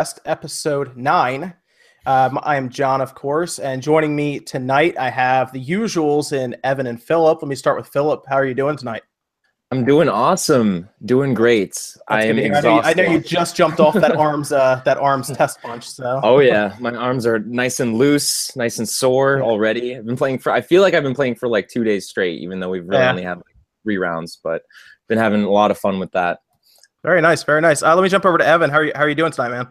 Podcast, episode nine. Um, I am John, of course, and joining me tonight, I have the usuals in Evan and Philip. Let me start with Philip. How are you doing tonight? I'm doing awesome, doing great. I am I know, you, exhausted. I know you just jumped off that arms uh, that arms test punch. So Oh yeah, my arms are nice and loose, nice and sore already. I've been playing for. I feel like I've been playing for like two days straight, even though we've really Yeah. only had like three rounds. But been having a lot of fun with that. very nice, very nice. Uh, let me jump over to Evan. How are you? How are you doing tonight, man?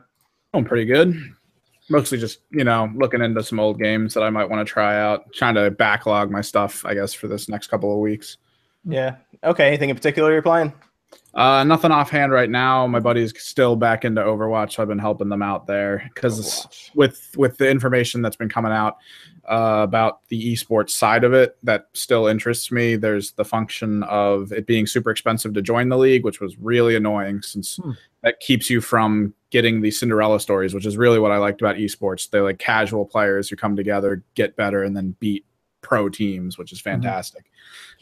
Doing pretty good. Mostly just, you know, looking into some old games that I might want to try out. Trying to backlog my stuff, I guess, for this next couple of weeks. Yeah. Okay. Anything in particular you're playing? Uh, nothing offhand right now. My buddy's still back into Overwatch, so I've been helping them out there because with with the information that's been coming out uh, about the esports side of it, that still interests me. There's the function of it being super expensive to join the league, which was really annoying since Hmm. that keeps you from getting the Cinderella stories, which is really what I liked about esports. They're like casual players who come together, get better, and then beat pro teams, which is mm-hmm. fantastic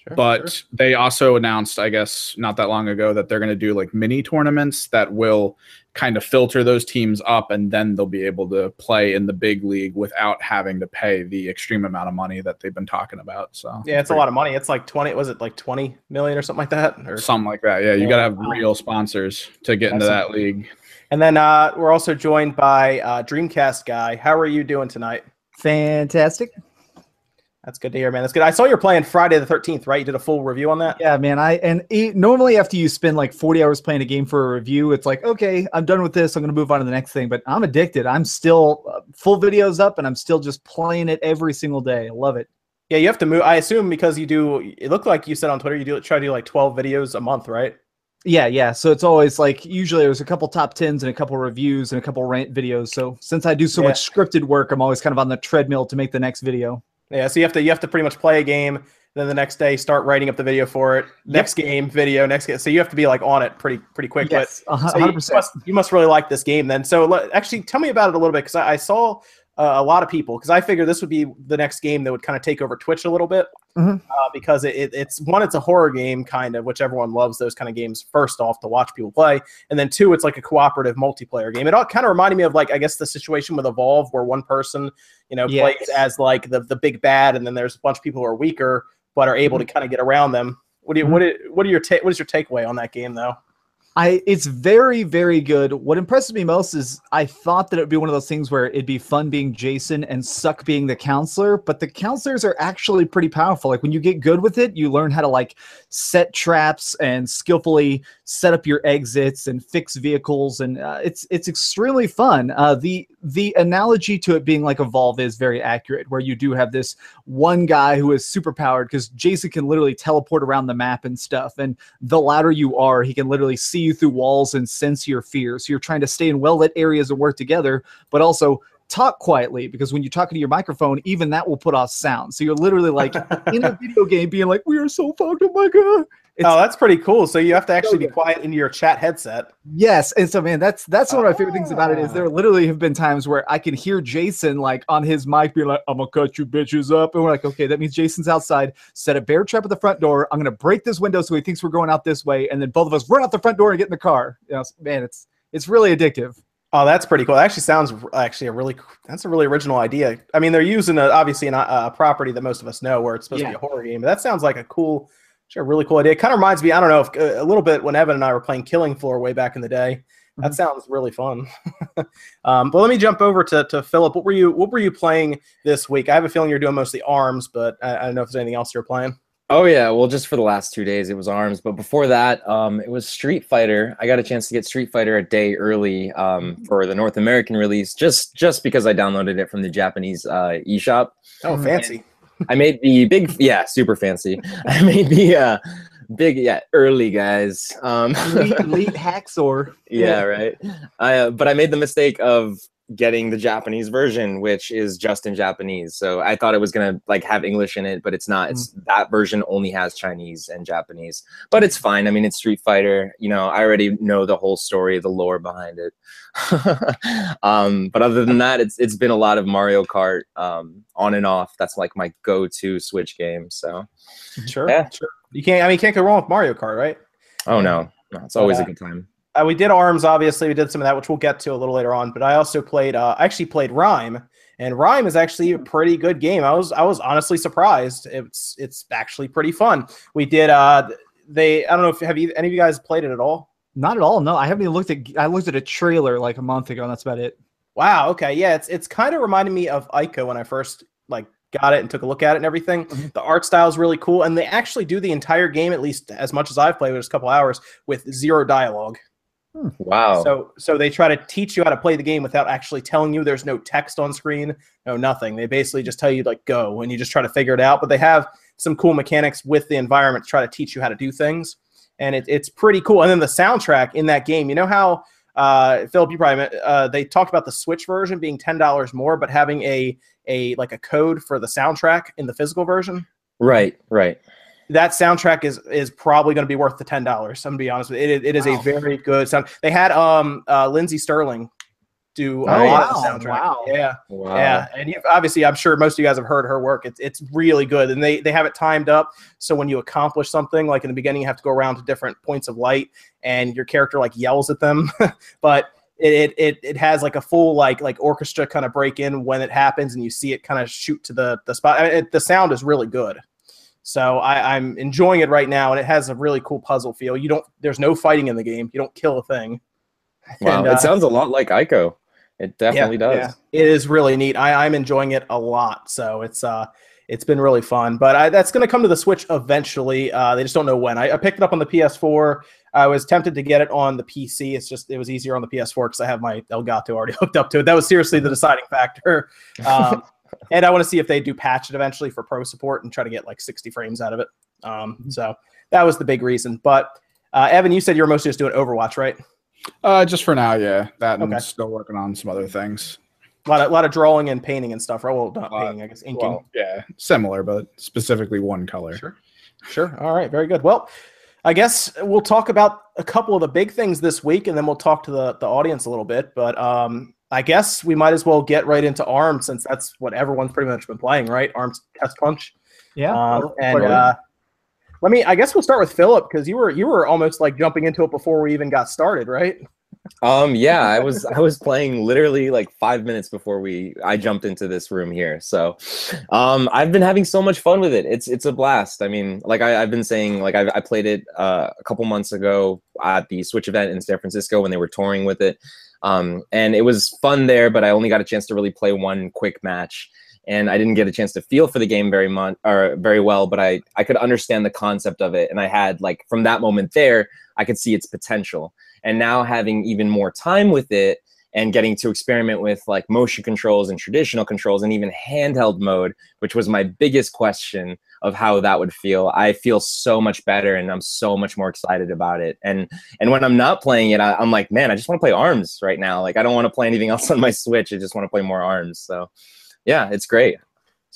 Sure, but sure. they also announced i guess not that long ago that they're going to do like mini tournaments that will kind of filter those teams up and then they'll be able to play in the big league without having to pay the extreme amount of money that they've been talking about so yeah, it's a lot of money. It's like twenty. Was it like twenty million or something like that? Or something like that yeah you Yeah. got to have real sponsors to get into that league And then uh, we're also joined by uh, Dreamcast guy. How are you doing tonight? Fantastic. That's good to hear, man. That's good. I saw you're playing Friday the 13th, right? You did a full review on that. Yeah, man. I and e normally after you spend like 40 hours playing a game for a review, it's like, okay, I'm done with this. I'm going to move on to the next thing. But I'm addicted. I'm still uh, full videos up and I'm still just playing it every single day. I love it. Yeah, you have to move. I assume because you do. It looked like you said on Twitter you do try to do like 12 videos a month, right? Yeah, yeah. So it's always like usually there's a couple top tens and a couple reviews and a couple rant videos. So since I do so Yeah. much scripted work, I'm always kind of on the treadmill to make the next video. Yeah. So you have to you have to pretty much play a game, then the next day start writing up the video for it. Next game, video. Next game. So you have to be like on it pretty pretty quick. But Yes, a So you, 100. must, you must really like this game then. So actually, tell me about it a little bit because I, I saw uh, a lot of people because I figured this would be the next game that would kind of take over Twitch a little bit Mhm. uh, because it, it, it's one, it's a horror game kind of, which everyone loves those kind of games. First off, to watch people play, and then two, it's like a cooperative multiplayer game. It all kind of reminded me of like I guess the situation with Evolve where one person you know Yes. plays as like the the big bad, and then there's a bunch of people who are weaker but are able to kind of get around them. What do you what, do- what are your ta- what is your takeaway on that game though? I it's very very good. What impresses me most is I thought that it would be one of those things where it'd be fun being Jason and suck being the counselor, but the counselors are actually pretty powerful. Like when you get good with it, you learn how to like set traps and skillfully set up your exits and fix vehicles, and uh, it's it's extremely fun. Uh, the the analogy to it being like Evolve is very accurate, where you do have this one guy who is super powered because Jason can literally teleport around the map and stuff, and the louder you are, he can literally see you through walls and sense your fear. So you're trying to stay in well lit areas and work together, but also talk quietly because when you talk into your microphone, even that will put off sound. So you're literally like in a video game being like, "We are so fucked. Oh my god." It's, oh, that's pretty cool. So you have to actually be quiet in your chat headset. Yes, and so man, that's that's one of my favorite things about it is Ah. there literally have been times where I can hear Jason like on his mic being like, "I'm gonna cut you bitches up," and we're like, "Okay, that means Jason's outside. Set a bear trap at the front door. I'm gonna break this window so he thinks we're going out this way, and then both of us run out the front door and get in the car." You know, man, it's it's really addictive. Oh, that's pretty cool. That actually sounds actually a really that's a really original idea. I mean, they're using a, obviously an, a property that most of us know where it's supposed to be a horror game, but that sounds like a cool, sure, really cool idea. It kind of reminds me, I don't know, if, uh, a little bit when Evan and I were playing Killing Floor way back in the day. That Mhm. sounds really fun. um, but let me jump over to, to Philip. What were you What were you playing this week? I have a feeling you're doing mostly arms, but I, I don't know if there's anything else you're playing. Oh yeah, well just for the last two days it was Arms, but before that um, it was Street Fighter. I got a chance to get Street Fighter a day early um, for the North American release, just just because I downloaded it from the Japanese uh, eShop. Oh, fancy. I made the big, yeah, super fancy. I made the uh, big, yeah, early guys. Um, Elite, elite hacksaw. yeah, right. I, uh, but I made the mistake of getting the Japanese version, which is just in Japanese. So I thought it was gonna like have English in it, but it's not. It's that version only has Chinese and Japanese. But it's fine. I mean, it's Street Fighter. You know, I already know the whole story, the lore behind it. um, but other than that, it's it's been a lot of Mario Kart um, on and off. That's like my go-to Switch game. So Sure. Yeah. Sure. You can't. I mean, you can't go wrong with Mario Kart, right? oh no, no it's always a good time. Uh, we did Arms. Obviously, we did some of that, which we'll get to a little later on. But I also played. Uh, I actually played RiME, and RiME is actually a pretty good game. I was I was honestly surprised. It's it's actually pretty fun. We did. Uh, they. I don't know if have you any of you guys played it at all. Not at all. No, I haven't even looked at. I looked at a trailer like a month ago, and that's about it. Wow. Okay. Yeah. It's it's kind of reminded me of Ico when I first like got it and took a look at it and everything. Mm-hmm. The art style is really cool, and they actually do the entire game, at least as much as I've played, it was a couple hours with zero dialogue. Hmm. Wow. So so they try to teach you how to play the game without actually telling you. There's no text on screen, no nothing. They basically just tell you like go, and you just try to figure it out. But they have some cool mechanics with the environment to try to teach you how to do things, and it, it's pretty cool. And then the soundtrack in that game, you know how uh, Philip, you probably uh, they talked about the Switch version being ten dollars more, but having a a like a code for the soundtrack in the physical version. Right, right. That soundtrack is is probably going to be worth the ten dollars. I'm gonna be honest with you. It, it is wow. a very good sound. They had um uh, Lindsey Stirling do a oh, lot wow. of the soundtrack. Wow. Yeah. Wow. Yeah. And obviously, I'm sure most of you guys have heard her work. It's, it's really good. And they, they have it timed up. So when you accomplish something, like in the beginning, you have to go around to different points of light and your character like yells at them. but it, it, it has like a full like like orchestra kind of break in when it happens and you see it kind of shoot to the, the spot. I mean, it, the sound is really good. So I, I'm enjoying it right now, and it has a really cool puzzle feel. You don't, there's no fighting in the game. You don't kill a thing. Wow, and, uh, it sounds a lot like Ico. It definitely yeah, does. Yeah. It is really neat. I, I'm enjoying it a lot. So it's uh it's been really fun. But I, that's going to come to the Switch eventually. Uh, they just don't know when. I, I, picked it up on the PS4. I was tempted to get it on the PC. It's just it was easier on the PS4 because I have my Elgato already hooked up to it. That was seriously the deciding factor. Um, and I want to see if they do patch it eventually for pro support and try to get like 60 frames out of it. Um, so that was the big reason. But uh, Evan, you said you were mostly just doing Overwatch, right? Uh, just for now, yeah. That and okay. still working on some other things. A lot of, lot of drawing and painting and stuff. Right? Well, not painting, I guess inking. Well, yeah, similar, but specifically one color. Sure. Sure. All right. Very good. Well, I guess we'll talk about a couple of the big things this week, and then we'll talk to the, the audience a little bit. But um, I guess we might as well get right into ARMS since that's what everyone's pretty much been playing, right? ARMS Test Punch. Yeah. Um, and uh, let me. I guess we'll start with Philip because you were you were almost like jumping into it before we even got started, right? Um. Yeah, I was I was playing literally like five minutes before we I jumped into this room here. So, um, I've been having so much fun with it. It's it's a blast. I mean, like I, have been saying, like I, I played it uh, a couple months ago at the Switch event in San Francisco when they were touring with it. Um, and it was fun there, but I only got a chance to really play one quick match and I didn't get a chance to feel for the game very much or very well, but I I could understand the concept of it, and I had like from that moment there, I could see its potential. And now having even more time with it and getting to experiment with like motion controls and traditional controls and even handheld mode, which was my biggest question of how that would feel. I feel so much better and I'm so much more excited about it. And and when I'm not playing it, I, am like, man, I just want to play arms right now. Like I don't want to play anything else on my Switch. I just want to play more arms. So yeah, it's great.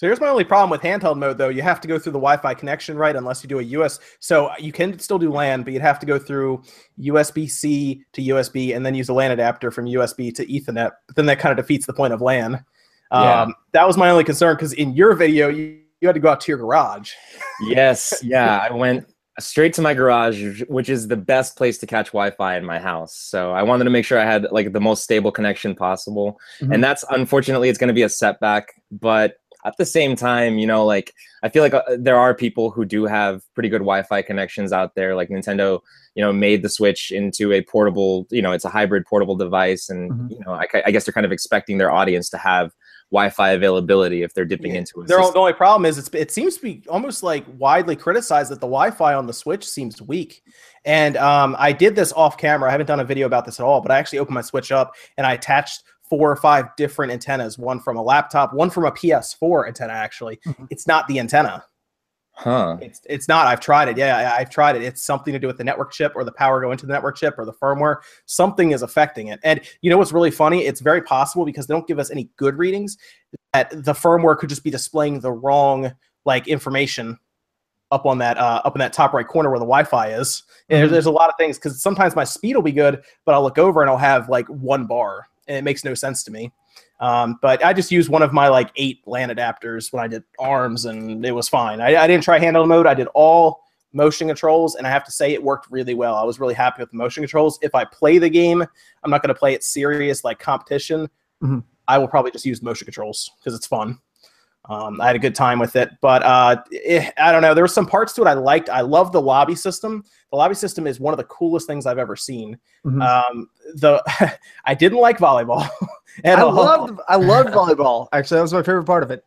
So here's my only problem with handheld mode, though. You have to go through the Wi-Fi connection, right? Unless you do a US. So you can still do LAN, but you'd have to go through USB-C to USB, and then use a LAN adapter from USB to Ethernet. But then that kind of defeats the point of LAN. Yeah. Um, that was my only concern because in your video, you, you had to go out to your garage. yes, yeah, I went straight to my garage, which is the best place to catch Wi-Fi in my house. So I wanted to make sure I had like the most stable connection possible, mm-hmm. and that's unfortunately it's going to be a setback. But at the same time, you know, like I feel like uh, there are people who do have pretty good Wi-Fi connections out there. Like Nintendo, you know, made the Switch into a portable, you know, it's a hybrid portable device, and mm-hmm. you know, I, I guess they're kind of expecting their audience to have Wi-Fi availability if they're dipping yeah. into it. The only problem is it seems to be almost like widely criticized that the Wi-Fi on the Switch seems weak. And um, I did this off camera. I haven't done a video about this at all, but I actually opened my Switch up and I attached four or five different antennas. One from a laptop, one from a PS4 antenna. Actually, mm-hmm. it's not the antenna. Huh. It's it's not. I've tried it. Yeah, I've tried it. It's something to do with the network chip or the power going to the network chip or the firmware. Something is affecting it. And you know what's really funny? It's very possible because they don't give us any good readings that the firmware could just be displaying the wrong like information up on that uh, up in that top right corner where the Wi-Fi is. And mm-hmm. there's, there's a lot of things because sometimes my speed will be good, but I'll look over and I'll have like one bar, and it makes no sense to me. Um, but I just used one of my like eight LAN adapters when I did arms, and it was fine. I, I didn't try handle mode. I did all motion controls, and I have to say it worked really well. I was really happy with the motion controls. If I play the game, I'm not going to play it serious like competition. Mhm. I will probably just use motion controls because it's fun. Um, I had a good time with it, but uh, eh, I don't know. There were some parts to it I liked. I love the lobby system. The lobby system is one of the coolest things I've ever seen. Mhm. Um, the I didn't like volleyball at I all. loved I loved volleyball. Actually, that was my favorite part of it.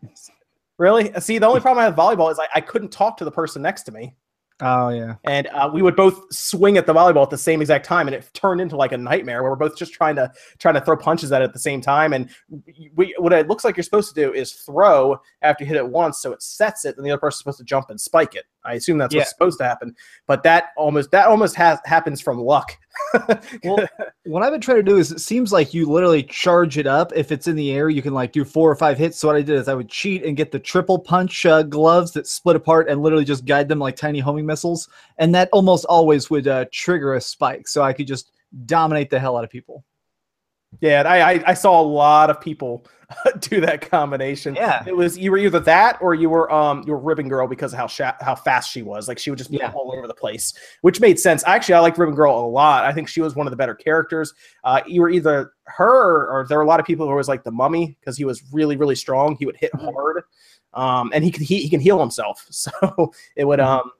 really. See, the only problem I have with volleyball is I, I couldn't talk to the person next to me. Oh yeah. and uh, we would both swing at the volleyball at the same exact time, and it turned into like a nightmare where we're both just trying to trying to throw punches at it at the same time. And we, what it looks like you're supposed to do is throw after you hit it once, so it sets it, and the other person's supposed to jump and spike it. I assume that's Yeah. what's supposed to happen, but that almost that almost has happens from luck. Well, what I've been trying to do is it seems like you literally charge it up. If it's in the air, you can like do four or five hits. So what I did is I would cheat and get the triple punch uh, gloves that split apart and literally just guide them like tiny homing missiles. And that almost always would uh, trigger a spike. So I could just dominate the hell out of people. Yeah, I, I I saw a lot of people do that combination. Yeah. it was you were either that or you were um you were ribbon girl because of how sha- how fast she was like she would just be Yeah. all over the place which made sense actually i liked ribbon girl a lot i think she was one of the better characters uh you were either her or there were a lot of people who was like the mummy because he was really really strong he would hit Mm-hmm. hard um and he could he, he can heal himself so it would Mm-hmm. um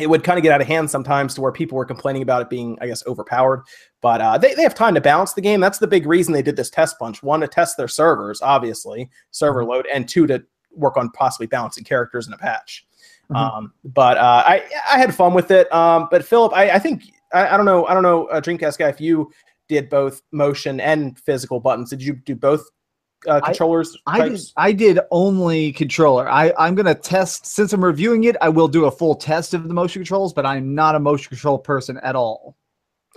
it would kind of get out of hand sometimes to where people were complaining about it being, I guess, overpowered. But uh, they, they have time to balance the game. That's the big reason they did this test punch. One, to test their servers, obviously, server load, and two, to work on possibly balancing characters in a patch. Mhm. Um, but uh, I I had fun with it. Um, but Philip, I, I think I, I don't know I don't know uh, Dreamcast guy if you did both motion and physical buttons. Did you do both uh, I- controllers? I did. I did only controller. I, I'm going to test, since I'm reviewing it, I will do a full test of the motion controls, but I'm not a motion control person at all.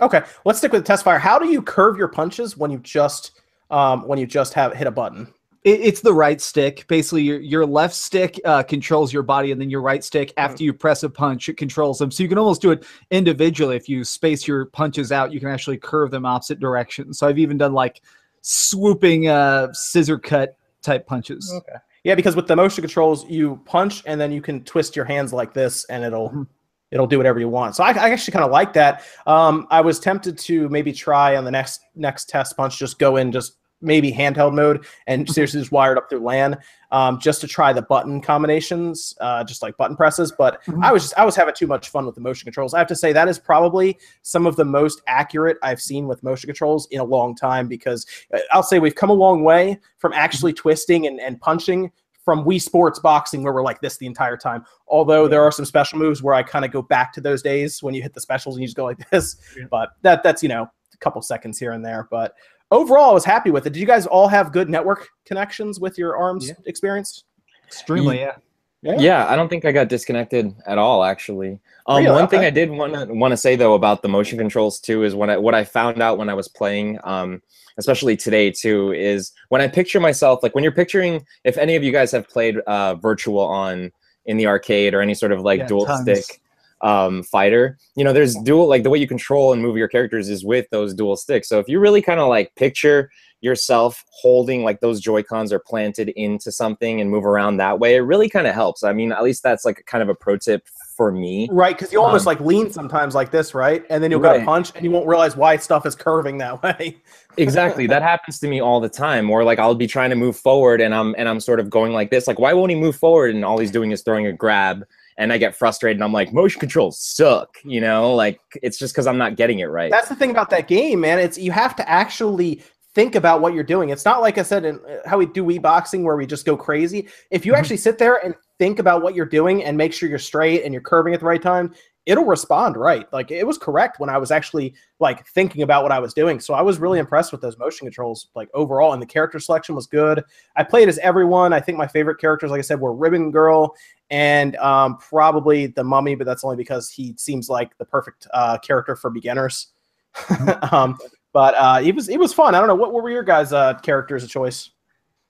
Okay, let's stick with test fire. How do you curve your punches when you just um, when you just have hit a button? It, it's the right stick. Basically, your your left stick uh, controls your body, and then your right stick, after you press a punch, it controls them. So you can almost do it individually. If you space your punches out, you can actually curve them opposite directions. So I've even done like swooping uh, scissor cut type punches. Okay. Yeah, because with the motion controls, you punch and then you can twist your hands like this, and it'll Mhm. it'll do whatever you want. So I, I actually kind of like that. Um, I was tempted to maybe try on the next next test punch, just go in just maybe handheld mode and seriously just wired up through LAN, um, just to try the button combinations, uh, just like button presses. But Mhm. I was just I was having too much fun with the motion controls. I have to say that is probably some of the most accurate I've seen with motion controls in a long time because uh, I'll say we've come a long way from actually twisting and, and punching from Wii Sports boxing where we're like this the entire time. Although there are some special moves where I kind of go back to those days when you hit the specials and you just go like this. Yeah. But that that's you know a couple seconds here and there. But overall, I was happy with it. Did you guys all have good network connections with your arms Yeah. experience? Extremely, yeah. Yeah, I don't think I got disconnected at all. Actually, um, Really? one thing I did want to want to say though about the motion controls too is when I what I found out when I was playing, um, especially today too, is when I picture myself like when you're picturing. If any of you guys have played uh, Virtual on in the arcade or any sort of like Yeah, dual tons. stick um, fighter, you know, there's dual like the way you control and move your characters is with those dual sticks. So if you really kind of like picture yourself holding like those joy cons are planted into something and move around that way it really kind of helps i mean at least that's like kind of a pro tip for me Right, because you almost Um, like lean sometimes like this, right? And then you'll go to Right. punch and you won't realize why stuff is curving that way. exactly that happens to me all the time or like i'll be trying to move forward and i'm and i'm sort of going like this like why won't he move forward and all he's doing is throwing a grab and i get frustrated and i'm like motion controls suck you know like it's just because i'm not getting it right That's the thing about that game, man. It's you have to actually think about what you're doing. It's not like I said in uh, how we do Wii boxing where we just go crazy. If you Mhm. actually sit there and think about what you're doing and make sure you're straight and you're curving at the right time, it'll respond right. Like it was correct when I was actually like thinking about what I was doing. So I was really impressed with those motion controls like overall and the character selection was good. I played as everyone. I think my favorite characters like I said were Ribbon Girl and um, probably the Mummy, but that's only because he seems like the perfect uh, character for beginners. um, but uh, it was it was fun. I don't know what, what were your guys' uh, characters of choice.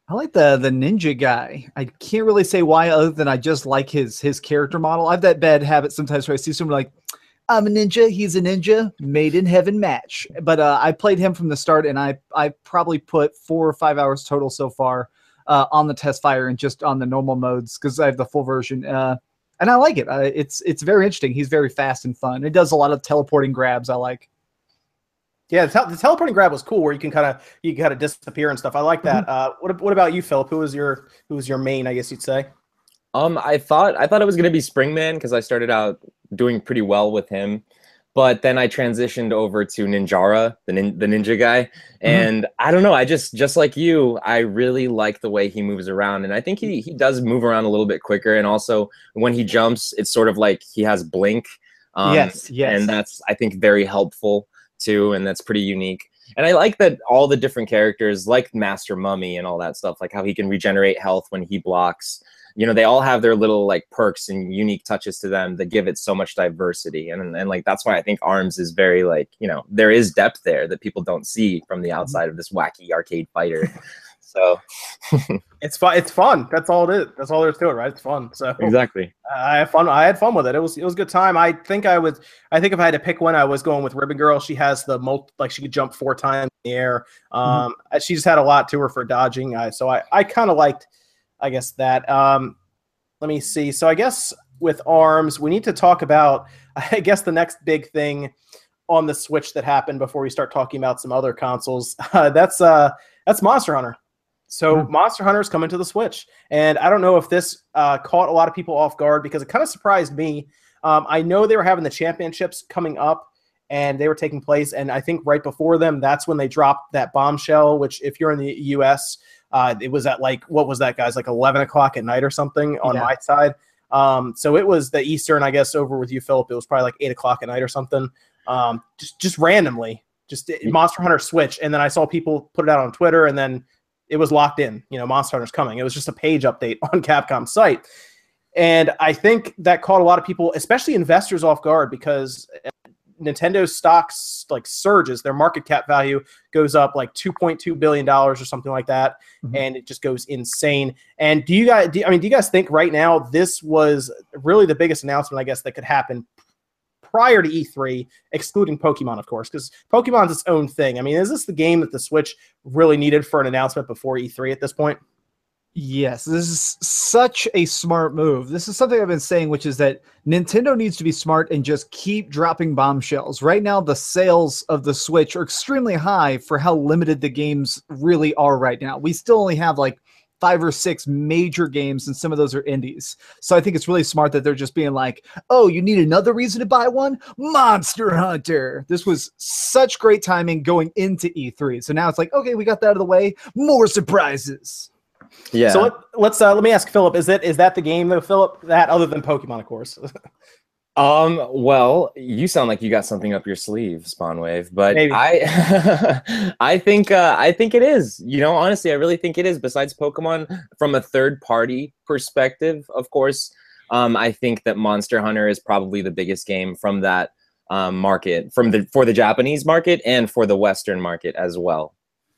I like the the ninja guy. I can't really say why, other than I just like his his character model. I have that bad habit sometimes where I see someone like, "I'm a ninja. He's a ninja. Made in heaven match." But uh, I played him from the start, and I I probably put four or five hours total so far uh, on the test fire and just on the normal modes because I have the full version. Uh, and I like it. It's it's very interesting. He's very fast and fun. It does a lot of teleporting grabs. I like. Yeah, the, tel- the teleporting grab was cool, where you can kind of you kind of disappear and stuff. I like that. Uh, what what about you, Philip? Who was your who was your main? I guess you'd say. Um, I thought I thought it was gonna be Springman because I started out doing pretty well with him, but then I transitioned over to Ninjara, the nin- the ninja guy, and I don't know. I just just like you, I really like the way he moves around, and I think he he does move around a little bit quicker, and also when he jumps, it's sort of like he has blink. Um, Yes, yes. and that's I think very helpful too, and that's pretty unique. And I like that all the different characters, like Master Mummy and all that stuff, like how he can regenerate health when he blocks. You know, they all have their little like perks and unique touches to them that give it so much diversity. And and like that's why I think Arms is very like, you know, there is depth there that people don't see from the mm-hmm. outside of this wacky arcade fighter. So It's fun. It's fun. That's all it is. That's all there is to it, right? It's fun. So exactly. I had fun. I had fun with it. It was it was a good time. I think I was. I think if I had to pick one, I was going with Ribbon Girl. She has the multi, like she could jump four times in the air. Um, she just had a lot to her for dodging. I so I I kind of liked, I guess that. Um, let me see. So I guess with arms, we need to talk about. I guess the next big thing on the Switch that happened before we start talking about some other consoles. Uh, that's uh that's Monster Hunter. So Monster Hunter is coming to the Switch, and I don't know if this uh, caught a lot of people off guard because it kind of surprised me. Um, I know they were having the championships coming up, and they were taking place, and I think right before them, that's when they dropped that bombshell. Which, if you're in the U.S., uh, it was at like what was that, guys? Like 11 o'clock at night or something on Yeah. my side. Um, so it was the Eastern, I guess, over with you, Philip. It was probably like eight o'clock at night or something. Um, just just randomly, just Monster Hunter Switch, and then I saw people put it out on Twitter, and then it was locked in. You know, Monster Hunter's coming. It was just a page update on Capcom's site, and I think that caught a lot of people, especially investors, off guard because Nintendo's stocks like surges. Their market cap value goes up like 2.2 billion dollars or something like that, Mhm. and it just goes insane. And do you guys? Do, I mean, do you guys think right now this was really the biggest announcement, I guess, that could happen prior to E3, excluding Pokemon, of course, because Pokemon's its own thing. I mean, is this the game that the Switch really needed for an announcement before E3 at this point? Yes, this is such a smart move. This is something I've been saying, which is that Nintendo needs to be smart and just keep dropping bombshells. Right now, the sales of the Switch are extremely high for how limited the games really are right now. We still only have like five or six major games, and some of those are indies. So I think it's really smart that they're just being like, oh, you need another reason to buy one? Monster Hunter. This was such great timing going into E3. So now it's like, okay, we got that out of the way. More surprises. Yeah. So let, let's uh, let me ask Philip: Is that is that the game though, Philip? That other than Pokemon, of course. Um, well, you sound like you got something up your sleeve, Spawnwave, but Maybe. I I think uh I think it is. You know, honestly, I really think it is. Besides Pokemon, from a third party perspective, of course, um, I think that Monster Hunter is probably the biggest game from that um market, from the for the Japanese market and for the Western market as well.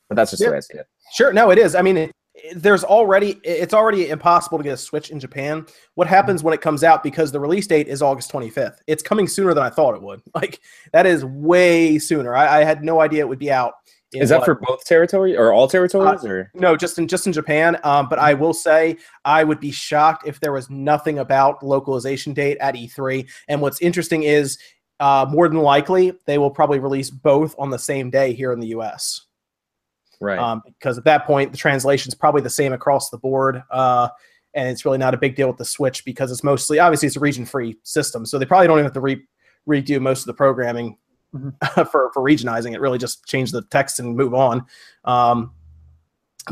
But that's just the way I see it. Sure, no, it is. I mean, there's already it's already impossible to get a Switch in Japan. What happens when it comes out? Because the release date is August 25th. It's coming sooner than I thought it would. Like that is way sooner. I, I had no idea it would be out. Is that what- for both territory or all territories or No, just in just in Japan. Um, but I will say I would be shocked if there was nothing about localization date at E3. And what's interesting is uh, more than likely they will probably release both on the same day here in the U.S. right? Um, because at that point the translation is probably the same across the board. Uh, and it's really not a big deal with the Switch because it's mostly obviously it's a region-free system, so they probably don't even have to re- redo most of the programming for for regionalizing it. Really, just change the text and move on. Um,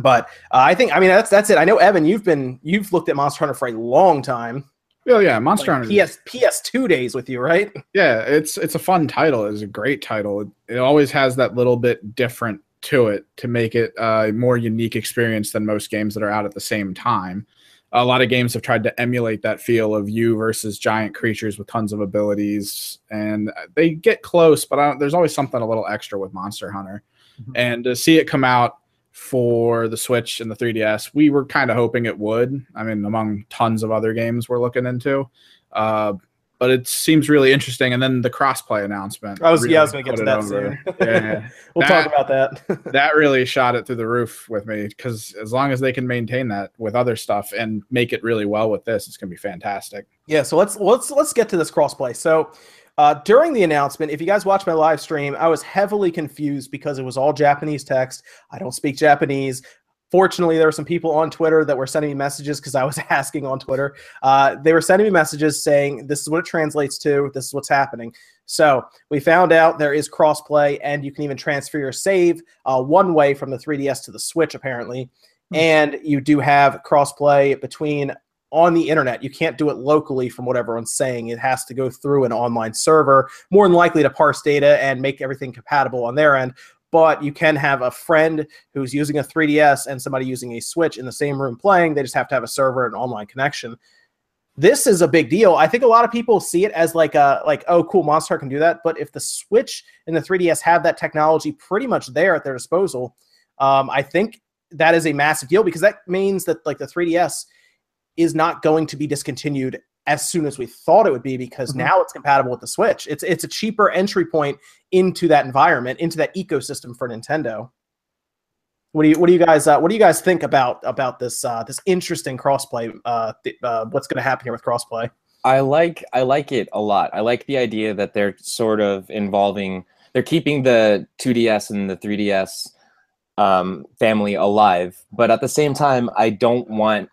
but uh, I think I mean that's that's it. I know Evan, you've been you've looked at Monster Hunter for a long time. Oh yeah, Monster Like Hunter. PS PS2 days with you, right? Yeah, it's it's a fun title. It's a great title. It, it always has that little bit different to it to make it a more unique experience than most games that are out at the same time. A lot of games have tried to emulate that feel of you versus giant creatures with tons of abilities, and they get close, but I don't, there's always something a little extra with Monster Hunter. Mhm. And to see it come out for the Switch and the 3DS, we were kind of hoping it would. I mean, among tons of other games we're looking into. Uh, but it seems really interesting. And then the crossplay announcement. I was really yeah, I was going to get to that soon. Yeah, yeah. we'll That- talk about that. that really shot it through the roof with me because as long as they can maintain that with other stuff and make it really well with this, it's going to be fantastic. Yeah, so let's let's let's get to this crossplay. So uh, during the announcement, if you guys watched my live stream, I was heavily confused because it was all Japanese text. I don't speak Japanese. Fortunately, there were some people on Twitter that were sending me messages because I was asking on Twitter. Uh, they were sending me messages saying, "This is what it translates to. This is what's happening." So we found out there is crossplay, and you can even transfer your save uh, one way from the 3DS to the Switch, apparently. And you do have crossplay between on the internet. You can't do it locally from what everyone's saying. It has to go through an online server, more than likely to parse data and make everything compatible on their end. But you can have a friend who's using a 3DS and somebody using a Switch in the same room playing. They just have to have a server and online connection. This is a big deal. I think a lot of people see it as like a like oh cool Monster can do that. But if the Switch and the 3DS have that technology pretty much there at their disposal, um, I think that is a massive deal because that means that like the 3DS is not going to be discontinued as soon as we thought it would be because Mhm. now it's compatible with the Switch. It's it's a cheaper entry point into that environment, into that ecosystem for Nintendo. What do you what do you guys uh, what do you guys think about about this uh, this interesting crossplay? Uh, th- uh, what's going to happen here with crossplay? I like I like it a lot. I like the idea that they're sort of involving they're keeping the 2DS and the 3DS um, family alive, but at the same time, I don't want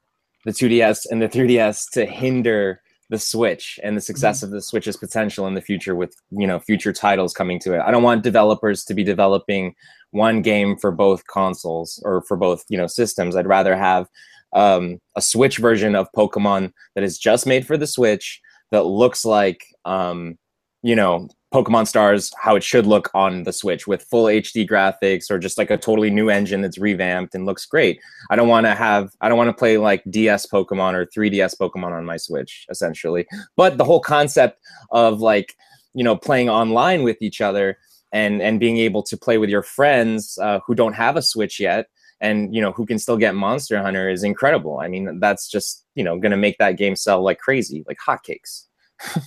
the 2DS and the 3DS to hinder the Switch and the success of the Switch's potential in the future with you know future titles coming to it. I don't want developers to be developing one game for both consoles or for both you know systems. I'd rather have um, a Switch version of Pokemon that is just made for the Switch that looks like um, you know Pokemon Stars how it should look on the Switch with full HD graphics or just like a totally new engine that's revamped and looks great. I don't want to have I don't want to play like DS Pokemon or 3DS Pokemon on my Switch essentially. But the whole concept of like you know playing online with each other and and being able to play with your friends uh, who don't have a Switch yet and you know who can still get Monster Hunter is incredible. I mean that's just you know going to make that game sell like crazy, like hotcakes.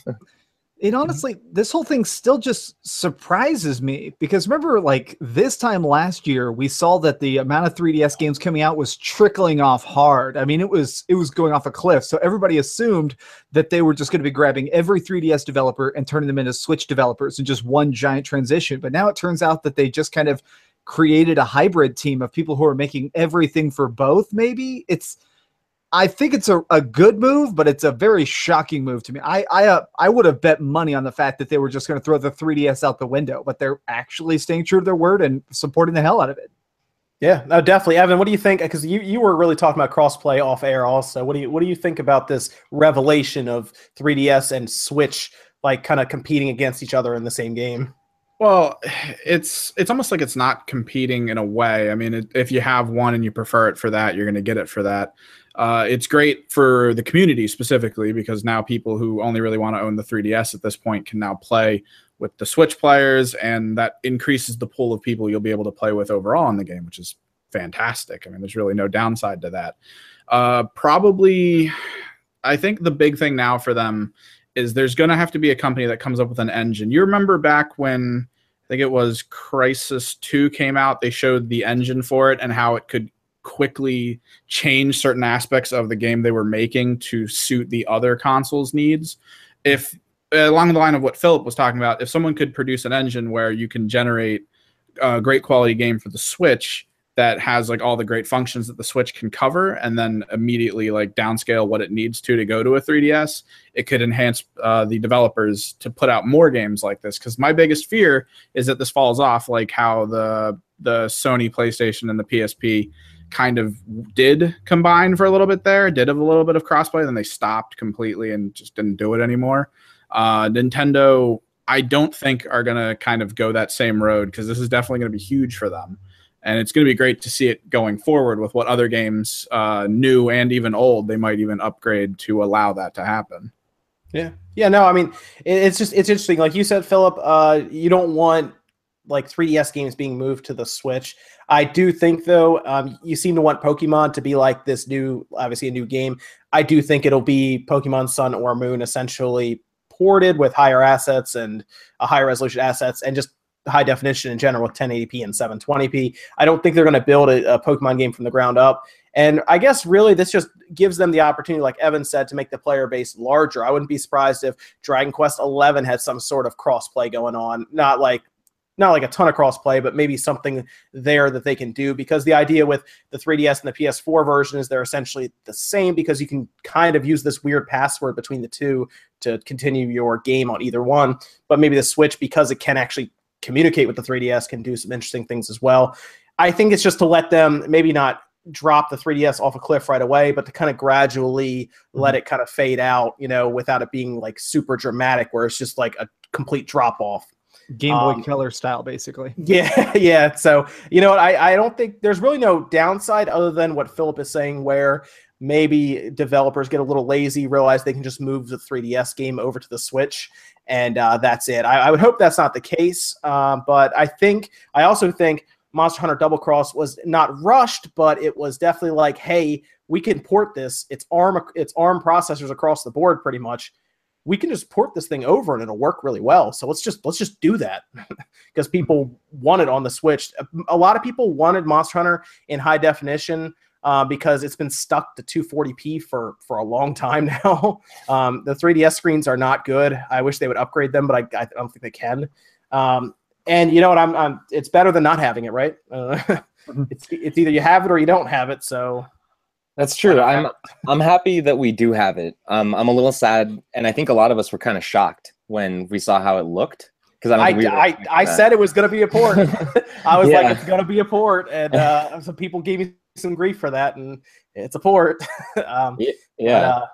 It mm-hmm. honestly, this whole thing still just surprises me because remember, like this time last year, we saw that the amount of 3DS games coming out was trickling off hard. I mean, it was it was going off a cliff. So everybody assumed that they were just going to be grabbing every 3DS developer and turning them into Switch developers in just one giant transition. But now it turns out that they just kind of created a hybrid team of people who are making everything for both. Maybe it's. I think it's a, a good move, but it's a very shocking move to me. I I uh, I would have bet money on the fact that they were just going to throw the 3DS out the window, but they're actually staying true to their word and supporting the hell out of it. Yeah, no, definitely, Evan. What do you think? Because you you were really talking about crossplay off air, also. What do you what do you think about this revelation of 3DS and Switch like kind of competing against each other in the same game? Well, it's it's almost like it's not competing in a way. I mean, it, if you have one and you prefer it for that, you're going to get it for that. Uh, it's great for the community specifically because now people who only really want to own the 3DS at this point can now play with the Switch players, and that increases the pool of people you'll be able to play with overall in the game, which is fantastic. I mean, there's really no downside to that. Uh, probably, I think the big thing now for them is there's going to have to be a company that comes up with an engine. You remember back when I think it was Crysis 2 came out, they showed the engine for it and how it could quickly change certain aspects of the game they were making to suit the other console's needs. If along the line of what Philip was talking about, if someone could produce an engine where you can generate a great quality game for the Switch that has like all the great functions that the Switch can cover, and then immediately like downscale what it needs to to go to a 3DS, it could enhance uh, the developers to put out more games like this. Because my biggest fear is that this falls off like how the the Sony PlayStation and the PSP kind of did combine for a little bit there, did have a little bit of crossplay, then they stopped completely and just didn't do it anymore. Uh, Nintendo, I don't think are going to kind of go that same road because this is definitely going to be huge for them. And it's going to be great to see it going forward with what other games, uh, new and even old, they might even upgrade to allow that to happen. Yeah, yeah. No, I mean, it's just it's interesting. Like you said, Philip, uh, you don't want like 3DS games being moved to the Switch. I do think though, um, you seem to want Pokemon to be like this new, obviously a new game. I do think it'll be Pokemon Sun or Moon, essentially ported with higher assets and a higher resolution assets and just high definition in general with 1080p and 720p. I don't think they're going to build a, a, Pokemon game from the ground up. And I guess really this just gives them the opportunity, like Evan said, to make the player base larger. I wouldn't be surprised if Dragon Quest 11 had some sort of crossplay going on, not like not like a ton of crossplay, but maybe something there that they can do. Because the idea with the 3DS and the PS4 version is they're essentially the same because you can kind of use this weird password between the two to continue your game on either one. But maybe the Switch, because it can actually communicate with the 3DS, can do some interesting things as well. I think it's just to let them maybe not drop the 3DS off a cliff right away, but to kind of gradually mm-hmm. let it kind of fade out, you know, without it being like super dramatic, where it's just like a complete drop off. Game Boy um, Color style, basically. Yeah, yeah. So you know, I I don't think there's really no downside other than what Philip is saying, where maybe developers get a little lazy, realize they can just move the 3DS game over to the Switch, and uh, that's it. I, I, would hope that's not the case, uh, but I think I also think Monster Hunter Double Cross was not rushed, but it was definitely like, hey, we can port this. It's ARM, it's ARM processors across the board, pretty much we can just port this thing over and it'll work really well. So let's just let's just do that because people want it on the Switch. A lot of people wanted Monster Hunter in high definition uh, because it's been stuck to 240p for for a long time now. Um, the 3DS screens are not good. I wish they would upgrade them, but I, I don't think they can. Um, and you know what? I'm, I'm it's better than not having it, right? Uh, it's it's either you have it or you don't have it. So that's true. I'm I'm happy that we do have it. Um, I'm a little sad, and I think a lot of us were kind of shocked when we saw how it looked. Because I, I, we I, I said it was going to be a port. I was yeah. like, it's going to be a port, and uh, some people gave me some grief for that, and it's a port. um, yeah. But, uh,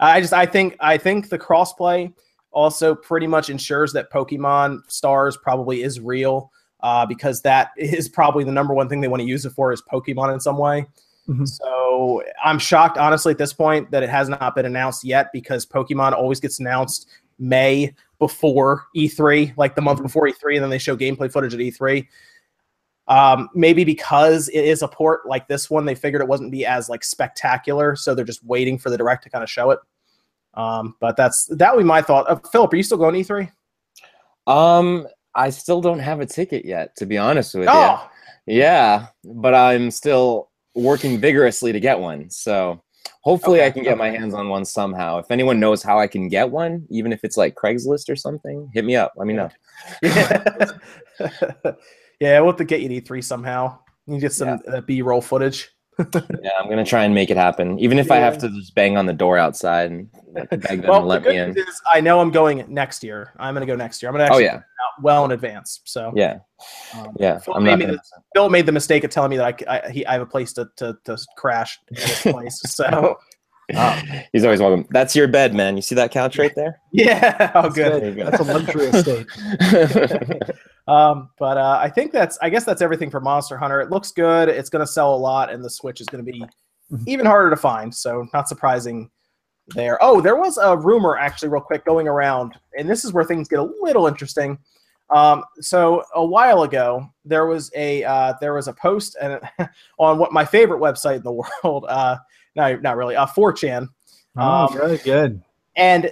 I just I think I think the crossplay also pretty much ensures that Pokemon Stars probably is real uh, because that is probably the number one thing they want to use it for is Pokemon in some way. Mm-hmm. So I'm shocked, honestly, at this point that it has not been announced yet because Pokemon always gets announced May before E3, like the month mm-hmm. before E3, and then they show gameplay footage at E3. Um, maybe because it is a port like this one, they figured it wasn't be as like spectacular, so they're just waiting for the direct to kind of show it. Um, but that's that would be my thought. Uh, Philip, are you still going E3? Um, I still don't have a ticket yet, to be honest with oh. you. Yeah, but I'm still working vigorously to get one. So hopefully okay. I can get my hands on one somehow. If anyone knows how I can get one, even if it's like Craigslist or something, hit me up. Let me know. yeah, we'll have to get you to E3 somehow. You get some yeah. uh, B-roll footage. Yeah, I'm gonna try and make it happen, even if yeah. I have to just bang on the door outside and beg them well, to let the me in. Is, I know I'm going next year. I'm gonna go next year. I'm gonna oh, actually yeah. well in advance. So yeah, um, yeah. Phil made, the, Phil made the mistake of telling me that I I, he, I have a place to to, to crash in this place. so. Um, He's always welcome. That's your bed, man. You see that couch right there? Yeah. Oh, good. good. That's a luxury estate. Um, but uh, I think that's I guess that's everything for Monster Hunter. It looks good. It's going to sell a lot, and the Switch is going to be mm-hmm. even harder to find. So not surprising there. Oh, there was a rumor actually, real quick, going around, and this is where things get a little interesting. Um, so a while ago, there was a uh, there was a post and on what my favorite website in the world. Uh, no, not really. Uh, 4chan. Oh, um, oh, very good. And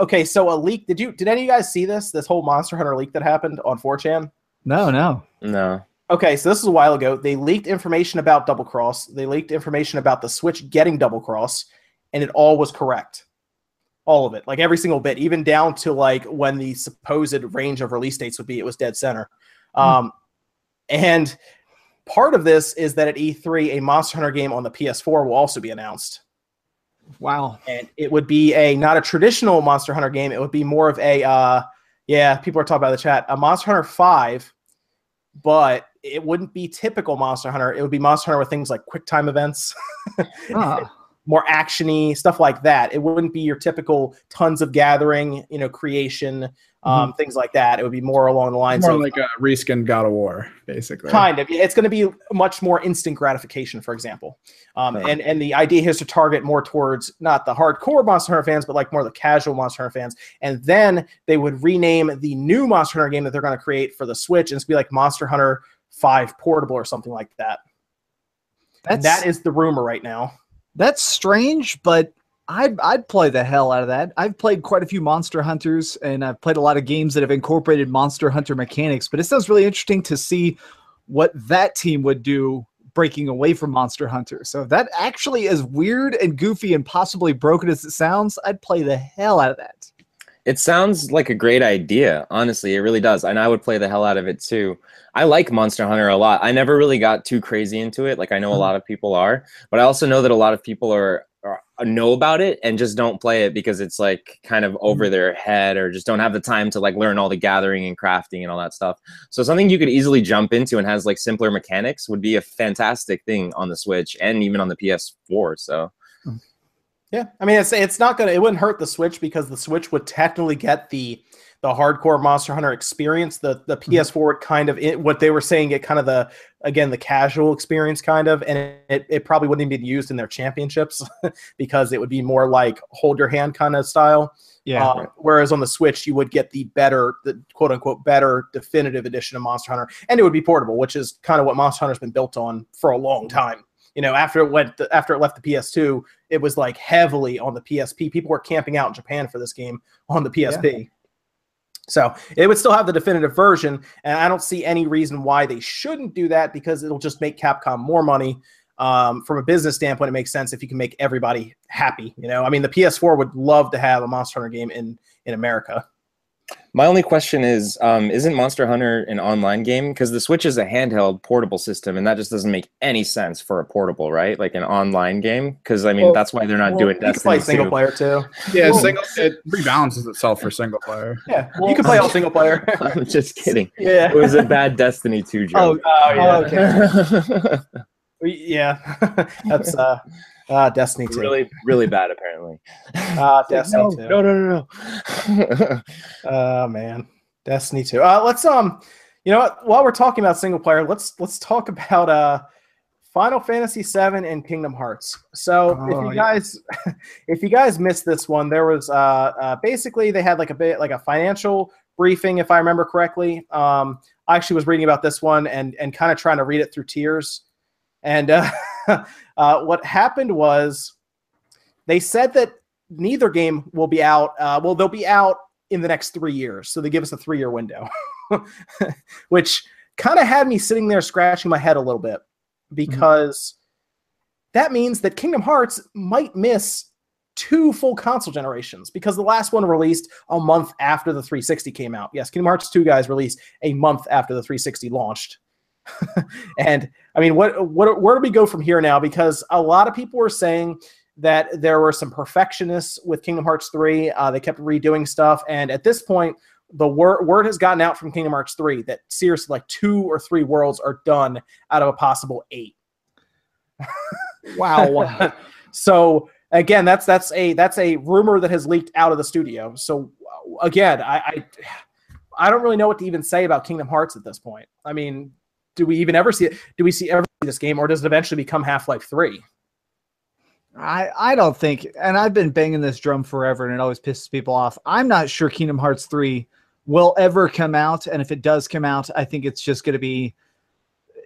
okay, so a leak. Did you? Did any of you guys see this? This whole Monster Hunter leak that happened on 4chan? No, no, no. Okay, so this is a while ago. They leaked information about Double Cross. They leaked information about the Switch getting Double Cross, and it all was correct. All of it, like every single bit, even down to like when the supposed range of release dates would be. It was dead center. Hmm. Um, and part of this is that at E3, a Monster Hunter game on the PS4 will also be announced. Wow. And it would be a not a traditional Monster Hunter game. It would be more of a uh yeah, people are talking about the chat. A Monster Hunter 5, but it wouldn't be typical Monster Hunter. It would be Monster Hunter with things like quick time events. ah. More actiony stuff like that. It wouldn't be your typical tons of gathering, you know, creation um, mm-hmm. things like that. It would be more along the lines more of like a reskin God of War, basically. Kind of. It's going to be much more instant gratification, for example. Um, and and the idea is to target more towards not the hardcore Monster Hunter fans, but like more the casual Monster Hunter fans. And then they would rename the new Monster Hunter game that they're going to create for the Switch, and it's be like Monster Hunter Five Portable or something like that. That's, that is the rumor right now. That's strange, but I'd I'd play the hell out of that. I've played quite a few Monster Hunters, and I've played a lot of games that have incorporated Monster Hunter mechanics. But it sounds really interesting to see what that team would do breaking away from Monster Hunter. So if that actually is weird and goofy and possibly broken as it sounds, I'd play the hell out of that. It sounds like a great idea. Honestly, it really does. And I would play the hell out of it too. I like Monster Hunter a lot. I never really got too crazy into it. Like I know a Mhm. lot of people are, but I also know that a lot of people are know about it and just don't play it because it's like kind of over mm-hmm. their head or just don't have the time to like learn all the gathering and crafting and all that stuff. So something you could easily jump into and has like simpler mechanics would be a fantastic thing on the Switch and even on the PS4. So mm. Yeah, I mean, it's it's not gonna. It wouldn't hurt the Switch because the Switch would technically get the the hardcore Monster Hunter experience. The the PS4 would kind of it, what they were saying get kind of the again the casual experience kind of, and it, it probably wouldn't even be used in their championships because it would be more like hold your hand kind of style. Yeah. Um, whereas on the Switch, you would get the better, the quote unquote better definitive edition of Monster Hunter, and it would be portable, which is kind of what Monster Hunter's been built on for a long time. You know, after it went, after it left the PS2, it was like heavily on the PSP. People were camping out in Japan for this game on the PSP. So it would still have the definitive version, and I don't see any reason why they shouldn't do that because it'll just make Capcom more money. Um, from a business standpoint, it makes sense if you can make everybody happy. You know, I mean, the PS4 would love to have a Monster Hunter game in in America. My only question is, um, isn't Monster Hunter an online game? Because the Switch is a handheld portable system, and that just doesn't make any sense for a portable, right? Like an online game. Because I mean, Well- that's why they're not Well, doing you can Destiny play single 2. player too. Yeah, Well- single it rebalances itself for single player. Yeah, you can play all single player. I'm just kidding. yeah. It was a bad Destiny 2 Oh, joke. Oh yeah. okay. Yeah. That's uh, uh Destiny 2. really, really bad, apparently. Uh, Destiny no, 2. no, no, no, no. Oh man, Destiny 2. Uh, let's um, you know what? While we're talking about single player, let's let's talk about uh, Final Fantasy 7 and Kingdom Hearts. So if Oh, you yeah. guys, if you guys missed this one, there was uh, uh, basically they had like a bit like a financial briefing, if I remember correctly. Um, I actually was reading about this one and and kind of trying to read it through tears. And uh, uh, what happened was they said that neither game will be out. Uh, well, they'll be out in the next three years. So they give us a three year window, which kind of had me sitting there scratching my head a little bit because that means that Kingdom Hearts might miss two full console generations because the last one released a month after the 360 came out. Yes, Kingdom Hearts 2 guys released a month after the 360 launched. and I mean, what what where do we go from here now? Because a lot of people were saying that there were some perfectionists with Kingdom Hearts 3. Uh, they kept redoing stuff, and at this point, the word word has gotten out from Kingdom Hearts 3 that seriously, like two or three worlds are done out of a possible eight. Wow. so again, that's that's a that's a rumor that has leaked out of the studio. So again, I, I I don't really know what to even say about Kingdom Hearts at this point. I mean, do we even ever see it? Do we see ever see this game, or does it eventually become Half Life Three? I, I don't think, and I've been banging this drum forever, and it always pisses people off. I'm not sure Kingdom Hearts 3 will ever come out. And if it does come out, I think it's just going to be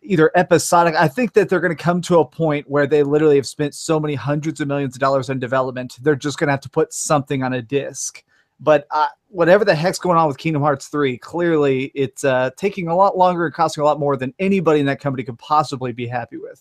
either episodic. I think that they're going to come to a point where they literally have spent so many hundreds of millions of dollars on development, they're just going to have to put something on a disc. But uh, whatever the heck's going on with Kingdom Hearts 3, clearly it's uh, taking a lot longer and costing a lot more than anybody in that company could possibly be happy with.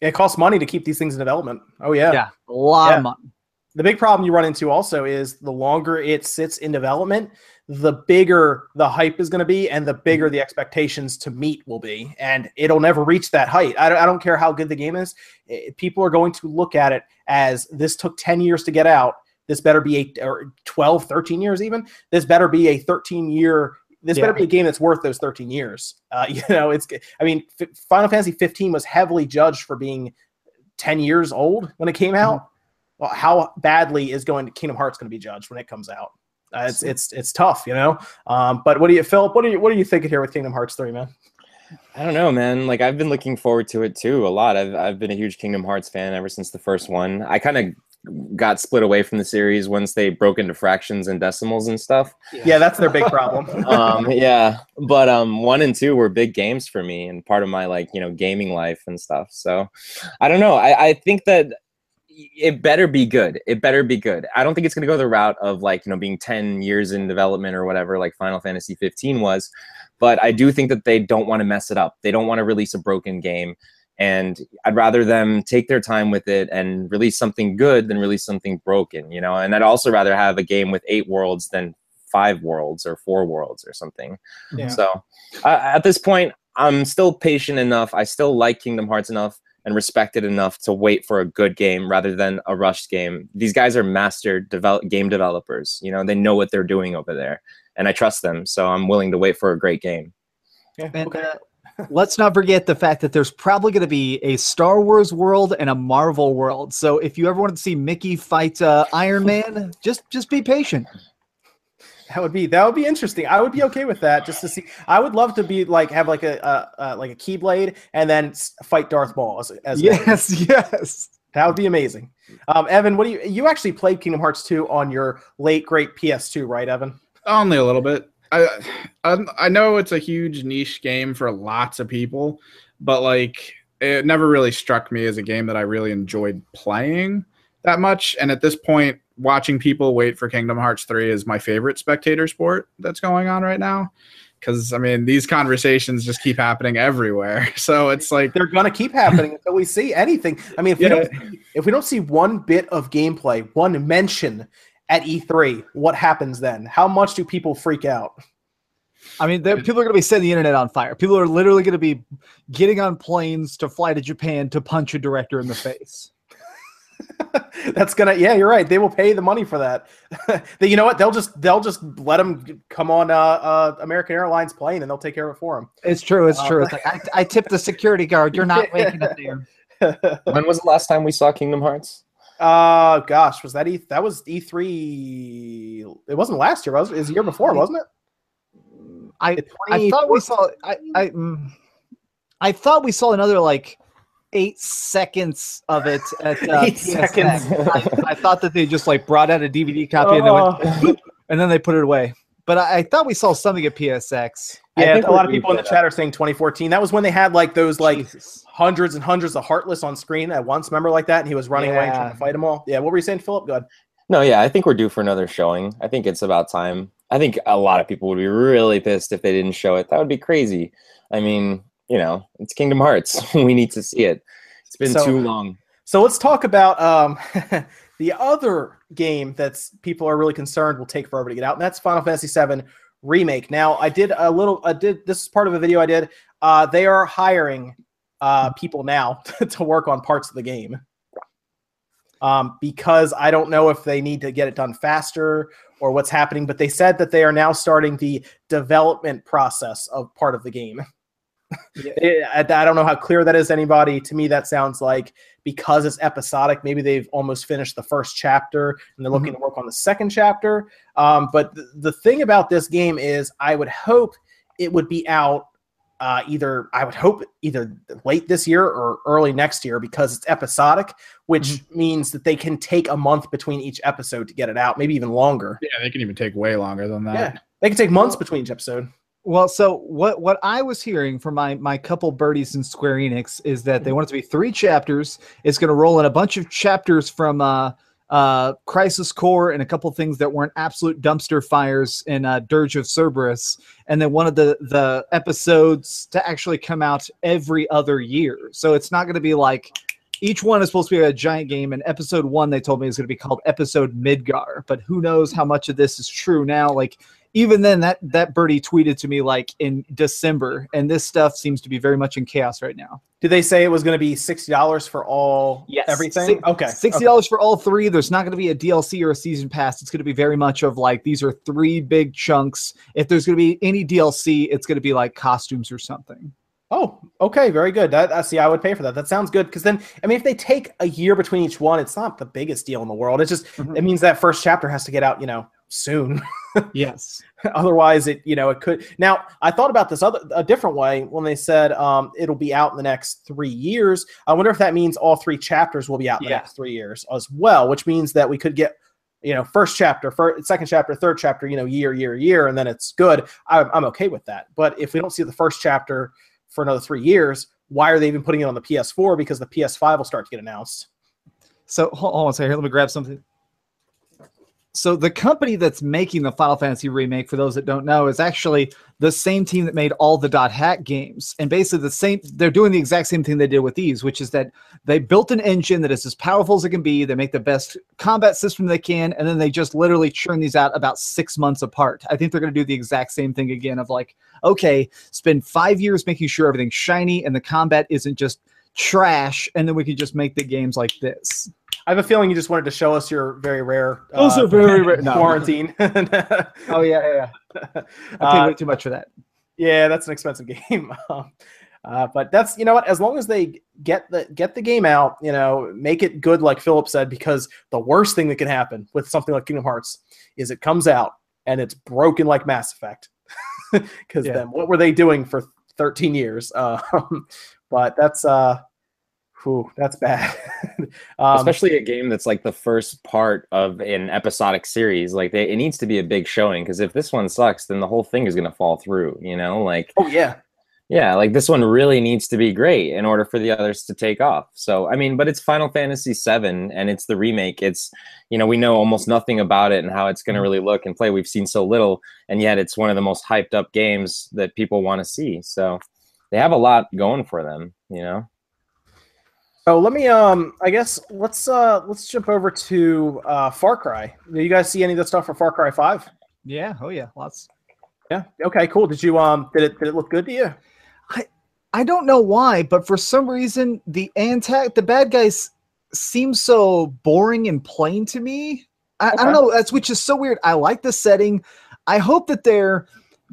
It costs money to keep these things in development. Oh yeah. Yeah, a lot Yeah. of money. The big problem you run into also is the longer it sits in development, the bigger the hype is going to be, and the bigger the expectations to meet will be. And it'll never reach that height. I don't, I don't care how good the game is. Eh, People are going to look at it as this took 10 years to get out. This better be a or 12, 13 years even. This better be a 13 year. This better be a game that's worth those 13 years. Uh, you know, it's. I mean, F- Final Fantasy 15 was heavily judged for being 10 years old when it came out well, how badly is going to Kingdom Hearts going to be judged when it comes out? Uh, it's it's it's tough, you know. Um, but what do you, Philip? What are you what are you thinking here with Kingdom Hearts three, man? I don't know, man. Like I've been looking forward to it too a lot. I've I've been a huge Kingdom Hearts fan ever since the first one. I kind of got split away from the series once they broke into fractions and decimals and stuff. Yeah, that's their big problem. um yeah but um one and two were big games for me and part of my like you know gaming life and stuff so i don't know i i think that it better be good. It better be good. I don't think it's going to go the route of like, you know, being 10 years in development or whatever, like Final Fantasy 15 was. But I do think that they don't want to mess it up. They don't want to release a broken game. And I'd rather them take their time with it and release something good than release something broken, you know? And I'd also rather have a game with eight worlds than five worlds or four worlds or something. Yeah. So uh, at this point, I'm still patient enough. I still like Kingdom Hearts enough and respect it enough to wait for a good game rather than a rushed game. These guys are master develop game developers. You know, they know what they're doing over there, and I trust them. So I'm willing to wait for a great game. Yeah, And okay. uh, let's not forget the fact that there's probably going to be a Star Wars world and a Marvel world. So if you ever want to see Mickey fight uh, Iron Man, just just be patient. That would be that would be interesting. I would be okay with that just to see. I would love to be like have like a uh, uh, like a keyblade and then fight Darth Maul as, as Yes, yes. that would be amazing. Um, Evan, what do you you actually played Kingdom Hearts 2 on your late great PS2, right, Evan? Only a little bit. I, I I know it's a huge niche game for lots of people, but like it never really struck me as a game that I really enjoyed playing that much. And at this point, watching people wait for Kingdom Hearts 3 is my favorite spectator sport that's going on right now. Cause I mean, these conversations just keep happening everywhere. So it's like They're gonna keep happening until we see anything. I mean, if we Yeah. don't if we don't see one bit of gameplay, one mention at E3, what happens then? How much do people freak out? I mean, there- people are going to be setting the internet on fire. People are literally going to be getting on planes to fly to Japan to punch a director in the face. That's gonna yeah, you're right. They will pay the money for that. they, you know what? They'll just they'll just let them come on uh, uh, American Airlines plane and they'll take care of it for them. It's true. It's Uh, true. It's like I, I tipped the security guard. You're not making it there. When was the last time we saw Kingdom Hearts? Uh gosh, was that E that was E3 it wasn't last year, was it? It was the year before, wasn't it? I I thought we saw. I I, mm, I thought we saw another like eight seconds of it at uh, Eight PSX. seconds. I, I thought that they just like brought out a DVD copy and, they went, Oh. and then they put it away. But I, I thought we saw something at PSX. I yeah, think a lot of people in the did chat are saying 2014. That was when they had like those like Jesus. Hundreds and hundreds of Heartless on screen at once. Remember like that? And he was running away and trying to fight them all. Yeah, what were you saying, Philip? Good. No, yeah, I think we're due for another showing. I think it's about time. I think a lot of people would be really pissed if they didn't show it. That would be crazy. I mean, you know, it's Kingdom Hearts. we need to see it. It's been So- too long. So let's talk about um, the other game that's people are really concerned will take forever to get out, and that's Final Fantasy VII Remake. Now, I did a little. I did this is part of a video I did. Uh, they are hiring uh, people now to work on parts of the game. Um, because I don't know if they need to get it done faster or what's happening, but they said that they are now starting the development process of part of the game. It- I, I don't know how clear that is to anybody. To me, that sounds like because it's episodic, maybe they've almost finished the first chapter and they're looking to work on the second chapter. Um, but th- the thing about this game is, I would hope it would be out uh, either. I would hope either late this year or early next year because it's episodic, which means that they can take a month between each episode to get it out, maybe even longer. yeah, they can even take way longer than that. Yeah, they can take months between each episode. Well, so what what I was hearing from my my couple birdies in Square Enix is that they want it to be three chapters. It's going to roll in a bunch of chapters from uh, uh, Crisis Core and a couple things that weren't absolute dumpster fires in uh, Dirge of Cerberus, and then one of the the episodes to actually come out every other year. So it's not going to be like each one is supposed to be a giant game. And episode one, they told me is going to be called Episode Midgar, but who knows how much of this is true now? Like even then that that birdie tweeted to me like in december and this stuff seems to be very much in chaos right now Did they say it was going to be sixty dollars for all everything? Si- okay, sixty dollars for all three there's not going to be a dlc or a season pass it's going to be very much of like these are three big chunks if there's going to be any dlc it's going to be like costumes or something Oh, okay, very good. That I see. I would pay for that. That sounds good because then, I mean, if they take a year between each one, it's not the biggest deal in the world. It's just Mhm. it means that first chapter has to get out, you know, soon. yes Otherwise, it you know it could. Now, I thought about this other a different way when they said um, it'll be out in the next three years. I wonder if that means all three chapters will be out in the next three years as well, which means that we could get. You know, first chapter, first, second chapter, third chapter. You know, year, year, year, and then it's good. I'm, I'm okay with that. But if we don't see the first chapter for another three years, why are they even putting it on the PS4? Because the PS5 will start to get announced. So hold on a second here. Let me grab something. So the company that's making the Final Fantasy remake, for those that don't know, is actually the same team that made all the dot hack games. And basically the same they're doing the exact same thing they did with these, which is that they built an engine that is as powerful as it can be. They make the best combat system they can, and then they just literally churn these out about six months apart. I think they're gonna do the exact same thing again of like, okay, spend five years making sure everything's shiny and the combat isn't just trash, and then we can just make the games like this. I have a feeling you just wanted to show us your very rare. Those uh, are very rare. No. quarantine. Oh yeah, yeah. yeah. I paid Uh, way too much for that. Yeah, that's an expensive game. Um, uh, but that's you know what, as long as they get the get the game out, you know, make it good, like Philip said, because the worst thing that can happen with something like Kingdom Hearts is it comes out and it's broken like Mass Effect. Because Yeah. then what were they doing for 13 years? Um, but that's uh, whew, that's bad. um, especially a game that's like the first part of an episodic series like they, it needs to be a big showing because if this one sucks then the whole thing is going to fall through you know? Like oh yeah, yeah like this one really needs to be great in order for the others to take off. So i mean but it's final fantasy VII and it's the remake. It's you know we know almost nothing about it and how it's going to really look and play. We've seen so little and yet it's one of the most hyped up games that people want to see. So they have a lot going for them you know So let me um I guess let's uh let's jump over to uh Far Cry. Do you guys see any of the stuff for Far Cry 5? Yeah. Oh yeah. Lots. Yeah. Okay, cool. Did you um did it did it look good to you? I I don't know why, but for some reason the antac the bad guys seem so boring and plain to me. I, I don't know. That's which is so weird. I like the setting. I hope that they're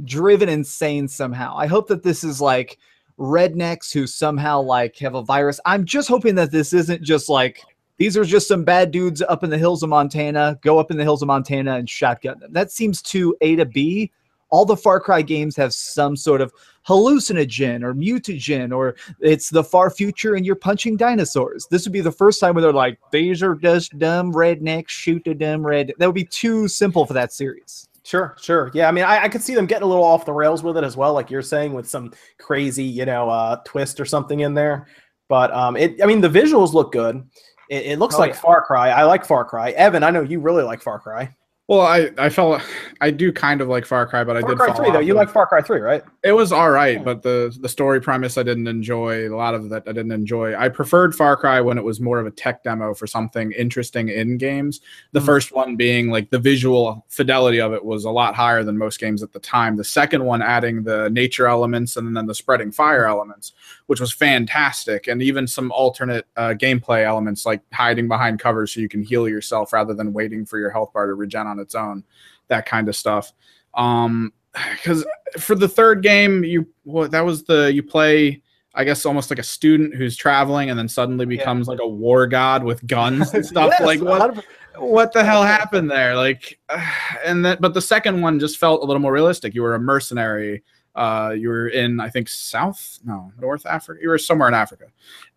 driven insane somehow. I hope that this is like rednecks who somehow like have a virus. I'm just hoping that this isn't just like these are just some bad dudes up in the hills of Montana, go up in the hills of Montana and shotgun them. That seems too A to B. All the Far Cry games have some sort of hallucinogen or mutagen, or it's the far future and you're punching dinosaurs. This would be the first time where they're like, these are just dumb rednecks, shoot a dumb red. That would be too simple for that series. Sure, sure. Yeah, I mean I, I could see them getting a little off the rails with it as well, like you're saying, with some crazy, you know, uh twist or something in there. But um it I mean the visuals look good. It, it looks Oh, like yeah. Far Cry. I like Far Cry. Evan, I know you really like Far Cry. Well, I I felt I do kind of like Far Cry, but I did. Far Cry 3 though. You like Far Cry 3, right? It was all right, but the the story premise I didn't enjoy. A lot of that I didn't enjoy. I preferred Far Cry when it was more of a tech demo for something interesting in games. The Mhm. first one being like the visual fidelity of it was a lot higher than most games at the time. The second one adding the nature elements and then the spreading fire elements, which was fantastic, and even some alternate uh, gameplay elements like hiding behind covers so you can heal yourself rather than waiting for your health bar to regen on its own. That kind of stuff. Um, because for the third game, you what that was the you play, I guess almost like a student who's traveling and then suddenly becomes like a war god with guns and stuff. Yes, like what what the hell happened there? Like, and then but the second one just felt a little more realistic. You were a mercenary. Uh, you were in I think South no North Africa. You were somewhere in Africa,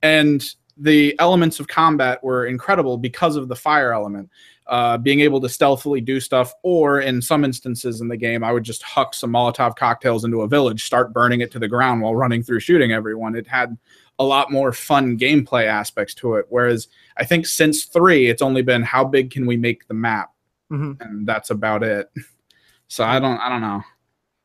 and the elements of combat were incredible because of the fire element uh, being able to stealthily do stuff, or in some instances in the game, I would just huck some Molotov cocktails into a village, start burning it to the ground while running through shooting everyone. It had a lot more fun gameplay aspects to it. Whereas I think since three, it's only been how big can we make the map, Mhm. and that's about it. So I don't, I don't know.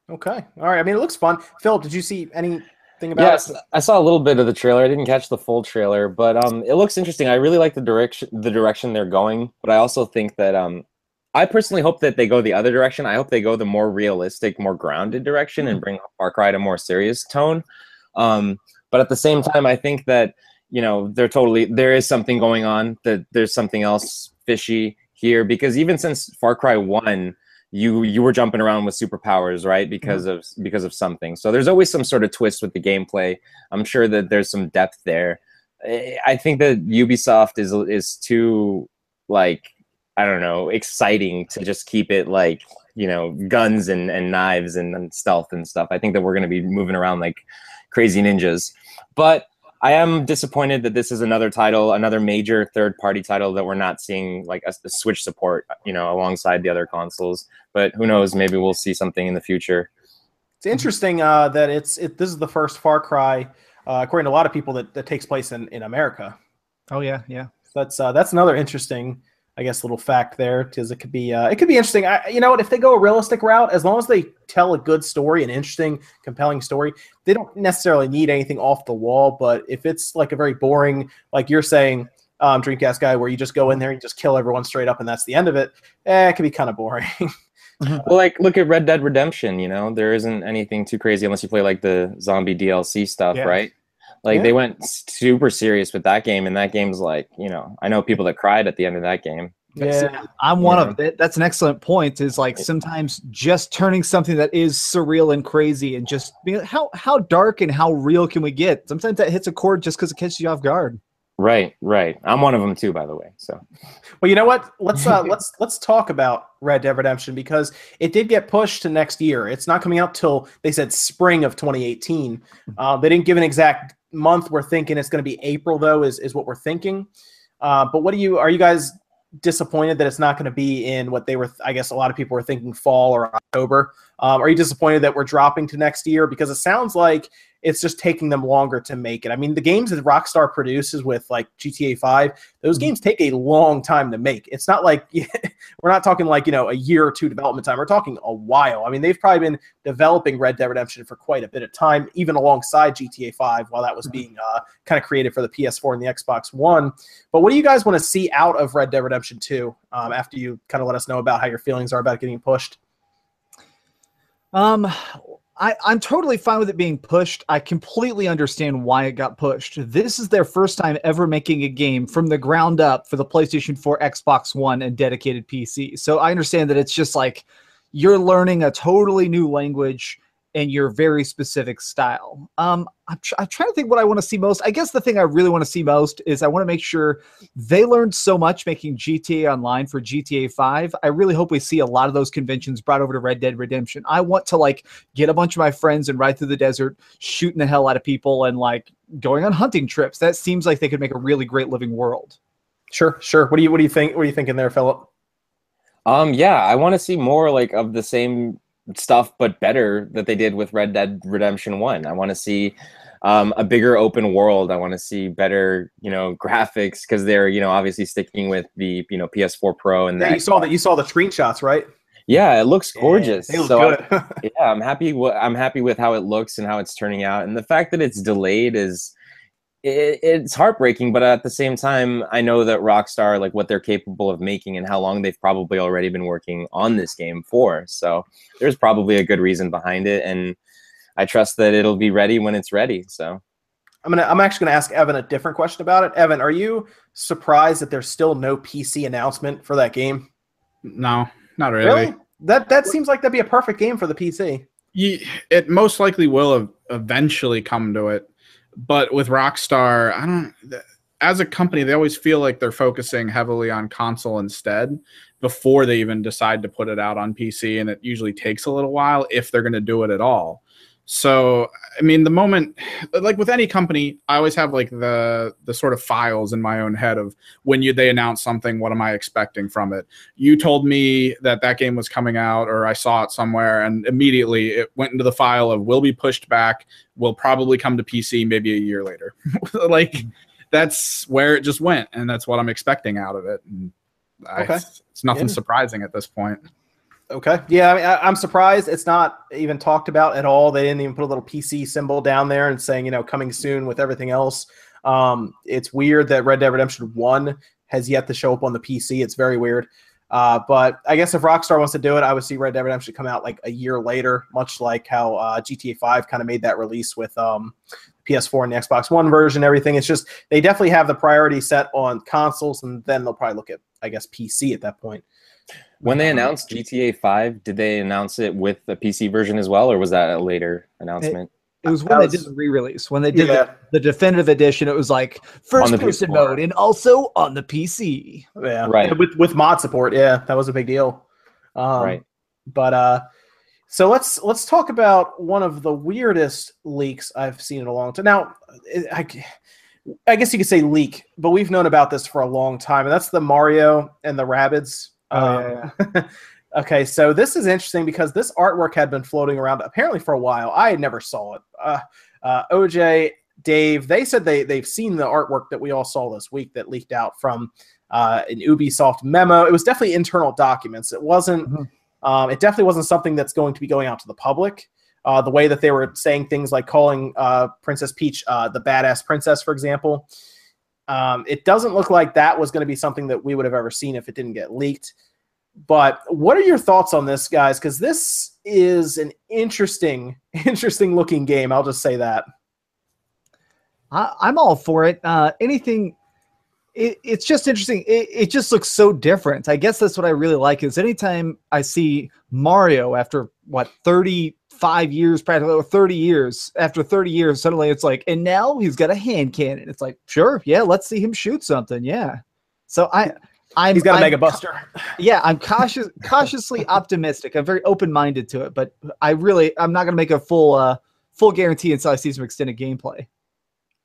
Okay. All right. I mean it looks fun. Phil, did you see anything about Yes, it? I saw a little bit of the trailer. I didn't catch the full trailer, but um, it looks interesting. I really like the direction the direction they're going, but I also think that um, I personally hope that they go the other direction. I hope they go the more realistic, more grounded direction and bring Far Cry to a more serious tone. Um, but at the same time, I think that you know they're totally there is something going on. That there's something else fishy here because even since Far Cry One you you were jumping around with superpowers right? Because mm-hmm. of because of something. So there's always some sort of twist with the gameplay. I'm sure that there's some depth there. I I think that ubisoft is is too like i don't know exciting to just keep it like you know guns and and knives and, and stealth and stuff. I think that we're going to be moving around like crazy ninjas. But I am disappointed that this is another title, another major third-party title that we're not seeing like a, a Switch support, you know, alongside the other consoles. But who knows? Maybe we'll see something in the future. It's interesting uh, that it's it. This is the first Far Cry, uh, according to a lot of people, that, that takes place in, in America. Oh yeah, yeah. that's uh, that's another interesting, I guess, a little fact there because it could be uh, it could be interesting. I, you know what? If they go a realistic route, as long as they tell a good story, an interesting, compelling story, they don't necessarily need anything off the wall. But if it's like a very boring, like you're saying, um, Dreamcast guy, where you just go in there and just kill everyone straight up and that's the end of it, eh, it can be kind of boring. well, like look at Red Dead Redemption. You know, there isn't anything too crazy unless you play like the zombie DLC stuff, Yeah. right? Like Yeah. they went super serious with that game, and that game's like, you know, I know people that cried at the end of that game. yeah, I'm one Yeah. of it. That's an excellent point. Is like sometimes just turning something that is surreal and crazy and just being how how dark and how real can we get? Sometimes that hits a chord just because it catches you off guard. Right, right. I'm one of them too, by the way. So Well, you know what? Let's uh, let's let's talk about Red Dead Redemption because it did get pushed to next year. It's not coming out till they said spring of 2018. Uh, they didn't give an exact month. We're thinking it's going to be April though. Is is what we're thinking. Uh, but what do you are you guys disappointed that it's not going to be in what they were? I guess a lot of people were thinking fall or October. Um, are you disappointed that we're dropping to next year because it sounds like it's just taking them longer to make it. I mean, the games that Rockstar produces with like GTA 5, those games take a long time to make. It's not like we're not talking like, you know, a year or two development time. We're talking a while. I mean, they've probably been developing Red Dead Redemption for quite a bit of time, even alongside GTA 5 while that was being uh, kind of created for the PS4 and the Xbox One. But what do you guys want to see out of Red Dead Redemption 2 um, after you kind of let us know about how your feelings are about getting pushed? Um, I, I'm totally fine with it being pushed. I completely understand why it got pushed. This is their first time ever making a game from the ground up for the PlayStation 4, Xbox One, and dedicated PC. So I understand that it's just like you're learning a totally new language and your very specific style. Um, I'm, tr- I'm trying to think what I want to see most. I guess the thing I really want to see most is I want to make sure they learned so much making GTA Online for GTA 5. I really hope we see a lot of those conventions brought over to Red Dead Redemption. I want to like get a bunch of my friends and ride through the desert, shooting the hell out of people and like going on hunting trips. That seems like they could make a really great living world. Sure, sure. What do you what do you think? What are you thinking there, Philip? Um, yeah, I want to see more like of the same stuff, but better that they did with Red Dead Redemption One. I want to see um, a bigger open world. I want to see better, you know, graphics because they're, you know, obviously sticking with the, you know, PS4 Pro and Yeah, the you saw that. You saw the screenshots, right? Yeah, it looks gorgeous. Look so I- yeah, I'm happy. I'm happy with how it looks and how it's turning out, and the fact that it's delayed is it, it's heartbreaking. But at the same time, I know that Rockstar, like what they're capable of making, and how long they've probably already been working on this game for. So there's probably a good reason behind it, and I trust that it'll be ready when it's ready. So I'm gonna. I'm actually gonna ask Evan a different question about it. Evan, are you surprised that there's still no PC announcement for that game? No, not really. really? That that seems like that'd be a perfect game for the PC. Ye- it most likely will eventually come to it but with rockstar i don't as a company they always feel like they're focusing heavily on console instead before they even decide to put it out on pc and it usually takes a little while if they're going to do it at all so i mean the moment like with any company i always have like the the sort of files in my own head of when you they announce something what am i expecting from it you told me that that game was coming out or i saw it somewhere and immediately it went into the file of will be pushed back will probably come to pc maybe a year later like hmm. that's where it just went and that's what i'm expecting out of it and I, Okay. it's nothing Yeah. surprising at this point Okay. Yeah, I mean, I, I'm surprised it's not even talked about at all. They didn't even put a little PC symbol down there and saying, you know, coming soon with everything else. Um, it's weird that Red Dead Redemption 1 has yet to show up on the PC. It's very weird. Uh, but I guess if Rockstar wants to do it, I would see Red Dead Redemption come out like a year later, much like how uh, GTA 5 kind of made that release with um, PS4 and the Xbox One version, everything. It's just they definitely have the priority set on consoles, and then they'll probably look at, I guess, PC at that point. When they announced GTA 5, did they announce it with the PC version as well, or was that a later announcement? It was That when was- they did the re-release. When they did Yeah. the, the definitive edition, it was like first-person PS4. mode and also on the PC. Yeah, Right. With with mod support, yeah, that was a big deal. Um, Right. But uh, so let's let's talk about one of the weirdest leaks I've seen in a long time. Now, I, I guess you could say leak, but we've known about this for a long time, and that's the Mario and the Rabbids. Oh, Um, okay, so this is interesting because this artwork had been floating around apparently for a while. I had never saw it. Uh, uh, OJ Dave, they said they they've seen the artwork that we all saw this week that leaked out from uh, an Ubisoft memo. It was definitely internal documents. It wasn't. Mm-hmm. Um, it definitely wasn't something that's going to be going out to the public. Uh, the way that they were saying things like calling uh, Princess Peach uh, the badass princess, for example. Um, it doesn't look like that was going to be something that we would have ever seen if it didn't get leaked. But what are your thoughts on this, guys? Because this is an interesting, interesting looking game. I'll just say that. I, am all for it. Uh, anything, it, it's just interesting. It, it just looks so different. I guess that's what I really like. Is anytime I see Mario after what 35 years, practically or 30 years, after 30 years, suddenly it's like, and now he's got a hand cannon. It's like, sure, yeah, let's see him shoot something. Yeah. So I I'm, He's got a I'm, Mega Buster. Yeah, I'm cautious, cautiously optimistic. I'm very open minded to it, but I really, I'm not going to make a full, uh, full guarantee until I see some extended gameplay.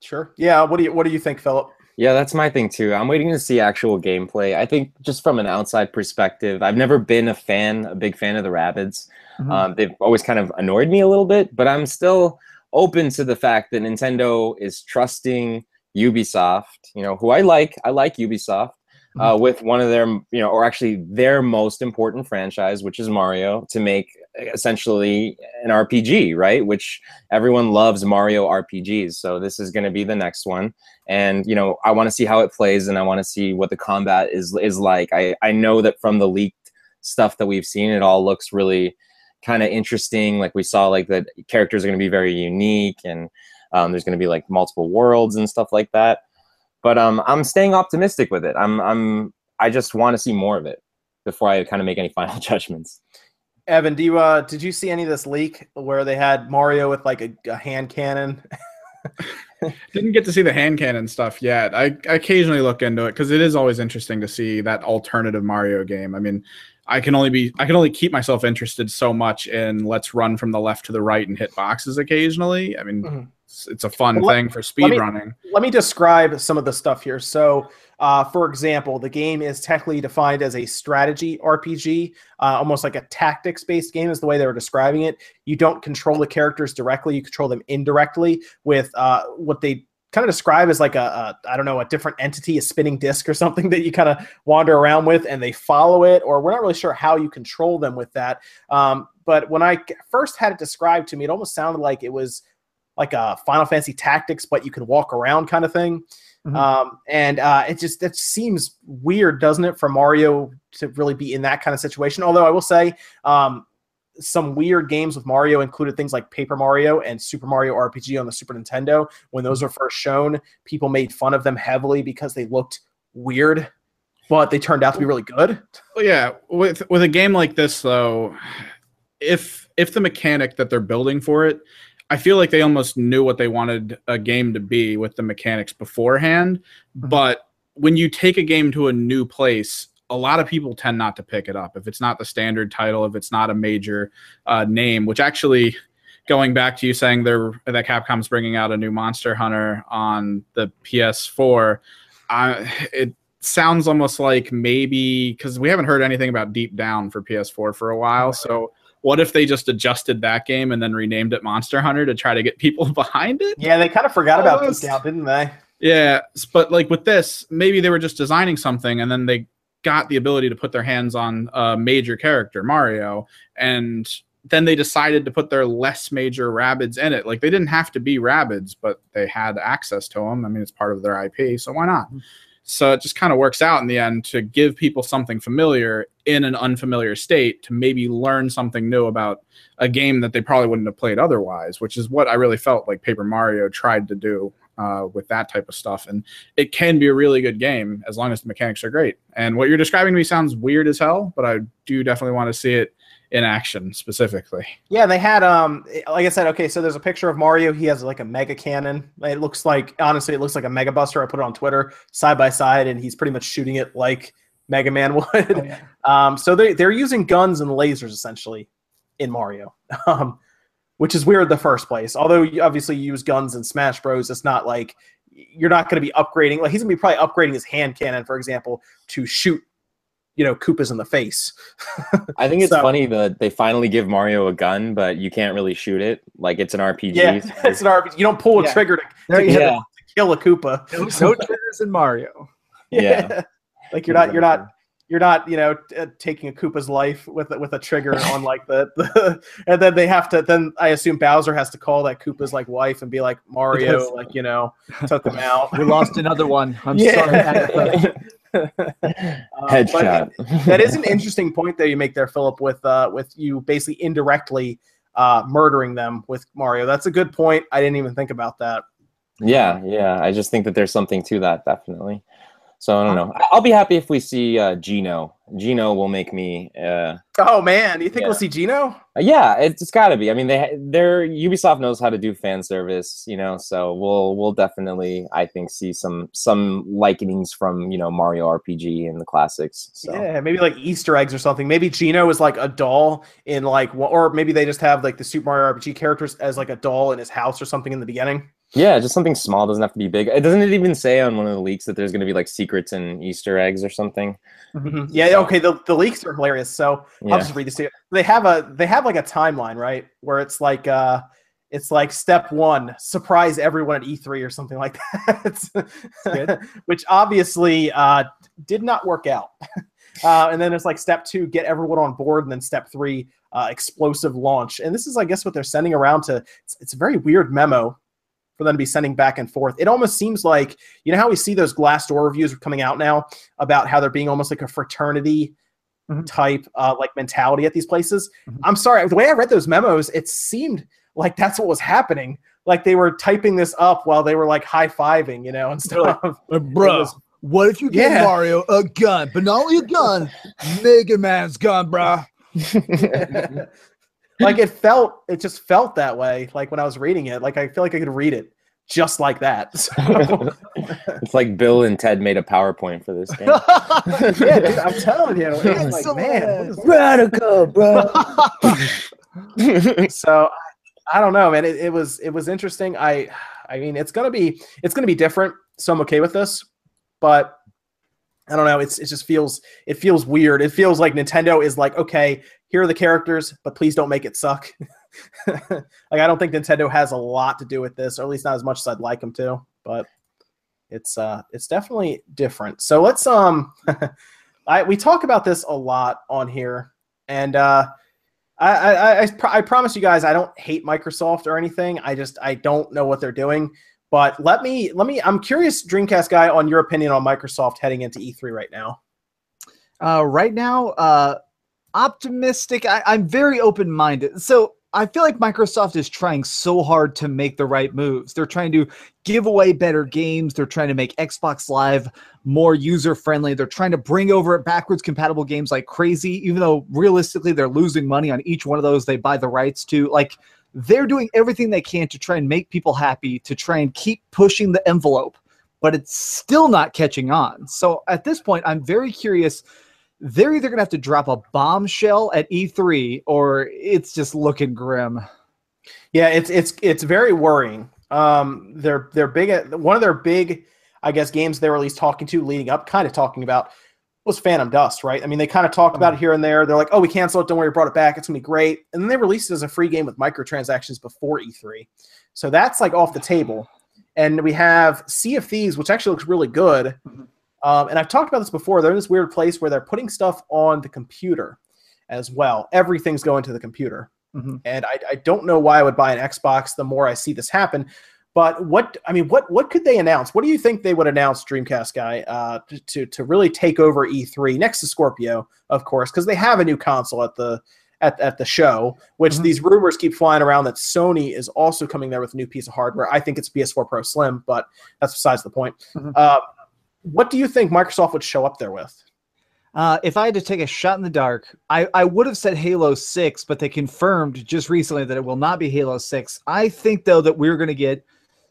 Sure. Yeah. What do you What do you think, Philip? Yeah, that's my thing too. I'm waiting to see actual gameplay. I think just from an outside perspective, I've never been a fan, a big fan of the Rabbids. Mm-hmm. Um, they've always kind of annoyed me a little bit, but I'm still open to the fact that Nintendo is trusting Ubisoft. You know, who I like. I like Ubisoft uh, mm-hmm. with one of their, you know, or actually their most important franchise, which is Mario, to make essentially an RPG, right? Which everyone loves Mario RPGs. So this is going to be the next one, and you know, I want to see how it plays, and I want to see what the combat is is like. I I know that from the leaked stuff that we've seen, it all looks really kind of interesting. Like we saw, like the characters are going to be very unique, and um, there's going to be like multiple worlds and stuff like that. But um, I'm staying optimistic with it. I'm I'm I just want to see more of it before I kind of make any final judgments. Evan, do you uh, did you see any of this leak where they had Mario with like a, a hand cannon? Didn't get to see the hand cannon stuff yet. I, I occasionally look into it because it is always interesting to see that alternative Mario game. I mean, I can only be I can only keep myself interested so much in let's run from the left to the right and hit boxes occasionally. I mean, mm-hmm it's, it's a fun well, thing for speed let me, running. Let me describe some of the stuff here. So, uh, for example, the game is technically defined as a strategy RPG, uh, almost like a tactics based game, is the way they were describing it. You don't control the characters directly, you control them indirectly with uh, what they kind of describe as like a, a I don't know a different entity, a spinning disc or something that you kind of wander around with, and they follow it. Or we're not really sure how you control them with that. Um, but when I first had it described to me, it almost sounded like it was like a Final Fantasy Tactics, but you can walk around kind of thing. Mm-hmm. Um, and uh, it just that seems weird, doesn't it, for Mario to really be in that kind of situation? Although I will say, um, some weird games with Mario included things like Paper Mario and Super Mario RPG on the Super Nintendo. When those were first shown, people made fun of them heavily because they looked weird, but they turned out to be really good. Well, yeah, with with a game like this though, if if the mechanic that they're building for it I feel like they almost knew what they wanted a game to be with the mechanics beforehand. Mm-hmm. But when you take a game to a new place, a lot of people tend not to pick it up if it's not the standard title, if it's not a major uh, name. Which actually, going back to you saying they're that Capcom's bringing out a new Monster Hunter on the PS4, I, it sounds almost like maybe because we haven't heard anything about Deep Down for PS4 for a while, so what if they just adjusted that game and then renamed it Monster Hunter to try to get people behind it? Yeah, they kind of forgot about this now, didn't they? Yeah, but like with this, maybe they were just designing something and then they got the ability to put their hands on a major character, Mario, and then they decided to put their less major Rabbids in it. Like they didn't have to be Rabbids, but they had access to them. I mean, it's part of their IP, so why not? Hmm. So it just kind of works out in the end to give people something familiar in an unfamiliar state to maybe learn something new about a game that they probably wouldn't have played otherwise, which is what I really felt like Paper Mario tried to do uh, with that type of stuff. And it can be a really good game as long as the mechanics are great. And what you're describing to me sounds weird as hell, but I do definitely want to see it in action specifically. Yeah, they had um like I said, okay, so there's a picture of Mario. He has like a mega cannon. It looks like honestly, it looks like a mega buster. I put it on Twitter side by side, and he's pretty much shooting it like Mega Man would. Oh, yeah. um, so they they're using guns and lasers essentially in Mario. Um, which is weird the first place. Although you obviously you use guns in Smash Bros, it's not like you're not going to be upgrading. Like he's going to be probably upgrading his hand cannon, for example, to shoot you know Koopas in the face. I think it's So- funny that they finally give Mario a gun, but you can't really shoot it. Like it's an RPG. yeah, it's an RPG. You don't pull a Yeah. trigger to, to yeah. have kill a Koopa. it. No, no triggers in Mario. Yeah. like you're not you're not you're not you know t- uh, taking a Koopa's life with a- with a trigger on like the, the and then they have to then I assume Bowser has to call that Koopa's like wife and be like Mario like you know took him out. We lost another one. I'm Yeah. sorry. Uh, Headshot. that is an interesting point that you make there, Philip, with uh, with you basically indirectly uh, murdering them with Mario. That's a good point. I didn't even think about that. yeah, yeah. I just think that there's something to that, definitely. So I don't know. I- I'll be happy if we see uh, Geno. Geno will make me. Uh, Oh man, you think Yeah. we'll see Geno? yeah, it's, it's got to be. I mean, they they're Ubisoft knows how to do fan service, you know. So we'll we'll definitely, I think, see some some likenings from you know Mario RPG and the classics. So Yeah, maybe like Easter eggs or something. Maybe Geno is like a doll in like, or maybe they just have like the Super Mario RPG characters as like a doll in his house or something in the beginning. Yeah, just something small doesn't have to be big. It doesn't it even say on one of the leaks that there's going to be like secrets and Easter eggs or something. Mhm. Yeah, okay. The, the leaks are hilarious. So Yeah. I'll just read this to you. They have a they have like a timeline, right? Where it's like uh it's like step one, surprise everyone at E3 or something like that. Which obviously uh did not work out. Uh, and then it's like step two, get everyone on board, and then step three, uh, explosive launch. And this is, I guess, what they're sending around to. It's, it's a very weird memo for them to be sending back and forth. It almost seems like you know how we see those Glassdoor reviews coming out now about how they're being almost like a fraternity Mhm. type uh, like mentality at these places. Mhm. I'm sorry, the way I read those memos, it seemed like that's what was happening. Like they were typing this up while they were like high fiving, you know, and like, stuff. Uh, bro, what if you give Yeah. Mario a gun, but not only a gun, Mega Man's gun, bro? like it felt, it just felt that way. Like when I was reading it, like I feel like I could read it just like that. So, it's like Bill and Ted made a PowerPoint for this game. yeah, dude, I'm telling you, it's like man, Radical, bro. so I don't know, man. It, it was it was interesting. I I mean, it's gonna be it's gonna be different. So I'm okay with this, but I don't know. It's it just feels it feels weird. It feels like Nintendo is like, okay, here are the characters, but please don't make it suck. like I don't think Nintendo has a lot to do with this, or at least not as much as I'd like them to. But it's uh it's definitely different. So let's um, I we talk about this a lot on here, and uh. I, I, I, pr- I promise you guys, I don't hate Microsoft or anything. I just I don't know what they're doing. But let me let me. I'm curious, Dreamcast guy, on your opinion on Microsoft heading into E3 right now. Uh, right now, uh, optimistic. I, I'm very open minded. So I feel like Microsoft is trying so hard to make the right moves. They're trying to give away better games. They're trying to make Xbox Live more user friendly. They're trying to bring over backwards compatible games like crazy, even though realistically they're losing money on each one of those they buy the rights to. Like they're doing everything they can to try and make people happy, to try and keep pushing the envelope, but it's still not catching on. So at this point, I'm very curious. They're either going to have to drop a bombshell at E3 or it's just looking grim. Yeah, it's it's it's very worrying. Um, they're they're big one of their big, I guess, games they were at least talking to leading up, kind of talking about was Phantom Dust, right? I mean, they kind of talked about it here and there. They're like, oh, we canceled it. Don't worry, we brought it back. It's gonna be great. And then they released it as a free game with microtransactions before E3. So that's like off the table. And we have Sea of Thieves, which actually looks really good. Um, and I've talked about this before. They're in this weird place where they're putting stuff on the computer as well. Everything's going to the computer. Mhm. And I, I don't know why I would buy an Xbox the more I see this happen. But what I mean, what what could they announce? What do you think they would announce, Dreamcast guy, uh, to to really take over E3 next to Scorpio, of course, because they have a new console at the at, at the show, which Mhm. these rumors keep flying around that Sony is also coming there with a new piece of hardware. I think it's PS4 Pro Slim, but that's besides the point. Mhm. Uh, what do you think Microsoft would show up there with? Uh, if I had to take a shot in the dark, I, I would have said Halo 6, but they confirmed just recently that it will not be Halo 6. I think, though, that we're going to get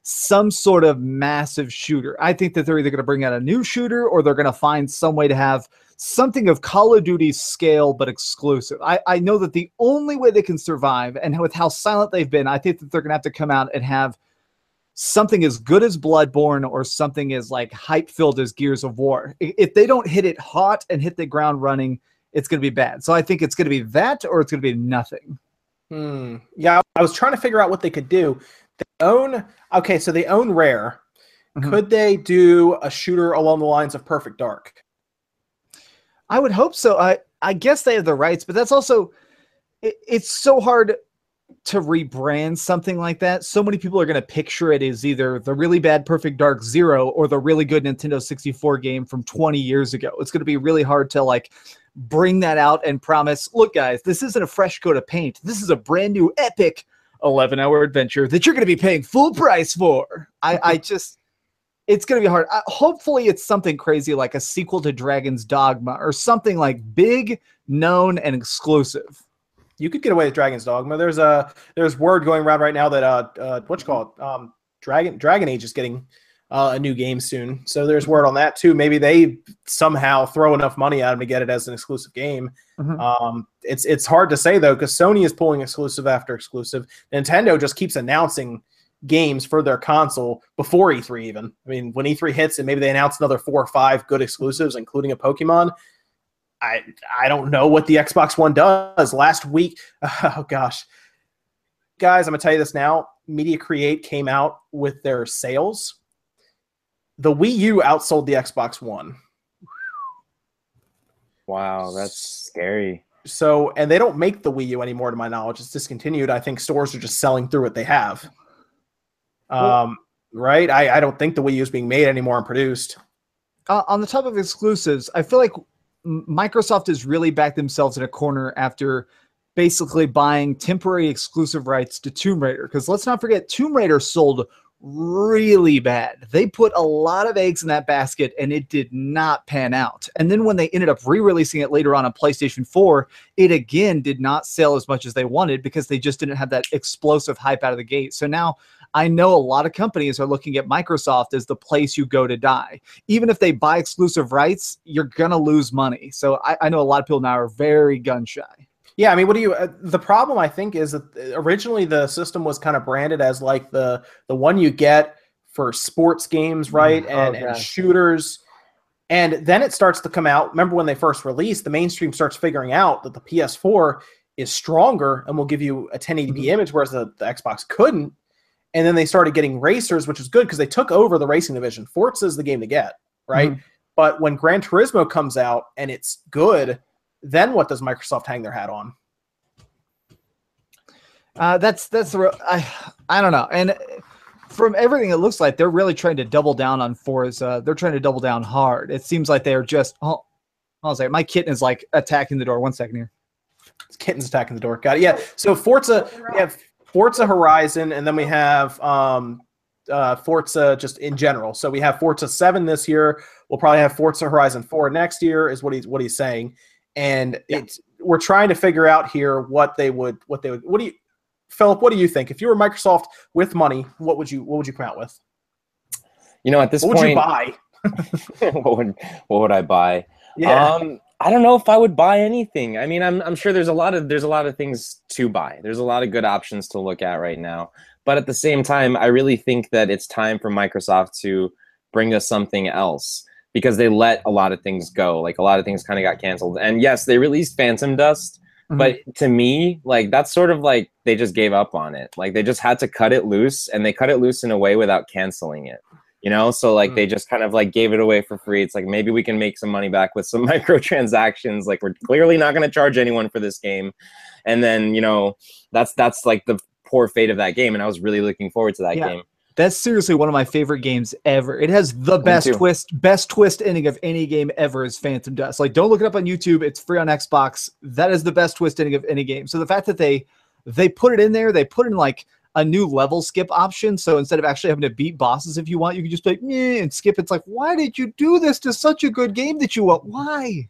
some sort of massive shooter. I think that they're either going to bring out a new shooter or they're going to find some way to have something of Call of Duty scale but exclusive. I, I know that the only way they can survive, and with how silent they've been, I think that they're going to have to come out and have something as good as Bloodborne or something as like hype filled as Gears of War. If they don't hit it hot and hit the ground running, it's going to be bad. So I think it's going to be that or it's going to be nothing. Hmm. Yeah, I was trying to figure out what they could do. Own okay, so they own Rare. Mm-hmm. Could they do a shooter along the lines of Perfect Dark? I would hope so. I I guess they have the rights, but that's also it, it's so hard to rebrand something like that. So many people are going to picture it as either the really bad Perfect Dark Zero or the really good Nintendo 64 game from 20 years ago. It's going to be really hard to like bring that out and promise, look, guys, this isn't a fresh coat of paint. This is a brand new epic 11 hour adventure that you're going to be paying full price for. I, I just, it's going to be hard. Uh, hopefully, it's something crazy like a sequel to Dragon's Dogma or something like big, known, and exclusive. You could get away with Dragon's Dogma. There's a there's word going around right now that uh, uh what you call it um Dragon Dragon Age is getting uh, a new game soon. So there's word on that too. Maybe they somehow throw enough money at them to get it as an exclusive game. Mm-hmm. Um, it's it's hard to say though because Sony is pulling exclusive after exclusive. Nintendo just keeps announcing games for their console before E3 even. I mean, when E3 hits and maybe they announce another four or five good exclusives, including a Pokemon. I I don't know what the Xbox One does. Last week, oh gosh, guys, I'm gonna tell you this now. Media Create came out with their sales the Wii U outsold the Xbox One. Wow, that's scary. So, and they don't make the Wii U anymore, to my knowledge. It's discontinued. I think stores are just selling through what they have. Um, right? I, I don't think the Wii U is being made anymore and produced. Uh, on the top of exclusives, I feel like Microsoft has really backed themselves in a corner after basically buying temporary exclusive rights to Tomb Raider. Because let's not forget, Tomb Raider sold really bad. They put a lot of eggs in that basket and it did not pan out. And then when they ended up re releasing it later on on PlayStation 4, it again did not sell as much as they wanted because they just didn't have that explosive hype out of the gate. So now I know a lot of companies are looking at Microsoft as the place you go to die. Even if they buy exclusive rights, you're going to lose money. So I, I know a lot of people now are very gun shy. Yeah, I mean, what do you? Uh, the problem I think is that originally the system was kind of branded as like the the one you get for sports games, mm, right, oh, and, and shooters. And then it starts to come out. Remember when they first released, the mainstream starts figuring out that the PS4 is stronger and will give you a 1080p mm-hmm. image, whereas the, the Xbox couldn't. And then they started getting racers, which is good because they took over the racing division. Forza is the game to get, right? Mm-hmm. But when Gran Turismo comes out and it's good, then what does Microsoft hang their hat on? Uh, that's that's the I I don't know. And from everything it looks like, they're really trying to double down on Forza. They're trying to double down hard. It seems like they're just. Oh, I'll say my kitten is like attacking the door. One second here. Kitten's attacking the door. Got it. Yeah. So Forza, we have Forza Horizon, and then we have um, uh, Forza just in general. So we have Forza Seven this year. We'll probably have Forza Horizon Four next year. Is what he's what he's saying and yeah. it's we're trying to figure out here what they would what they would what do you Philip what do you think? If you were Microsoft with money what would you what would you come out with? You know at this what point would you buy? What would what would I buy? Yeah. Um I don't know if I would buy anything. I mean I'm I'm sure there's a lot of there's a lot of things to buy. There's a lot of good options to look at right now. But at the same time I really think that it's time for Microsoft to bring us something else because they let a lot of things go. Like a lot of things kind of got canceled. And yes, they released Phantom Dust, mm-hmm. but to me, like that's sort of like they just gave up on it. Like they just had to cut it loose and they cut it loose in a way without canceling it. You know, so like mm-hmm. they just kind of like gave it away for free. It's like maybe we can make some money back with some microtransactions. Like we're clearly not going to charge anyone for this game. And then, you know, that's that's like the poor fate of that game and I was really looking forward to that yeah. game. That's seriously one of my favorite games ever. It has the best twist, best twist ending of any game ever is Phantom Dust. Like, don't look it up on YouTube. It's free on Xbox. That is the best twist ending of any game. So the fact that they they put it in there, they put in like a new level skip option. So instead of actually having to beat bosses if you want, you can just like and skip. It's like, why did you do this to such a good game that you want? Why?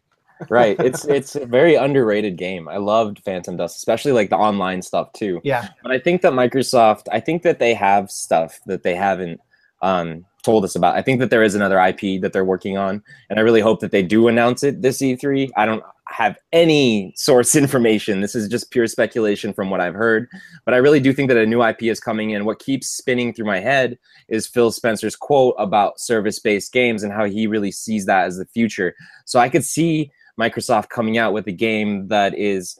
Right. It's it's a very underrated game. I loved Phantom Dust, especially like the online stuff too. Yeah. But I think that Microsoft, I think that they have stuff that they haven't um, told us about. I think that there is another IP that they're working on, and I really hope that they do announce it this E3. I don't. have any source information. This is just pure speculation from what I've heard. But I really do think that a new IP is coming in. What keeps spinning through my head is Phil Spencer's quote about service based games and how he really sees that as the future. So I could see Microsoft coming out with a game that is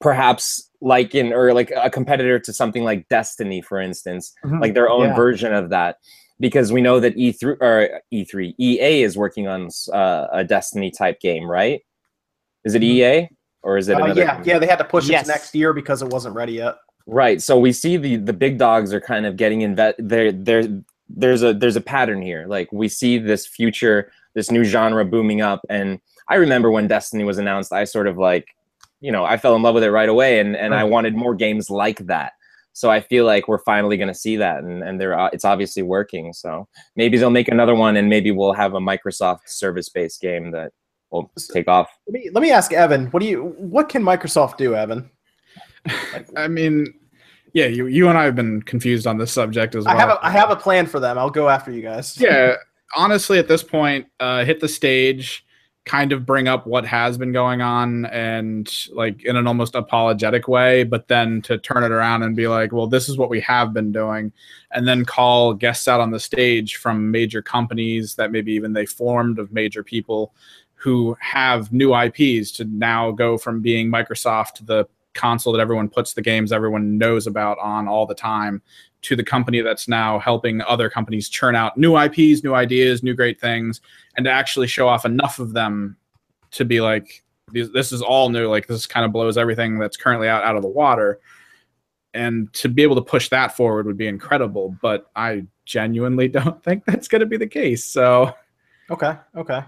perhaps like in or like a competitor to something like Destiny, for instance, Mhm. like their own Yeah. version of that. Because we know that E3 or E3 EA is working on uh, a Destiny type game, right? Is it EA or is it Uh, another? yeah, company? yeah, they had to push it Yes. to next year because it wasn't ready yet. Right. So we see the the big dogs are kind of getting invet there there there's a there's a pattern here. Like we see this future, this new genre booming up. And I remember when Destiny was announced, I sort of like, you know, I fell in love with it right away and and I wanted more games like that. So I feel like we're finally going to see that, and and they're uh, it's obviously working. So maybe they'll make another one, and maybe we'll have a Microsoft service-based game that will take off. Let me let me ask Evan. What do you? What can Microsoft do, Evan? I mean, yeah, you you and I have been confused on this subject as well. I have a I have a plan for them. I'll go after you guys. yeah, honestly, at this point, uh, hit the stage, kind of bring up what has been going on, and like in an almost apologetic way, but then to turn it around and be like, well, this is what we have been doing, and then call guests out on the stage from major companies that maybe even they formed of major people who have new IPs to now go from being Microsoft, to the console that everyone puts the games everyone knows about on all the time, to the company that's now helping other companies churn out new IPs, new ideas, new great things, and to actually show off enough of them to be like, this is all new. Like this kind of blows everything that's currently out out of the water. And to be able to push that forward would be incredible. But I genuinely don't think that's going to be the case. So Okay. Okay.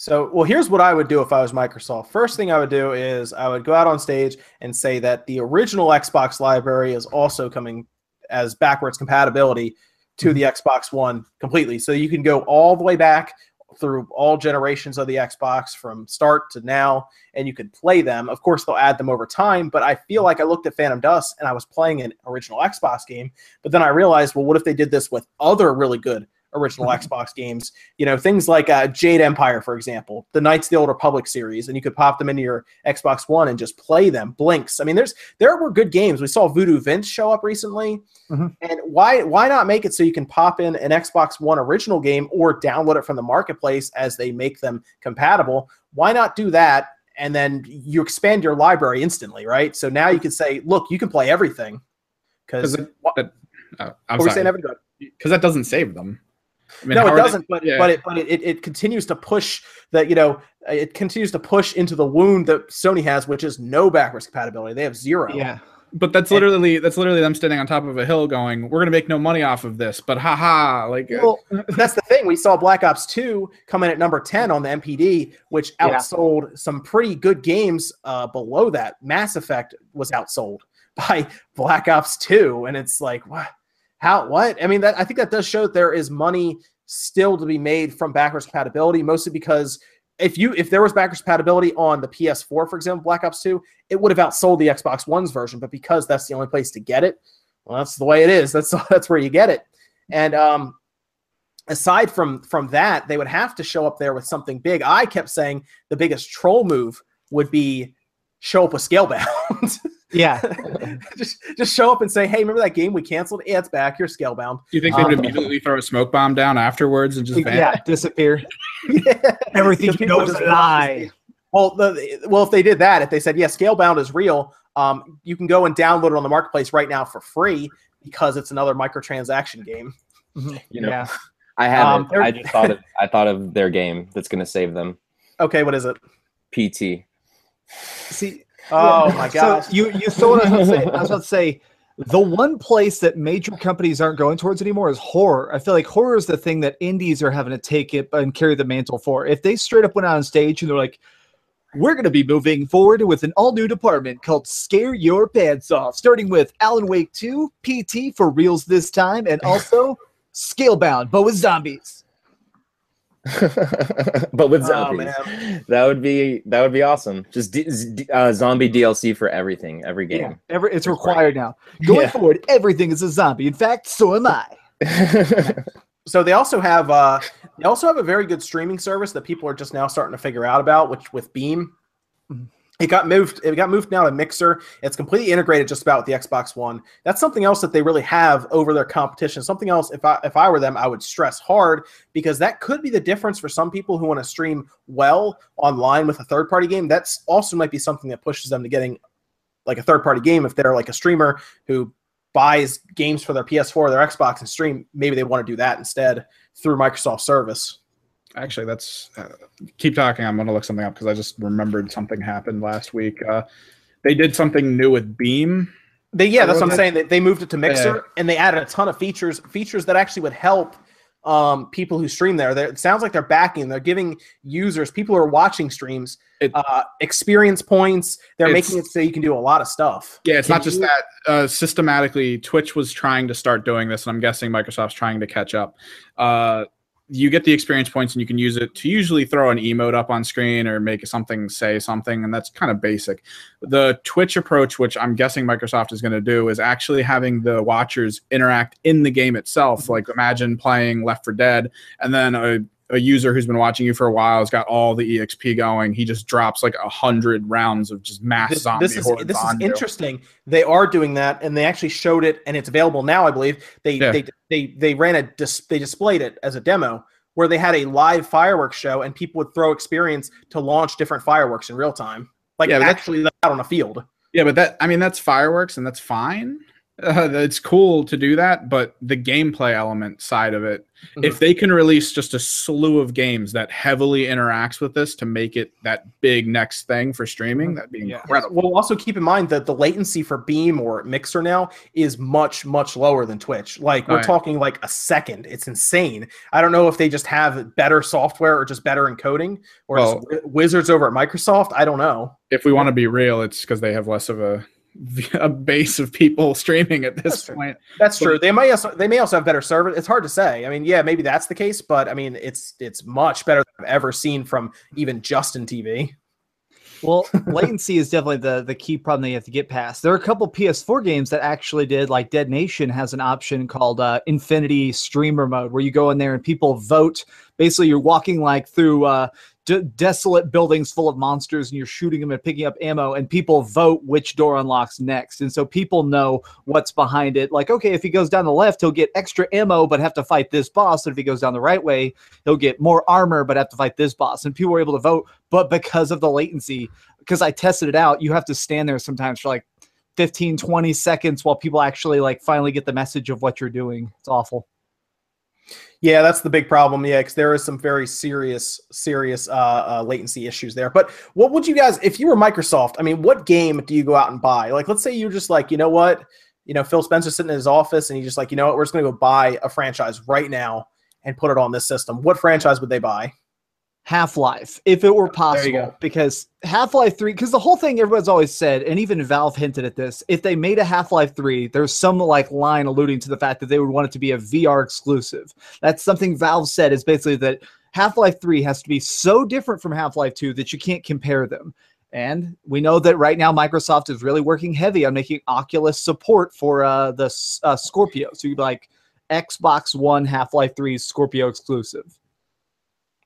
So, well, here's what I would do if I was Microsoft. First thing I would do is I would go out on stage and say that the original Xbox library is also coming as backwards compatibility to the mm-hmm. Xbox One completely. So you can go all the way back through all generations of the Xbox from start to now, and you could play them. Of course, they'll add them over time, but I feel like I looked at Phantom Dust and I was playing an original Xbox game, but then I realized, well, what if they did this with other really good original Xbox games? You know, things like uh, Jade Empire, for example, the Knights of the Old Republic series, and you could pop them into your Xbox One and just play them. Blinx. I mean, there's there were good games. We saw Voodoo Vince show up recently, Mhm. and why why not make it so you can pop in an Xbox One original game or download it from the marketplace as they make them compatible? Why not do that? And then you expand your library instantly, right? So now you can say, look, you can play everything. Because uh, I'm saying, sorry Evan? Go ahead. because that doesn't save them. I mean, no, it doesn't. but yeah. but it but it, it, it continues to push that you know it continues to push into the wound that Sony has, which is no backwards compatibility. They have zero. Yeah. But that's literally that's literally them standing on top of a hill, going, "We're gonna make no money off of this." But haha, like uh, Well, that's the thing. We saw Black Ops 2 come in at number 10 on the NPD, which Yeah. outsold some pretty good games uh, below that. Mass Effect was outsold by Black Ops 2. And it's like, what? How, what? I mean, that I think that does show that there is money still to be made from backwards compatibility, mostly because if you if there was backwards compatibility on the PS4, for example, Black Ops 2, it would have outsold the Xbox One's version. But because that's the only place to get it, well, that's the way it is. That's that's where you get it. And um, aside from from that, they would have to show up there with something big. I kept saying the biggest troll move would be show up with Scalebound. Yeah. just just show up and say, "Hey, remember that game we canceled? Yeah, it's back. You're Scalebound." do you think they would Um, immediately throw a smoke bomb down afterwards and just vanish? yeah. Disappear. yeah. Everything The you people know is just a lie. Well, the, well, if they did that, if they said, "Yeah, Scalebound is real," um, you can go and download it on the marketplace right now for free because it's another microtransaction game. You know, Yeah. I haven't. Um, I just thought of I thought of their game that's going to save them. Okay, what is it? PT. See. Oh my so you you saw what I was about to say. I was about to say the one place that major companies aren't going towards anymore is horror. I feel like horror is the thing that indies are having to take it and carry the mantle for. If they straight up went on stage and they're like, "We're going to be moving forward with an all new department called Scare Your Pants Off, starting with Alan Wake 2, PT for reals this time, and also Scalebound, but with zombies." but with Oh, zombies, man. that would be that would be awesome. Just uh, zombie DLC for everything, every Yeah, game. every, it's required now. Going Yeah. forward, everything is a zombie. In fact, so am I. so they also have uh they also have a very good streaming service that people are just now starting to figure out about which with beam it got moved it got moved now to mixer. It's completely integrated just about with the xbox one. That's something else that they really have over their competition. Something else if i if i were them i would stress hard because that could be the difference for some people who want to stream well online with a third party game. That's also might be something that pushes them to getting like a third party game if they're like a streamer who buys games for their ps4 or their xbox and stream. Maybe they want to do that instead through microsoft service actually that's uh, keep talking i'm going to look something up because i just remembered something happened last week uh, they did something new with beam they yeah that's what i'm saying they, they moved it to mixer yeah. and they added a ton of features features that actually would help um, people who stream there. They're, it sounds like they're backing. They're giving users, people who are watching streams, it, uh, experience points. They're making it so you can do a lot of stuff. Yeah, it's can not just that. Uh, systematically, Twitch was trying to start doing this, and I'm guessing Microsoft's trying to catch up. Uh, you get the experience points and you can use it to usually throw an emote up on screen or make something say something and that's kind of basic the twitch approach which i'm guessing microsoft is going to do is actually having the watchers interact in the game itself mm-hmm. like imagine playing left for dead and then a, a user who's been watching you for a while has got all the exp going he just drops like a hundred rounds of just mass this, zombie this is this is interesting they are doing that and they actually showed it and it's available now i believe they yeah. they they they ran a dis- they displayed it as a demo where they had a live fireworks show and people would throw experience to launch different fireworks in real time, like yeah, actually out on a field. Yeah, but that I mean that's fireworks and that's fine. Uh, it's cool to do that, but the gameplay element side of it Mm-hmm. If they can release just a slew of games that heavily interacts with this to make it that big next thing for streaming, mm-hmm. that'd be yeah. incredible. Well, also keep in mind that the latency for Beam or Mixer now is much, much lower than Twitch. Like we're right. talking like a second. It's insane. I don't know if they just have better software or just better encoding or well, wizards over at Microsoft. I don't know. If we want to be real, it's because they have less of a a base of people streaming at this that's point. True. That's but, true. They may also they may also have better service. It's hard to say. I mean, yeah, maybe that's the case, but I mean, it's it's much better than I've ever seen from even Justin TV. Well, latency is definitely the the key problem that you have to get past. There are a couple PS4 games that actually did, like Dead Nation has an option called uh, Infinity Streamer Mode, where you go in there and people vote. Basically, you're walking like through uh, d- desolate buildings full of monsters and you're shooting them and picking up ammo and people vote which door unlocks next. And so people know what's behind it. Like okay if he goes down the left he'll get extra ammo but have to fight this boss. And if he goes down the right way he'll get more armor but have to fight this boss. And people were able to vote but because of the latency because i tested it out you have to stand there sometimes for like 15 20 seconds while people actually like finally get the message of what you're doing. It's awful yeah, that's the big problem. Yeah, because there is some very serious, serious uh, uh, latency issues there. But what would you guys, if you were Microsoft, I mean, what game do you go out and buy? Like, let's say you're just like, you know what, you know, Phil Spencer sitting in his office and he's just like, you know what, we're just going to go buy a franchise right now and put it on this system. What franchise would they buy? Half Life, if it were possible, because Half Life 3, because the whole thing everybody's always said, and even Valve hinted at this, if they made a Half Life 3, there's some like line alluding to the fact that they would want it to be a VR exclusive. That's something Valve said is basically that Half Life 3 has to be so different from Half Life 2 that you can't compare them. And we know that right now Microsoft is really working heavy on making Oculus support for uh, the uh, Scorpio. So you'd be like Xbox One Half Life 3 Scorpio exclusive.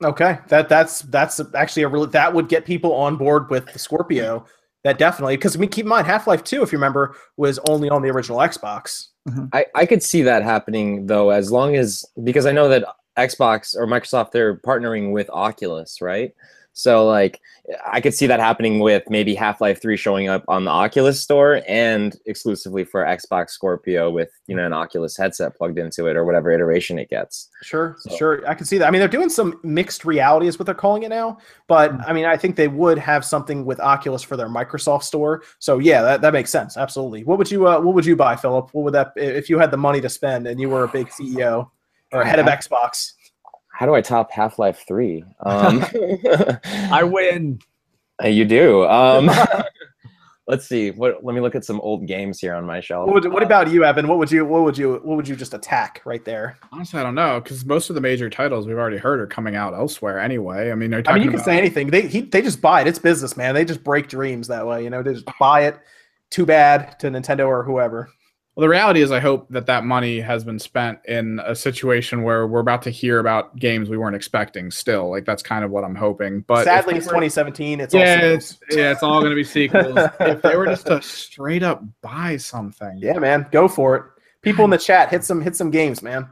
Okay, that that's that's actually a really that would get people on board with the Scorpio. That definitely because I mean keep in mind Half Life Two, if you remember, was only on the original Xbox. Mm-hmm. I I could see that happening though, as long as because I know that Xbox or Microsoft they're partnering with Oculus, right? So like I could see that happening with maybe Half-Life 3 showing up on the Oculus store and exclusively for Xbox Scorpio with, you know, an Oculus headset plugged into it or whatever iteration it gets. Sure, so. sure. I can see that. I mean, they're doing some mixed reality is what they're calling it now, but mm-hmm. I mean, I think they would have something with Oculus for their Microsoft store. So yeah, that, that makes sense. Absolutely. What would you uh, what would you buy, Philip? What would that if you had the money to spend and you were a big CEO or head of Xbox? How do I top Half Life Three? Um, I win. Uh, you do. Um, let's see. What? Let me look at some old games here on my shelf. What, would, what about you, Evan? What would you? What would you? What would you just attack right there? Honestly, I don't know because most of the major titles we've already heard are coming out elsewhere anyway. I mean, I mean, you can say anything. They he, they just buy it. It's business, man. They just break dreams that way. You know, they just buy it. Too bad to Nintendo or whoever. Well, the reality is, I hope that that money has been spent in a situation where we're about to hear about games we weren't expecting. Still, like that's kind of what I'm hoping. But Sadly, if it's 2017. It's yeah, all it's, yeah, it's all going to be sequels. if they were just to straight up buy something, yeah, man, go for it. People in the chat, hit some hit some games, man.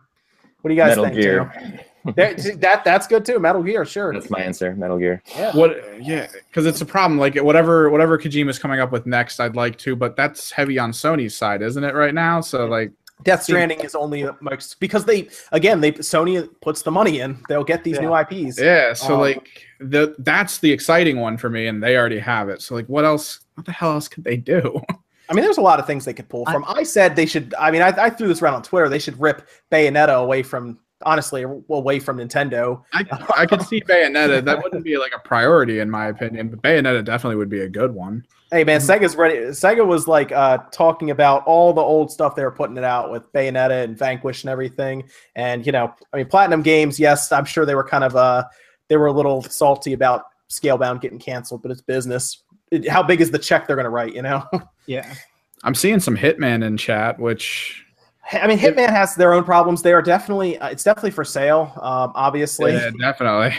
What do you guys Metal think? Gear. Too? There- that that's good too. Metal Gear, sure. That's my answer. Metal Gear. Yeah. What? Yeah, because it's a problem. Like whatever, whatever Kojima's coming up with next, I'd like to, but that's heavy on Sony's side, isn't it? Right now, so like, Death Stranding is only like, because they again they Sony puts the money in. They'll get these Yeah. new IPs. yeah. So Um, like, the that's the exciting one for me, and they already have it. So like, what else? What the hell else could they do? I mean, there's a lot of things they could pull from. I, said they should. I mean, I, I threw this around on Twitter. They should rip Bayonetta away from honestly away from Nintendo. I I could see Bayonetta. That wouldn't be like a priority in my opinion, but Bayonetta definitely would be a good one. Hey man, Sega's ready. Sega was like uh, talking about all the old stuff they were putting it out with Bayonetta and Vanquish and everything. And you know, I mean, Platinum Games. Yes, I'm sure they were kind of uh, they were a little salty about Scalebound getting canceled, but it's business. It- how big is the check they're going to write? You know, Yeah. I'm seeing some Hitman in chat, which I mean, Hitman has their own problems. They are definitely uh, it's definitely for sale. Um, obviously, yeah, definitely.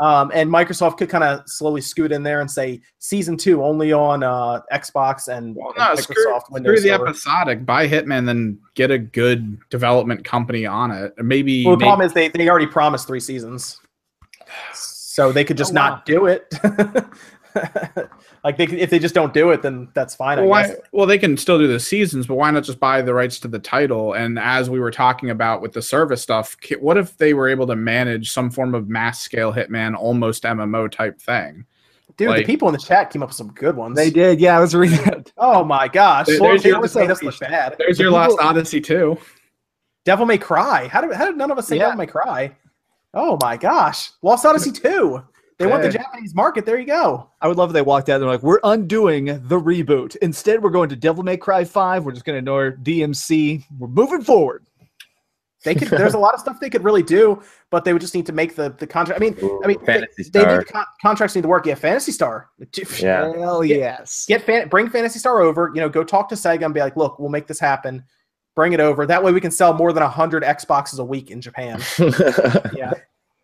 Um, and Microsoft could kind of slowly scoot in there and say season two only on uh, Xbox and, Well, no, screw, Microsoft screw Windows the Server. episodic. Buy Hitman, then get a good development company on it. Maybe, Well, the maybe problem is they, they already promised three seasons, so they could just Oh, wow. not do it. like they if they just don't do it, then that's fine. well, I why, well, they can still do the seasons, but why not just buy the rights to the title? And as we were talking about with the service stuff, what if they were able to manage some form of mass scale Hitman, almost MMO type thing? Dude, like- the people in the chat came up with some good ones. They did. Yeah, I was reading that. Oh my gosh, There- there's your- just made look bad. There's The your Lost people- Odyssey too. Devil May Cry. How did how did none of us say Yeah. Devil May Cry? Oh my gosh, Lost Odyssey two. They want the Japanese market. There you go. I would love if they walked out and they're like, we're undoing the reboot. Instead, we're going to Devil May Cry 5. We're just going to ignore DMC. We're moving forward. They could. there's a lot of stuff they could really do, but they would just need to make the the contract. I mean, I mean, they, Phantasy they Star. need con- contracts need to work. Yeah, Phantasy Star. Yeah. Hell yes. Get fan, bring Phantasy Star over. You know, go talk to Sega and be like, look, we'll make this happen. Bring it over. That way, we can sell more than hundred Xboxes a week in Japan. yeah.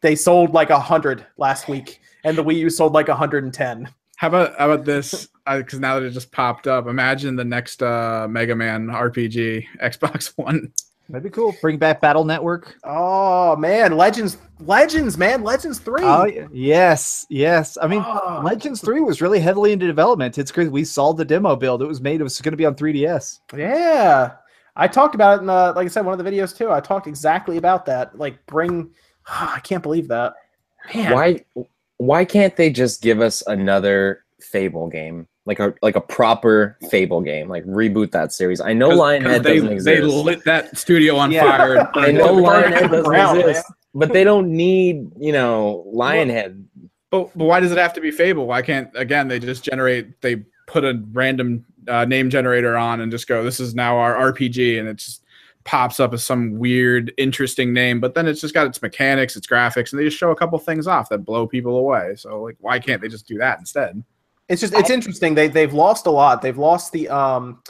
They sold like hundred last week, and the Wii U sold like hundred and ten. How about how about this? Because now that it just popped up, imagine the next uh, Mega Man RPG Xbox One. That'd be cool. Bring back Battle Network. Oh man, Legends, Legends, man, Legends three. Oh, y- yes. Yes. I mean, Oh. Legends 3 was really heavily into development. It's crazy. We saw the demo build. It was made, it was going to be on 3DS. Yeah, I talked about it in, uh, like I said, one of the videos too. I talked exactly about that. Like, bring. I can't believe that. Man, why why can't they just give us another Fable game? Like a like a proper Fable game. Like reboot that series. I know Lionhead they, doesn't exist. they lit that studio on Yeah. fire. I know Lionhead it to the doesn't ground, exist. But they don't need, you know, Lionhead. But, but why does it have to be Fable? Why can't again they just generate? They put a random uh, name generator on and just go, "This is now our RPG," and it just pops up as some weird, interesting name. But then it's just got its mechanics, its graphics, and they just show a couple things off that blow people away. So like, why can't they just do that instead? it's just it's interesting. They they've lost a lot. They've lost the um.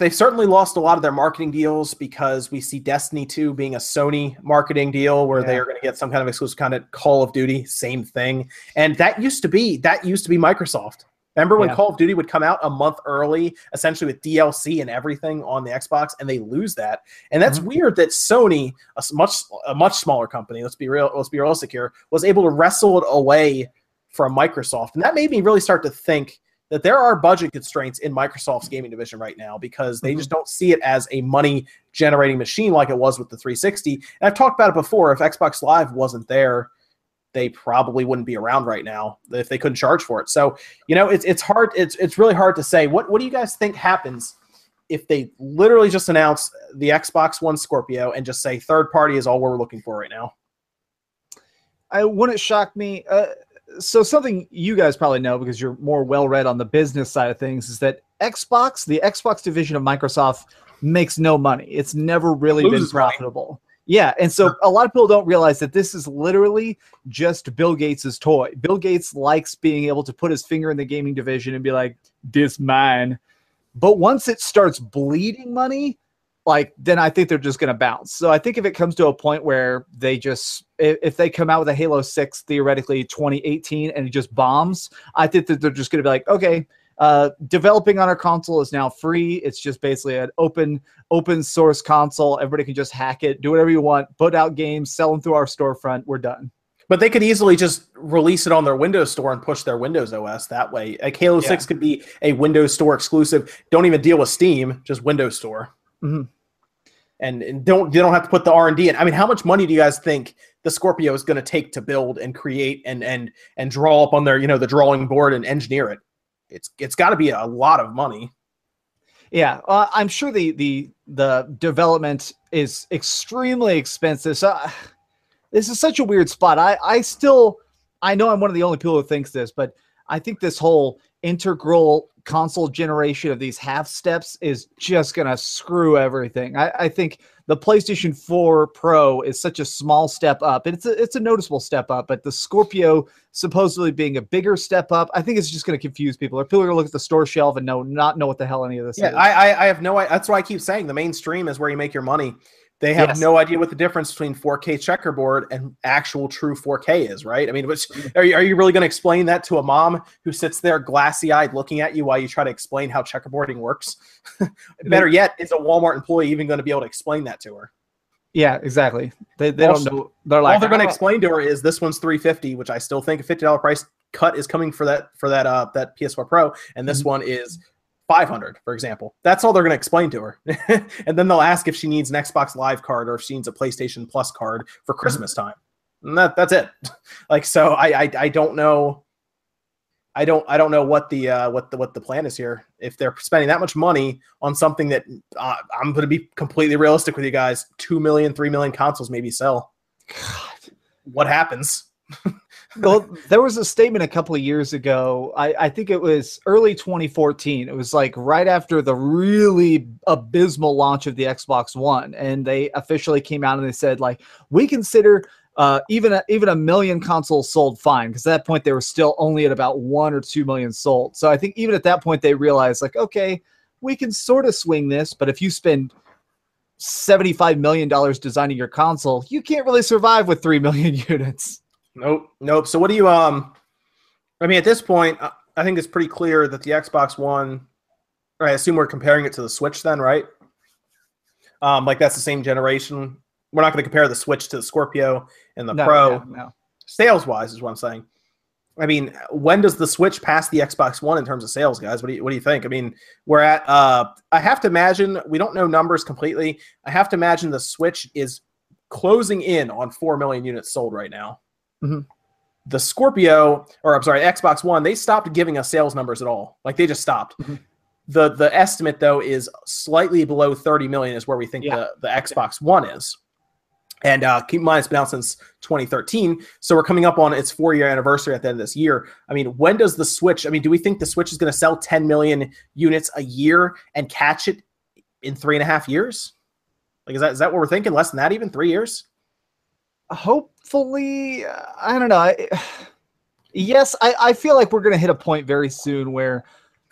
They've certainly lost a lot of their marketing deals because we see Destiny 2 being a Sony marketing deal where they are going to get some kind of exclusive kind of Call of Duty, same thing. And that used to be that used to be Microsoft. Remember when Yeah. Call of Duty would come out a month early, essentially with DLC and everything on the Xbox, and they lose that. And that's mm-hmm. weird that Sony, a much a much smaller company, let's be real, let's be realistic here, was able to wrestle it away from Microsoft. And that made me really start to think that there are budget constraints in Microsoft's gaming division right now because they just mm-hmm. don't see it as a money generating machine like it was with the 360. And I've talked about it before. If Xbox Live wasn't there, they probably wouldn't be around right now if they couldn't charge for it. So, you know, it's it's hard it's it's really hard to say. What what do you guys think happens if they literally just announce the Xbox One Scorpio and just say third party is all we're looking for right now? I wouldn't shock me. Uh, so something you guys probably know because you're more well read on the business side of things is that Xbox, the Xbox division of Microsoft, makes no money. It's never really been profitable. money. Yeah, and so a lot of people don't realize that this is literally just Bill Gates's toy. Bill Gates likes being able to put his finger in the gaming division and be like, "This mine." But once it starts bleeding money, like then I think they're just going to bounce. So I think if it comes to a point where they just if, if they come out with a Halo 6 theoretically 2018 and it just bombs, I think that they're just going to be like, okay, uh, developing on our console is now free. It's just basically an open open source console. Everybody can just hack it, do whatever you want, put out games, sell them through our storefront. We're done. But they could easily just release it on their Windows Store and push their Windows OS that way. Like Halo Yeah. 6 could be a Windows Store exclusive. Don't even deal with Steam, just Windows Store. Mhm. And, and don't you don't have to put the R&D in. I mean, how much money do you guys think the Scorpio is going to take to build and create and and and draw up on their, you know, the drawing board and engineer it? It's it's got to be a lot of money. Yeah, uh, I'm sure the the the development is extremely expensive. So uh, this is such a weird spot. I I still I know I'm one of the only people who thinks this, but I think this whole integral console generation of these half steps is just gonna screw everything. I, I think the PlayStation 4 Pro is such a small step up. And it's a it's a noticeable step up, but the Scorpio supposedly being a bigger step up, I think it's just gonna confuse people. Or people are gonna look at the store shelf and know not know what the hell any of this Yeah, is. I, I I have no. That's why I keep saying the mainstream is where you make your money. They have Yes. no idea what the difference between 4K checkerboard and actual true 4K is, right? I mean, which, are you, are you really going to explain that to a mom who sits there glassy eyed looking at you while you try to explain how checkerboarding works? Better yet, is a Walmart employee even going to be able to explain that to her? Yeah, exactly. They, they Also, don't know. They're like, All they're going to "Oh, explain to her is this one's 350, which I still think a $50 price cut is coming for that for that uh that PS4 Pro, and this Mhm. one is 500, for example. That's all they're going to explain to her, and then they'll ask if she needs an Xbox Live card or if she needs a PlayStation Plus card for Christmas time. And that that's it. like so, I, I I don't know. I don't I don't know what the uh, what the what the plan is here. If they're spending that much money on something that uh, I'm going to be completely realistic with you guys, two million, three million consoles maybe sell. God. What happens? well, there was a statement a couple of years ago. I, I think it was early 2014. It was like right after the really abysmal launch of the Xbox One, and they officially came out and they said like we consider uh, even a, even a million consoles sold fine because at that point they were still only at about one or two million sold. So I think even at that point they realized like okay, we can sort of swing this, but if you spend 75 million dollars designing your console, you can't really survive with 3 million units. Nope, nope. So what do you um? I mean, at this point, I think it's pretty clear that the Xbox One. I assume we're comparing it to the Switch, then, right? Um, like that's the same generation. We're not going to compare the Switch to the Scorpio and the No, Pro. no, no. Sales wise, is what I'm saying. I mean, when does the Switch pass the Xbox One in terms of sales, guys? What do you what do you think? I mean, we're at. Uh, I have to imagine we don't know numbers completely. I have to imagine the Switch is closing in on four million units sold right now. Mhm. The Scorpio, or I'm sorry, Xbox One, they stopped giving us sales numbers at all. Like they just stopped. Mhm. The the estimate though is slightly below 30 million is where we think Yeah. the, the Xbox One is. And uh, keep in mind, it's been out since 2013. So we're coming up on its four year anniversary at the end of this year. I mean, when does the Switch? I mean, do we think the Switch is going to sell 10 million units a year and catch it in three and a half years? Like, is that is that what we're thinking? Less than that, even three years? Hopefully i don't know I, yes I, I feel like we're going to hit a point very soon where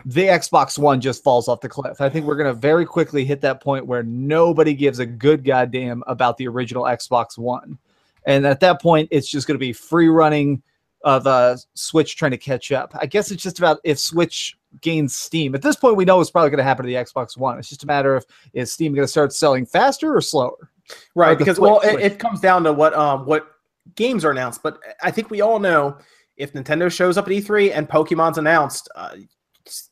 the xbox one just falls off the cliff. I think we're going to very quickly hit that point where nobody gives a good goddamn about the original xbox one. And at that point it's just going to be free running of uh, switch trying to catch up. I guess it's just about if switch gains steam. At this point we know it's probably going to happen to the xbox one. It's just a matter of is steam going to start selling faster or slower Right, because Switch- well, it, it comes down to what um what games are announced. But I think we all know if Nintendo shows up at E3 and Pokemon's announced, uh,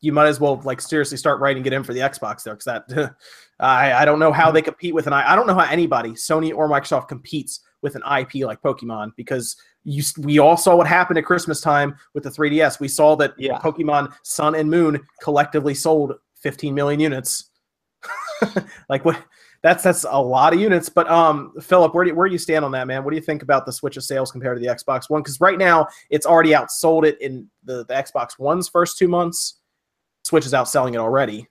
you might as well like seriously start writing it in for the Xbox there because that I I don't know how they compete with an I I don't know how anybody Sony or Microsoft competes with an IP like Pokemon because you we all saw what happened at Christmas time with the 3DS. We saw that Yeah. Pokemon Sun and Moon collectively sold 15 million units. like what? That's that's a lot of units. But um, Philip, where do you, where do you stand on that, man? What do you think about the Switch of sales compared to the Xbox One? Because right now it's already outsold it in the, the Xbox One's first two months. Switch is outselling it already.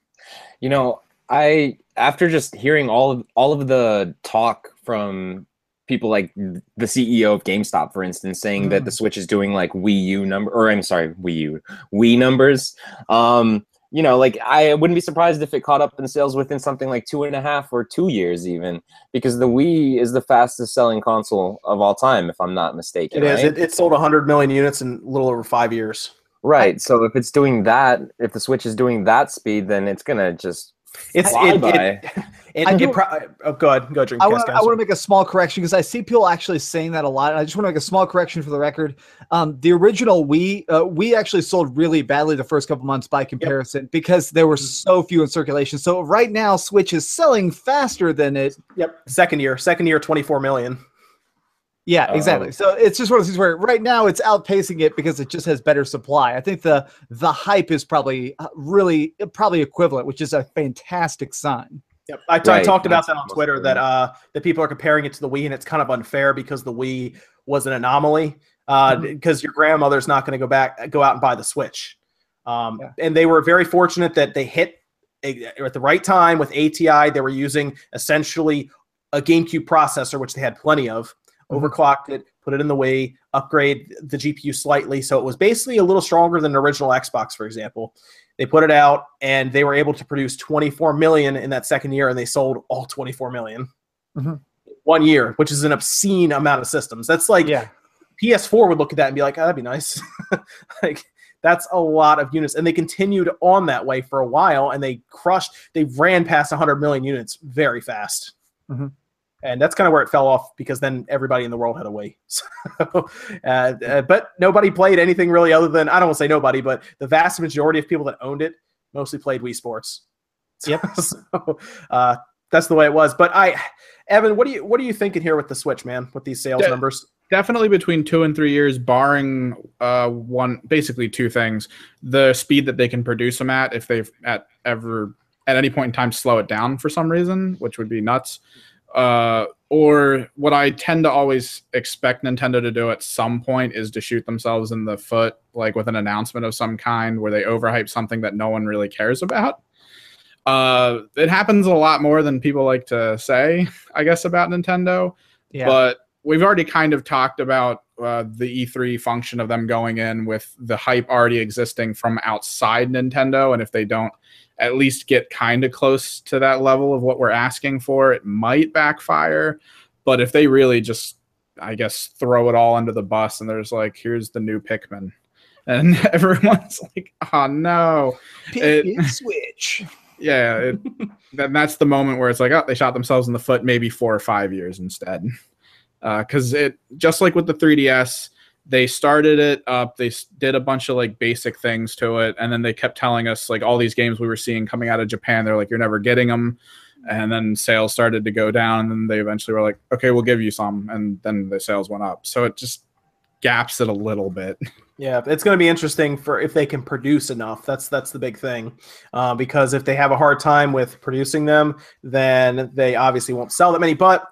You know, I after just hearing all of all of the talk from people like the CEO of GameStop, for instance, saying that the Switch is doing like Wii U number, or I'm sorry, Wii U, Wii numbers. Um, you know, like I wouldn't be surprised if it caught up in sales within something like two and a half or two years, even because the Wii is the fastest selling console of all time, if I'm not mistaken. It is. right? It, it sold 100 million units in a little over five years. Right. So if it's doing that, if the Switch is doing that speed, then it's gonna just It's fly it, it, it, I it, do- pro- oh, go ahead, go drink. I want, guys. I want to make a small correction because I see people actually saying that a lot. And I just want to make a small correction for the record. Um, the original Wii, uh, we actually sold really badly the first couple months by comparison because there were so few in circulation. So right now, Switch is selling faster than it. Yep. Second year. Second year, 24 million. Yeah, Oh. exactly. So it's just one of those things where right now it's outpacing it because it just has better supply. I think the the hype is probably uh, really probably equivalent, which is a fantastic sign. Yep. I, t- I Right, talked about that's that on Twitter that important. uh that people are comparing it to the Wii and it's kind of unfair because the Wii was an anomaly. Uh Mhm. because your grandmother's not going to go back go out and buy the Switch. Um Yeah. and they were very fortunate that they hit a- at the right time with ATI they were using essentially a GameCube processor which they had plenty of. Mhm. Overclocked it, put it in the Wii, upgrade the GPU slightly so it was basically a little stronger than the original Xbox for example. They put it out and they were able to produce 24 million in that second year and they sold all 24 million. Mhm. One year, which is an obscene amount of systems. That's like yeah. PS4 would look at that and be like, oh, that'd be nice. like that's a lot of units. And they continued on that way for a while and they crushed, they ran past 100 million units very fast. Mhm. And that's kind of where it fell off because then everybody in the world had a Wii. So, uh, uh, but nobody played anything really other than, I don't want to say nobody, but the vast majority of people that owned it mostly played Wii Sports. Yep. so uh, that's the way it was. But I, Evan, what do you what are you thinking here with the Switch, man? With these sales numbers? definitely between two and three years, barring uh, one, basically two things: the speed that they can produce them at, if they've at ever at any point in time slow it down for some reason, which would be nuts. Uh, or what I tend to always expect Nintendo to do at some point is to shoot themselves in the foot, like with an announcement of some kind where they overhype something that no one really cares about. Uh, it happens a lot more than people like to say, I guess, about Nintendo Yeah. but we've already kind of talked about uh, the E3 function of them going in with the hype already existing from outside Nintendo, and if they don't at least get kind of close to that level of what we're asking for, it might backfire. But if they really just, I guess, throw it all under the bus and there's like, here's the new Pikmin, and everyone's like, oh no, it- Switch. yeah, it, then that's the moment where it's like, oh, they shot themselves in the foot maybe four or five years instead. Uh, because it just like with the 3DS, they started it up, they did a bunch of like basic things to it, and then they kept telling us like all these games we were seeing coming out of Japan, they're like, you're never getting them. And then sales started to go down, and then they eventually were like, okay, we'll give you some, and then the sales went up. So it just gaps it a little bit. Yeah, it's going to be interesting for if they can produce enough. That's that's the big thing, uh, because if they have a hard time with producing them, then they obviously won't sell that many. But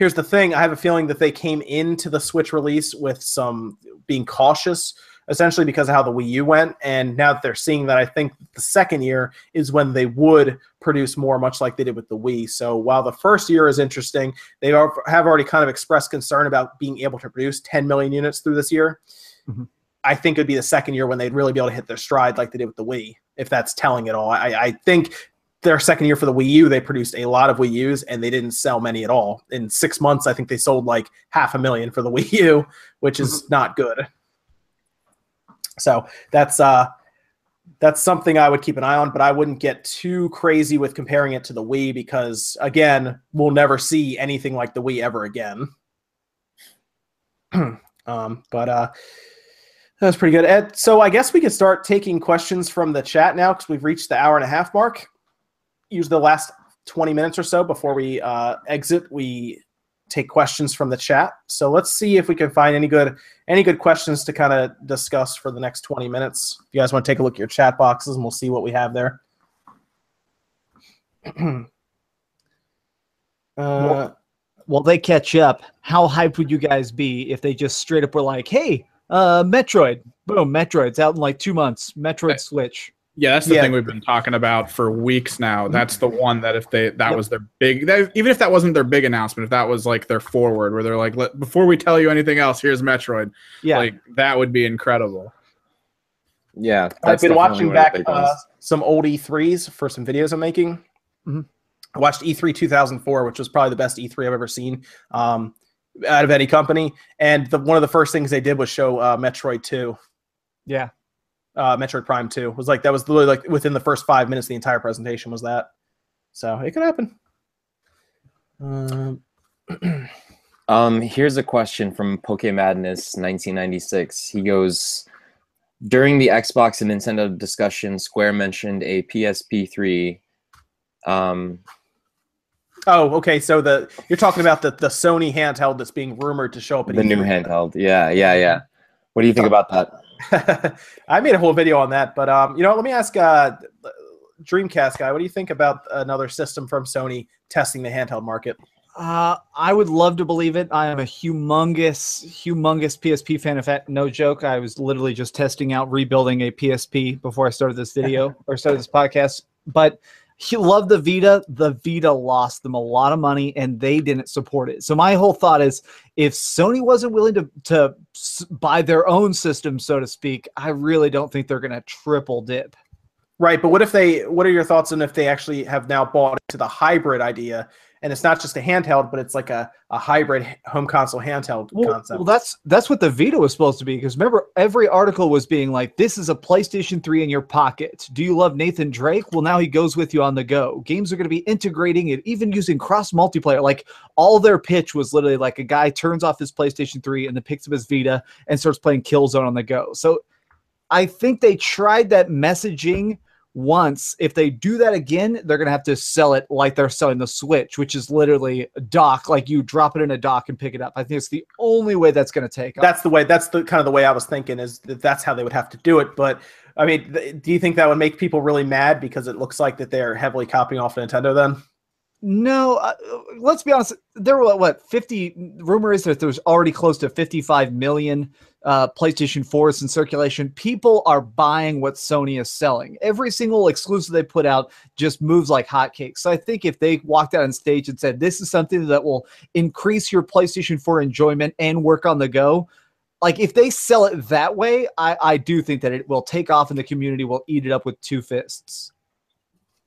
here's the thing: I have a feeling that they came into the Switch release with some being cautious, essentially because of how the Wii U went, and now that they're seeing that, I think the second year is when they would produce more, much like they did with the Wii. So while the first year is interesting, they are, have already kind of expressed concern about being able to produce 10 million units through this year. Mhm. I think it'd be the second year when they'd really be able to hit their stride like they did with the Wii, if that's telling at all. I, I think their second year for the Wii U, they produced a lot of Wii U's and they didn't sell many at all. In six months, I think they sold like half a million for the Wii U, which is not good. So that's uh that's something I would keep an eye on, but I wouldn't get too crazy with comparing it to the Wii because again, we'll never see anything like the Wii ever again. um, but uh that was pretty good. Ed, so I guess we could start taking questions from the chat now because we've reached the hour and a half mark. Use the last 20 minutes or so before we uh, exit. We take questions from the chat. So let's see if we can find any good any good questions to kind of discuss for the next 20 minutes. If you guys want to take a look at your chat boxes and we'll see what we have there. uh, Well, they catch up. How hyped would you guys be if they just straight up were like, "Hey, uh, Metroid, boom, Metroid's out in like two months. Metroid Switch." Yeah, that's the Yeah. thing we've been talking about for weeks now. That's the one that if they that was their big, that, even if that wasn't their big announcement, if that was like their forward, where they're like, Let, before we tell you anything else, here's Metroid. Yeah, Like that would be incredible. Yeah, I've been watching one of the back uh, some old E3s for some videos I'm making. Mhm. I watched E E3 2004, which was probably the best E3 I've ever seen um, out of any company. And the, one of the first things they did was show uh, Metroid 2, Yeah. Uh, Metroid Prime 2. Was like that was literally like within the first five minutes, the entire presentation was that. So it could happen. Um, Um, here's a question from Poke Madness 1996. He goes, during the Xbox and Nintendo discussion, Square mentioned a PSP3. Um, oh, okay. So the you're talking about the the Sony handheld that's being rumored to show up at the new handheld. Yeah, yeah, yeah. What do you think about that? I made a whole video on that, but um, you know, let me ask uh, Dreamcast guy, what do you think about another system from Sony testing the handheld market? Uh, I would love to believe it. I am a humongous, humongous PSP fan. In fact, no joke, I was literally just testing out rebuilding a PSP before I started this video or started this podcast. But he loved the Vita. The Vita lost them a lot of money, and they didn't support it. So my whole thought is, if Sony wasn't willing to to buy their own system, so to speak, I really don't think they're going to triple dip. Right, but what if they? What are your thoughts on if they actually have now bought into the hybrid idea, and it's not just a handheld, but it's like a, a hybrid home console handheld Well, concept? well, that's that's what the Vita was supposed to be. Because remember, every article was being like, "This is a PlayStation 3 in your pocket." Do you love Nathan Drake? Well, now he goes with you on the go. Games are going to be integrating it, even using cross multiplayer. Like all their pitch was literally like a guy turns off his PlayStation 3 and then picks up his Vita and starts playing Killzone on the go. So, I think they tried that messaging once. If they do that again, they're going to have to sell it like they're selling the Switch, which is literally a dock. Like you drop it in a dock and pick it up. I think it's the only way that's going to take off. that's the way. That's the kind of the way I was thinking is that that's how they would have to do it. But I mean, th- do you think that would make people really mad because it looks like that they're heavily copying off Nintendo? Then No, uh, let's be honest. There were what fifty. Rumor is that there's already close to fifty-five million uh, PlayStation 4s in circulation. People are buying what Sony is selling. Every single exclusive they put out just moves like hotcakes. So I think if they walked out on stage and said, "This is something that will increase your PlayStation 4 enjoyment and work on the go," like if they sell it that way, I, I do think that it will take off and the community will eat it up with two fists.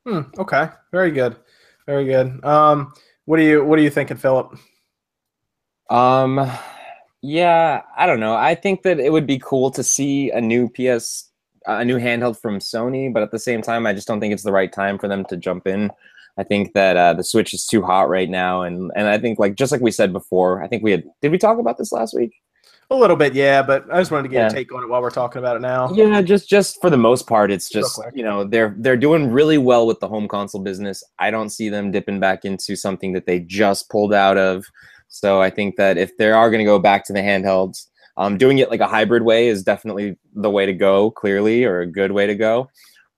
Hmm, okay, very good, very good. Um, what do you what are you thinking, Philip? Um, yeah, I don't know. I think that it would be cool to see a new PS, a new handheld from Sony, but at the same time, I just don't think it's the right time for them to jump in. I think that uh, the Switch is too hot right now, and and I think like just like we said before, I think we had did we talk about this last week? A little bit, yeah, but I just wanted to get Yeah. a take on it while we're talking about it now. Yeah, just just for the most part, it's just you know they're they're doing really well with the home console business. I don't see them dipping back into something that they just pulled out of. So I think that if they are going to go back to the handhelds, um, doing it like a hybrid way is definitely the way to go, clearly, or a good way to go.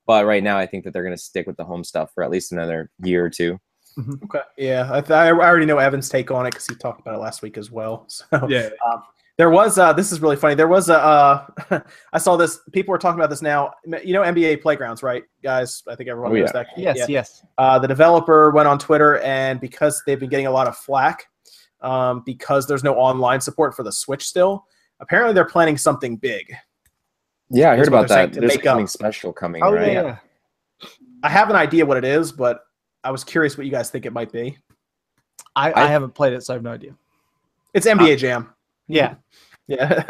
But right now, I think that they're going to stick with the home stuff for at least another year or two. Okay, yeah, I, th- I already know Evan's take on it because he talked about it last week as well. So Yeah. There was uh this is really funny. There was a uh I saw this people were talking about this now. You know NBA playgrounds, right? Guys, I think everyone Oh, knows yeah. that. Yes, Yeah. yes. Uh the developer went on Twitter and because they've been getting a lot of flack um because there's no online support for the Switch still, apparently they're planning something big. Yeah, I heard about that. to There's make something up. special coming, Oh right? yeah. I have an idea what it is, but I was curious what you guys think it might be. I, I, I- haven't played it, so I have no idea. It's NBA Jam. Yeah. Yeah.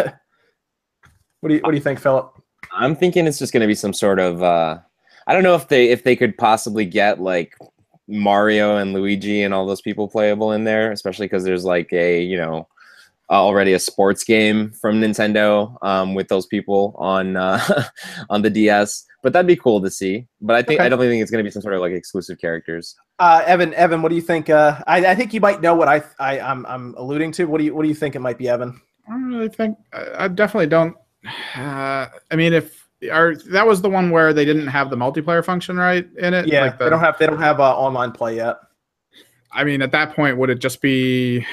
what do you what do you think, Philip? I'm thinking it's just going to be some sort of. Uh, I don't know if they if they could possibly get like Mario and Luigi and all those people playable in there, especially because there's like a you know already a sports game from Nintendo um, with those people on uh, on the DS. But that'd be cool to see. But I think Okay. I don't think it's going to be some sort of like exclusive characters. Uh, Evan, Evan, what do you think? Uh, I, I think you might know what I, I I'm, I'm alluding to. What do you what do you think it might be, Evan? I don't really think. I, I definitely don't. Uh, I mean, if are that was the one where they didn't have the multiplayer function right in it. Yeah, Like the- they don't have they don't have uh, online play yet. I mean, at that point, would it just be?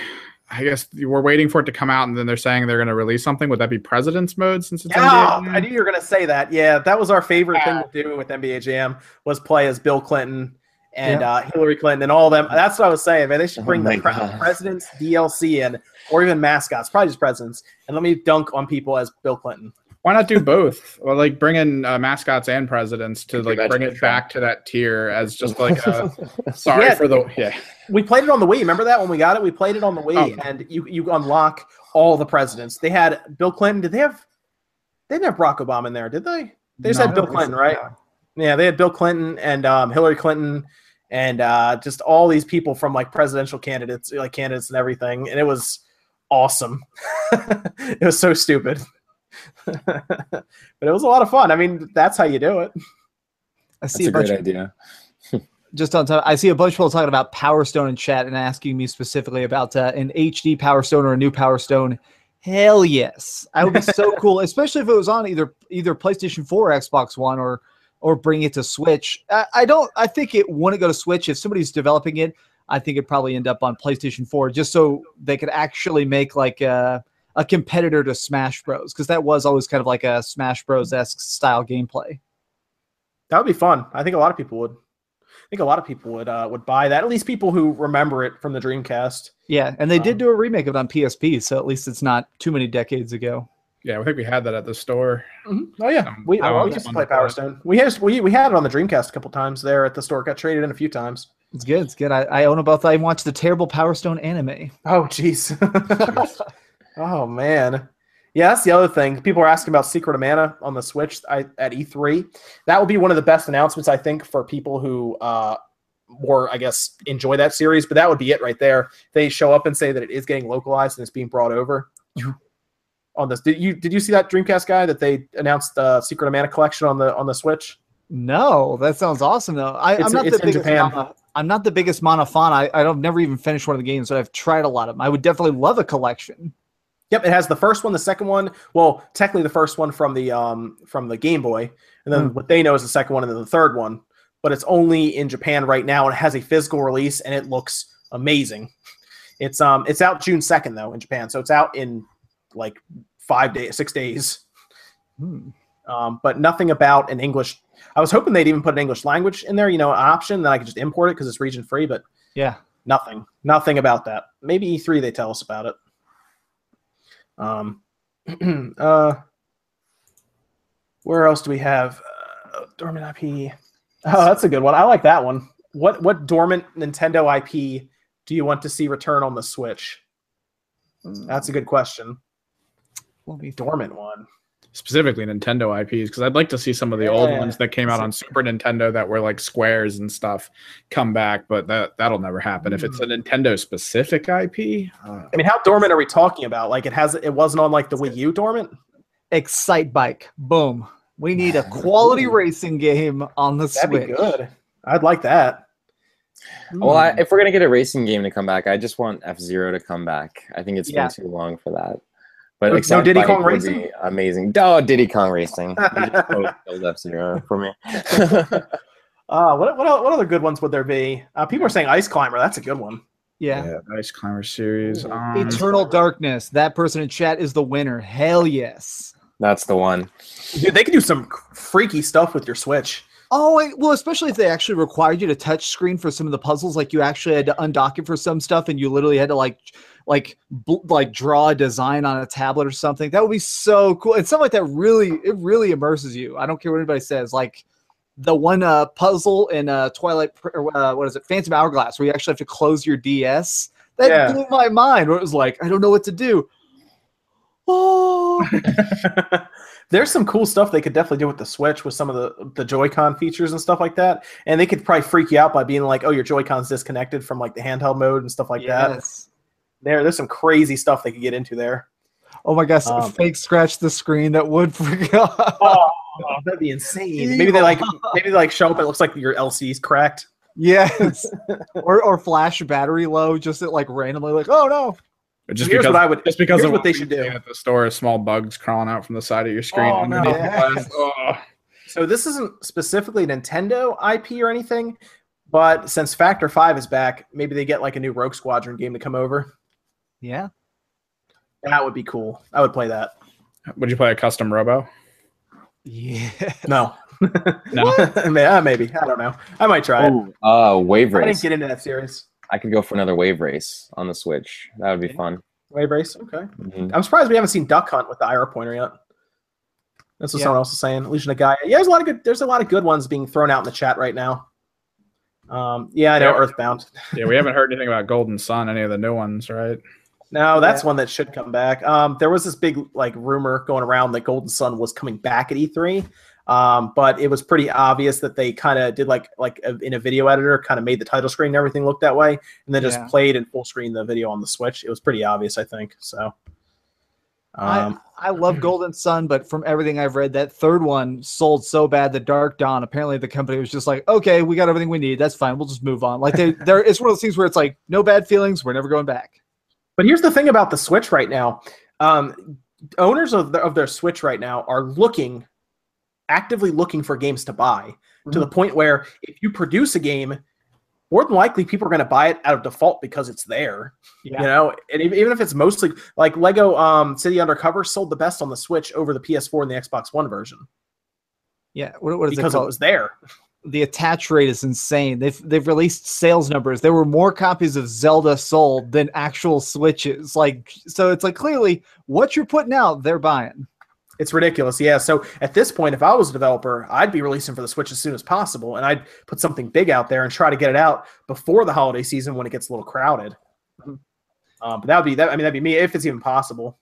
I guess we're waiting for it to come out, and then they're saying they're going to release something. Would that be President's Mode since it's Yeah, NBA? I knew you were gonna say that. Yeah, that was our favorite thing to do with NBA Jam was play as Bill Clinton and uh, Hillary Clinton and all them. That's what I was saying, man. They should Oh bring my the pre- presidents DLC in, or even mascots, probably just presidents, and let me dunk on people as Bill Clinton. Why not do both? Well, like bring in uh, mascots and presidents to like bring it back to that tier as just like a sorry Yeah. for the yeah. We played it on the Wii. Remember that when we got it? We played it on the Wii, Oh. and you you unlock all the presidents. They had Bill Clinton. Did they have? They didn't have Barack Obama in there, did they? They just No, had Bill Clinton, right? Yeah, they had Bill Clinton and um, Hillary Clinton and uh, just all these people from like presidential candidates, like candidates and everything, and it was awesome. it was so stupid, but it was a lot of fun. I mean, that's how you do it. I see That's a, a bunch great of, idea. just on top. I see a bunch of people talking about Power Stone in chat and asking me specifically about uh, an HD Power Stone or a new Power Stone. Hell yes, I would be so cool, especially if it was on either either PlayStation 4 or Xbox One or or bring it to Switch. I, I don't. I think it wouldn't go to Switch if somebody's developing it. I think it'd probably end up on PlayStation 4 just so they could actually make like a, a competitor to Smash Bros. Because that was always kind of like a Smash Bros esque style gameplay. That would be fun. I think a lot of people would. I think a lot of people would uh, would buy that. At least people who remember it from the Dreamcast. Yeah, and they did Um, do a remake of it on PSP, so at least it's not too many decades ago. Yeah, I think we had that at the store. Oh yeah, Um, we, that we used to play to play. Power Stone. We has we we had it on the Dreamcast a couple times there at the store. Got traded in a few times. It's good. It's good. I, I own them both. I watched the terrible Power Stone anime. Oh jeez. oh man. Yeah, that's the other thing. People are asking about Secret of Mana on the Switch I, at E3. That would be one of the best announcements, I think, for people who uh, more, I guess, enjoy that series. But that would be it right there. They show up and say that it is getting localized and it's being brought over. On this, did you did you see that Dreamcast guy that they announced the Secret of Mana collection on the on the Switch? No, that sounds awesome though. I, It's- I'm not the biggest Japan. Mana, I'm not the biggest Mana fan. I, I've never even finished one of the games, but I've tried a lot of them. I would definitely love a collection. Yep, it has the first one, the second one. Well, technically the first one from the um from the Game Boy, and then Hmm. what they know is the second one and then the third one. But it's only in Japan right now, and it has a physical release, and it looks amazing. It's um it's out June second though in Japan, so it's out in like five days, six days. Hmm. Um, but nothing about an English. I was hoping they'd even put an English language in there, you know, an option that I could just import it because it's region free, but Yeah. Nothing. Nothing about that. Maybe E3 they tell us about it. Um uh where else do we have uh, dormant IP? Oh, that's a good one. I like that one. What what dormant Nintendo IP do you want to see return on the Switch? That's a good question. Will be Dormant one. Specifically Nintendo IPs, because I'd like to see some of the old Yeah. ones that came out on Super Nintendo that were like squares and stuff come back, but that that'll never happen. If it's a Nintendo specific IP, uh, I mean, how dormant are we talking about? Like it has it wasn't on like the Wii U dormant? Excitebike. Boom. We need a quality racing game on the That'd Switch. be good. I'd like that. Well, I, if we're gonna get a racing game to come back, I just want F Zero to come back. I think it's Yeah. been too long for that. But No- no Excite Diddy Kong would Racing? be amazing. Oh, Diddy Kong Racing. You just F Zero for me. Uh, what, what, what other good ones would there be? Uh, people are saying Ice Climber. That's a good one. Yeah. Ice Climber series. Um, Eternal Darkness. That person in chat is the winner. Hell yes. That's the one. Dude, they can do some freaky stuff with your Switch. Oh, well, especially if they actually required you to touch screen for some of the puzzles, like you actually had to undock it for some stuff, and you literally had to like, like, bl- like draw a design on a tablet or something. That would be so cool. And stuff like that really, it really immerses you. I don't care what anybody says. Like the one uh, puzzle in uh, Twilight, or, uh, what is it, Phantom Hourglass, where you actually have to close your DS. That Yeah. blew my mind. Where it was like, I don't know what to do. Oh, There's some cool stuff they could definitely do with the Switch with some of the the Joy-Con features and stuff like that. And they could probably freak you out by being like, "Oh, your Joy-Con's disconnected from like the handheld mode and stuff like that." yes. There, there's some crazy stuff they could get into there. Oh my gosh, Um, fake scratch the screen that would freak out. Oh, that'd be insane. Maybe they like maybe they like show up. It looks like your LCD's cracked. Yes. or or flash battery low, just at like randomly, like, oh no. Just Here's because, what I would- just because of what they should do. at the store, is small bugs crawling out from the side of your screen. Oh, no. the Yes. Oh. So this isn't specifically Nintendo IP or anything, but since Factor Five is back, maybe they get like a new Rogue Squadron game to come over. Yeah. That would be cool. I would play that. Would you play a custom Robo? Yeah. No, No. May- uh, maybe I don't know. I might try it. Uh, wave race. I didn't get into that series. I could go for another wave race on the Switch. That would be fun. Wave race. Okay. Mhm. I'm surprised we haven't seen Duck Hunt with the IR pointer yet. That's what Yeah. someone else was saying. Legion of Gaia. Yeah, there's a lot of good. There's a lot of good ones being thrown out in the chat right now. Um, yeah, I know Yeah. Earthbound. Yeah, we haven't heard anything about Golden Sun, any of the new ones, right? No, that's Yeah. one that should come back. Um, there was this big like rumor going around that Golden Sun was coming back at E3, um, but it was pretty obvious that they kind of did like like a, in a video editor, kind of made the title screen and everything look that way, and then just played in full screen the video on the Switch. It was pretty obvious, I think. So, um, I, I love Golden Sun, but from everything I've read, that third one sold so bad. The Dark Dawn. Apparently, the company was just like, "Okay, we got everything we need. That's fine. We'll just move on." Like they, there, it's one of those things where it's like, no bad feelings. We're never going back. But here's the thing about the Switch right now. Um, owners of, the, of their Switch right now are looking, actively looking for games to buy to the point where if you produce a game, more than likely people are going to buy it out of default because it's there. Yeah. You know, and even if it's mostly like Lego um, City Undercover sold the best on the Switch over the PS4 and the Xbox One version Yeah. What, what is because it called? was there. The attach rate is insane. They've they've released sales numbers. There were more copies of Zelda sold than actual Switches. Like so, it's like clearly what you're putting out, they're buying. It's ridiculous. Yeah. So at this point, if I was a developer, I'd be releasing for the Switch as soon as possible, and I'd put something big out there and try to get it out before the holiday season when it gets a little crowded. Um, but that would be that. I mean, that'd be me if it's even possible.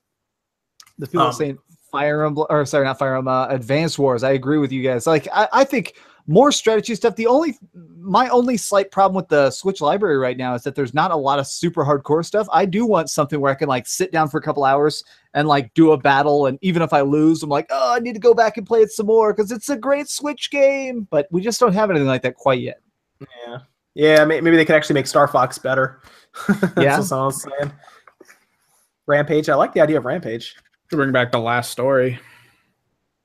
The people Um, saying Fire Emblem, or sorry, not Fire Emblem, uh, Advance Wars. I agree with you guys. Like, I, I think more strategy stuff. The only, my only slight problem with the Switch library right now is that there's not a lot of super hardcore stuff. I do want something where I can like sit down for a couple hours and like do a battle, and even if I lose, I'm like, oh, I need to go back and play it some more because it's a great Switch game. But we just don't have anything like that quite yet. Yeah. Yeah. Maybe they could actually make Star Fox better. That's Yeah. what someone was saying. Rampage. I like the idea of Rampage. To bring back the last story.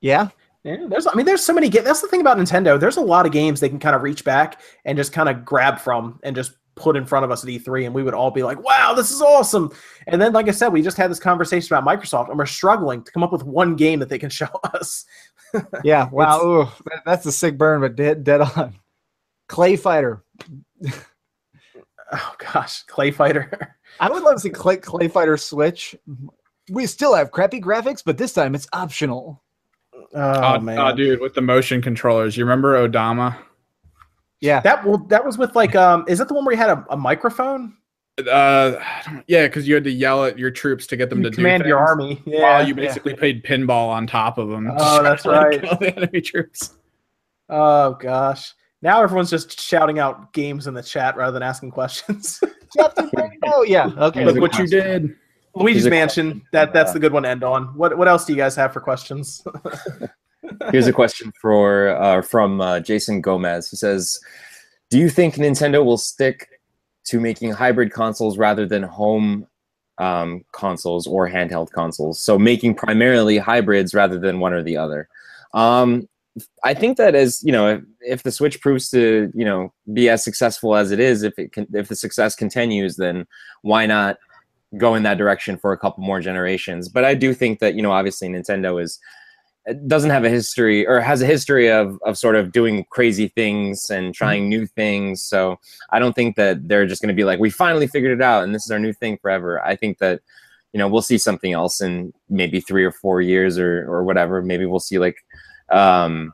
Yeah, Yeah, there's. I mean, there's so many. Ga- that's the thing about Nintendo. There's a lot of games they can kind of reach back and just kind of grab from and just put in front of us at E3, and we would all be like, "Wow, this is awesome!" And then, like I said, we just had this conversation about Microsoft, and we're struggling to come up with one game that they can show us. yeah. Wow, ooh, that- that's a sick burn, but dead, dead on. Clay Fighter. Oh gosh, Clay Fighter. I would love to see Clay, Clay Fighter Switch. We still have crappy graphics, but this time it's optional. Oh Oh, man, oh, dude, with the motion controllers. You remember Odama? Yeah, that well, that was with like, um, is that the one where you had a, a microphone? Uh, yeah, because you had to yell at your troops to get them You to command do your army. Yeah, While you yeah. basically played pinball on top of them. Oh, that's right. Kill the enemy troops. Oh gosh. Now everyone's just shouting out games in the chat rather than asking questions. Captain Rainbow. Yeah, okay. Look what you did. Luigi's Mansion. That that's the good one to end on. What what else do you guys have for questions? Here's a question for uh, from uh, Jason Gomez. He says, "Do you think Nintendo will stick to making hybrid consoles rather than home um, consoles or handheld consoles? So making primarily hybrids rather than one or the other." Um, I think that as you know, if, if the Switch proves to you know be as successful as it is, if it can, if the success continues, then why not go in that direction for a couple more generations? But I do think that you know, obviously, Nintendo is doesn't have a history or has a history of of sort of doing crazy things and trying new things. So I don't think that they're just going to be like, we finally figured it out and this is our new thing forever. I think that you know we'll see something else in maybe three or four years or or whatever. Maybe we'll see like um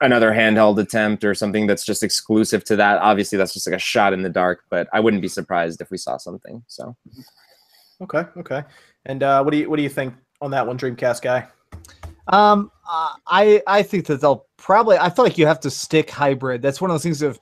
another handheld attempt or something that's just exclusive to that. Obviously, that's just like a shot in the dark, but I wouldn't be surprised if we saw something. So okay, okay. And uh, what do you what do you think on that one, Dreamcast guy? Um, uh, I I think that they'll probably. I feel like you have to stick hybrid. That's one of those things of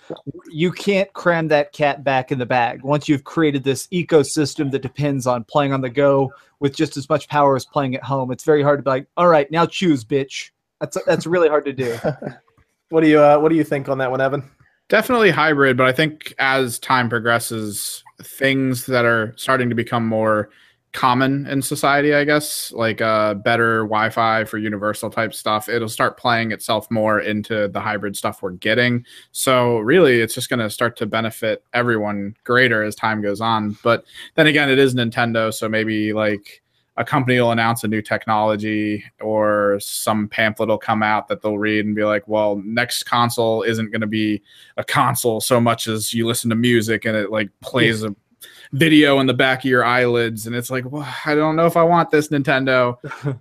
you can't cram that cat back in the bag. Once you've created this ecosystem that depends on playing on the go with just as much power as playing at home, it's very hard to be like, all right, now choose, bitch. That's that's really hard to do. What do you uh, what do you think on that one, Evan? Definitely hybrid, but I think as time progresses, things that are starting to become more common in society, I guess, like uh, better Wi Fi for universal type stuff, it'll start playing itself more into the hybrid stuff we're getting. So, really, it's just going to start to benefit everyone greater as time goes on. But then again, it is Nintendo, so maybe like a company will announce a new technology or some pamphlet will come out that they'll read and be like, well, next console isn't going to be a console so much as you listen to music and it like plays a video in the back of your eyelids. And it's like well, i don't know if i want this nintendo.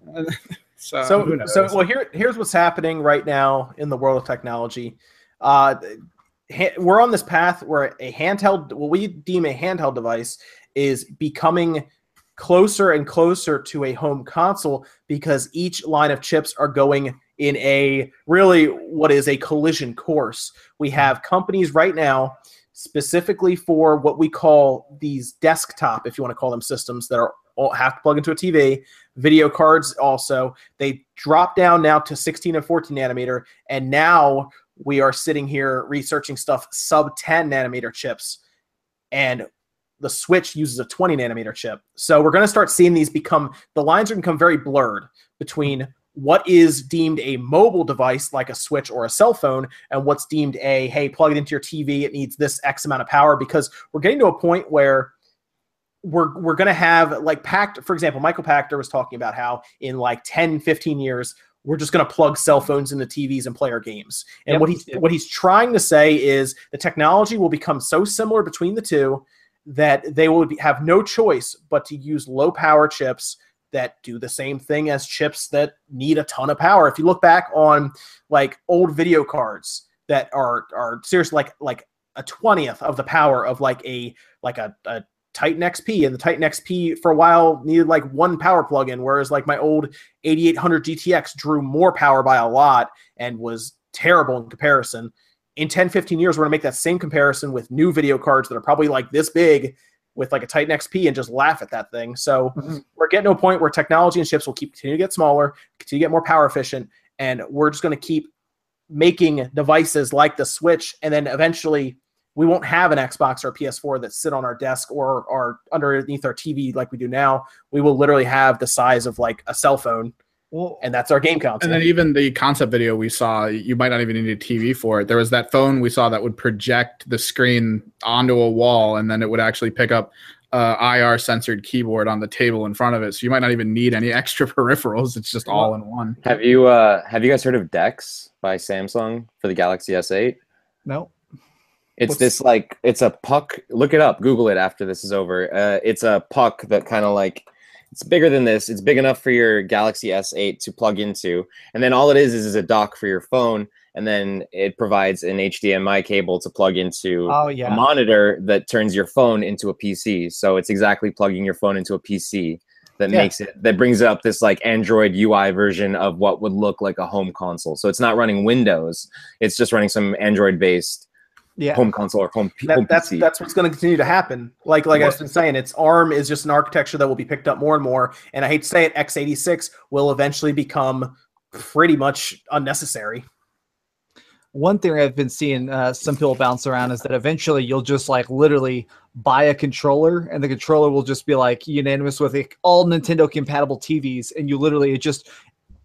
So, so so well here here's what's happening right now in the world of technology. Uh ha- we're on this path where a handheld what we deem a handheld device is becoming closer and closer to a home console because each line of chips are going in a really what is a collision course. We have companies right now specifically for what we call these desktop if you want to call them systems that are all have to plug into a tv video cards also. They drop down now to 16 and 14 nanometer and now we are sitting here researching stuff sub 10 nanometer chips. And the switch uses a 20 nanometer chip so we're going to start seeing these become the lines are going to become very blurred between what is deemed a mobile device like a switch or a cell phone and what's deemed a hey plug it into your tv it needs this x amount of power because we're getting to a point where we're we're going to have like Pact for example Michael Pachter was talking about how in like 10 15 years we're just going to plug cell phones into TVs and play our games. And Yep. what he's what he's trying to say is the technology will become so similar between the two that they be, have no choice but to use low power chips that do the same thing as chips that need a ton of power. If you look back on like old video cards that are are seriously like like a twentieth of the power of like a like a, a Titan XP, and the Titan XP for a while needed like one power plug-in, whereas like my old 8800 GTX drew more power by a lot and was terrible in comparison. In 10, 15 years, we're gonna make that same comparison with new video cards that are probably like this big with like a Titan XP and just laugh at that thing. So Mhm. we're getting to a point where technology and chips will keep continue to get smaller, continue to get more power efficient, and we're just gonna keep making devices like the Switch, and then eventually we won't have an Xbox or a PS4 that sit on our desk or or underneath our TV like we do now. We will literally have the size of like a cell phone, Well, and that's our game console. And then even the concept video we saw, you might not even need a TV for it. There was that phone we saw that would project the screen onto a wall, and then it would actually pick up uh, IR censored keyboard on the table in front of it. So you might not even need any extra peripherals. It's just all in one. Have you uh have you guys heard of Dex by Samsung for the Galaxy S8? no. It's What's- this like it's a puck. Look it up. Google it after this is over. Uh, it's a puck that kind of like it's bigger than this. It's big enough for your Galaxy S8 to plug into, and then all it is is, is a dock for your phone, and then it provides an HDMI cable to plug into Oh a monitor that turns your phone into a PC. So it's exactly plugging your phone into a PC that Yeah. makes it that brings up this like Android UI version of what would look like a home console. So it's not running Windows. It's just running some Android based yeah. home console or home, home that's PC. that's what's going to continue to happen. Like like I've been saying, it's ARM is just an architecture that will be picked up more and more. And I hate to say it, x86 will eventually become pretty much unnecessary. One thing I've been seeing uh, some people bounce around is that eventually you'll just like literally buy a controller, and the controller will just be like unanimous with like, all Nintendo compatible TVs, and you literally it just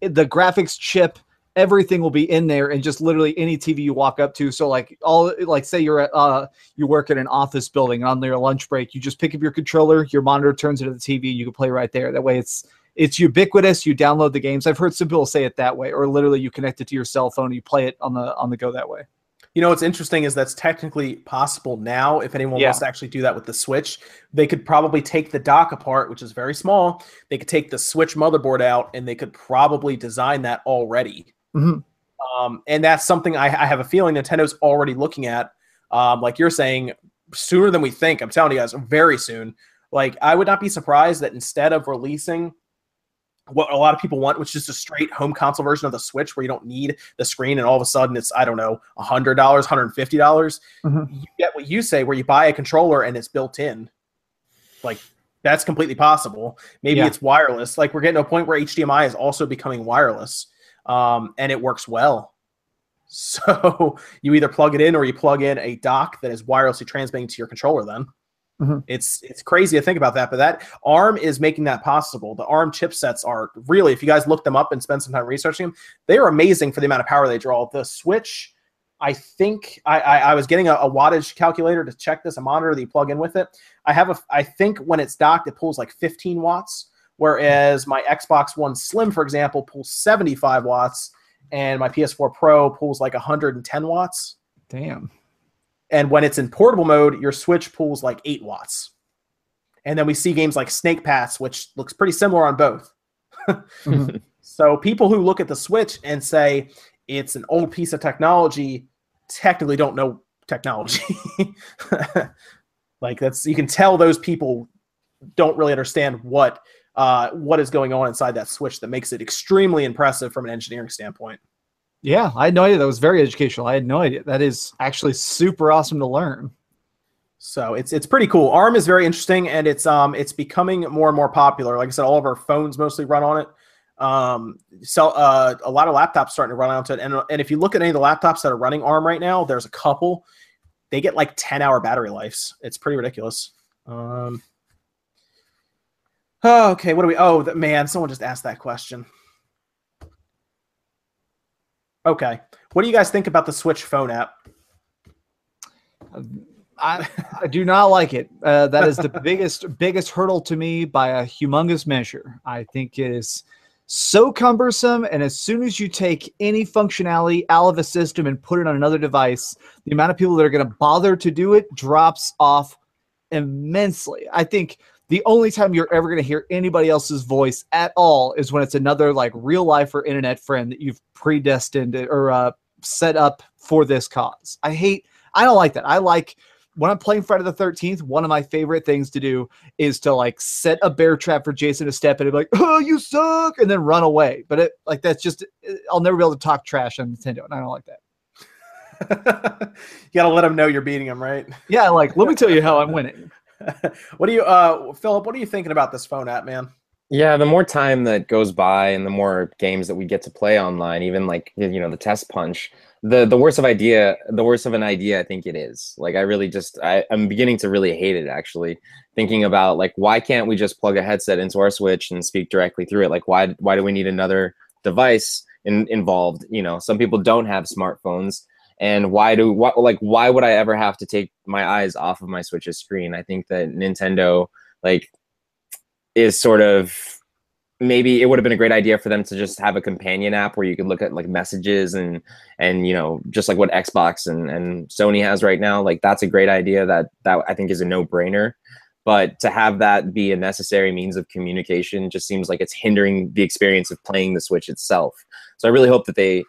the graphics chip. Everything will be in there, and just literally any TV you walk up to. So, like all, like say you're at, uh, you work in an office building, and on your lunch break, you just pick up your controller, your monitor turns into the TV, and you can play right there. That way, it's it's ubiquitous. You download the games. I've heard some people say it that way, or literally you connect it to your cell phone and you play it on the on the go that way. You know what's interesting is that's technically possible now. If anyone Yeah. wants to actually do that with the Switch, they could probably take the dock apart, which is very small. They could take the Switch motherboard out, and they could probably design that already. Mhm. Um, and that's something I, I have a feeling Nintendo's already looking at. Um, like you're saying, sooner than we think. I'm telling you guys, very soon. Like I would not be surprised that instead of releasing what a lot of people want, which is a straight home console version of the Switch, where you don't need the screen, and all of a sudden it's I don't know, hundred dollars, hundred and fifty dollars. Mhm. You get what you say, where you buy a controller and it's built in. Like that's completely possible. Maybe Yeah. it's wireless. Like we're getting to a point where HDMI is also becoming wireless, um, and it works well. So you either plug it in or you plug in a dock that is wirelessly transmitting to your controller. Then Mhm. it's it's crazy to think about that, but that ARM is making that possible. The ARM chipsets are really, if you guys look them up and spend some time researching them, they are amazing for the amount of power they draw. The Switch, I think I, I, I was getting a, a wattage calculator to check this, a monitor that you plug in with it. I have a, I think when it's docked, it pulls like 15 watts, whereas my Xbox One Slim, for example, pulls 75 watts, and my PS4 Pro pulls like 110 watts. Damn. And when it's in portable mode, your Switch pulls like 8 watts. And then we see games like Snake Pass, which looks pretty similar on both. Mhm. So people who look at the Switch and say it's an old piece of technology technically don't know technology. like that's you can tell those people don't really understand what uh, what is going on inside that Switch that makes it extremely impressive from an engineering standpoint. Yeah, I had no idea. That was very educational. I had no idea. That is actually super awesome to learn. So it's it's pretty cool. ARM is very interesting, and it's um it's becoming more and more popular. Like I said, all of our phones mostly run on it. Um, so uh, a lot of laptops starting to run onto it, and and if you look at any of the laptops that are running ARM right now, there's a couple. They get like ten hour battery lives. It's pretty ridiculous. Um. Oh, okay, what do we? Oh, man, someone just asked that question. Okay. What do you guys think about the Switch phone app? I, I do not like it. Uh, that is the biggest biggest hurdle to me by a humongous measure. I think it is so cumbersome, and as soon as you take any functionality out of a system and put it on another device, the amount of people that are going to bother to do it drops off immensely. I think the only time you're ever going to hear anybody else's voice at all is when it's another like real life or internet friend that you've predestined or uh, set up for this cause. I hate. I don't like that. I like when I'm playing Friday the 13th, one of my favorite things to do is to like set a bear trap for Jason to step in and be like, oh, you suck, and then run away. But it like that's just, I'll never be able to talk trash on Nintendo, and I don't like that. you gotta let them know you're beating them, right? Yeah, like let me tell you how I'm winning. what do you, uh, Philip? What are you thinking about this phone app, man? Yeah, the more time that goes by and the more games that we get to play online, even like you know the test punch, the the worse of idea, the worse of an idea I think it is. Like I really just I, I'm beginning to really hate it actually. Thinking about like why can't we just plug a headset into our Switch and speak directly through it? Like why why do we need another device in, involved? You know, some people don't have smartphones and why do what like why would I ever have to take my eyes off of my Switch's screen? I think that Nintendo like is sort of maybe it would have been a great idea for them to just have a companion app where you could look at like messages and and you know just like what Xbox and and Sony has right now like that's a great idea that that I think is a no-brainer but to have that be a necessary means of communication just seems like it's hindering the experience of playing the Switch itself so I really hope that they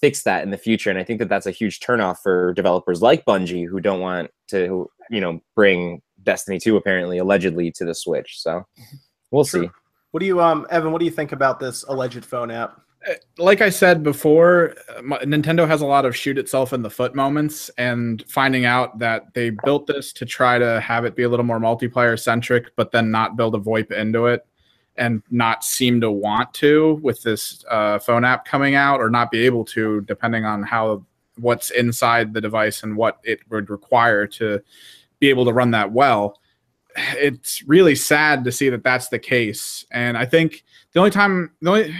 fix that in the future and I think that that's a huge turnoff for developers like Bungie who don't want to you know bring Destiny 2 apparently allegedly to the Switch so we'll see what do you, um, Evan? What do you think about this alleged phone app? Uh, like I said before, Nintendo has a lot of shoot itself in the foot moments, and finding out that they built this to try to have it be a little more multiplayer centric, but then not build a VoIP into it, and not seem to want to with this uh, phone app coming out, or not be able to, depending on how what's inside the device and what it would require to be able to run that well it's really sad to see that that's the case. And I think the only time, the only,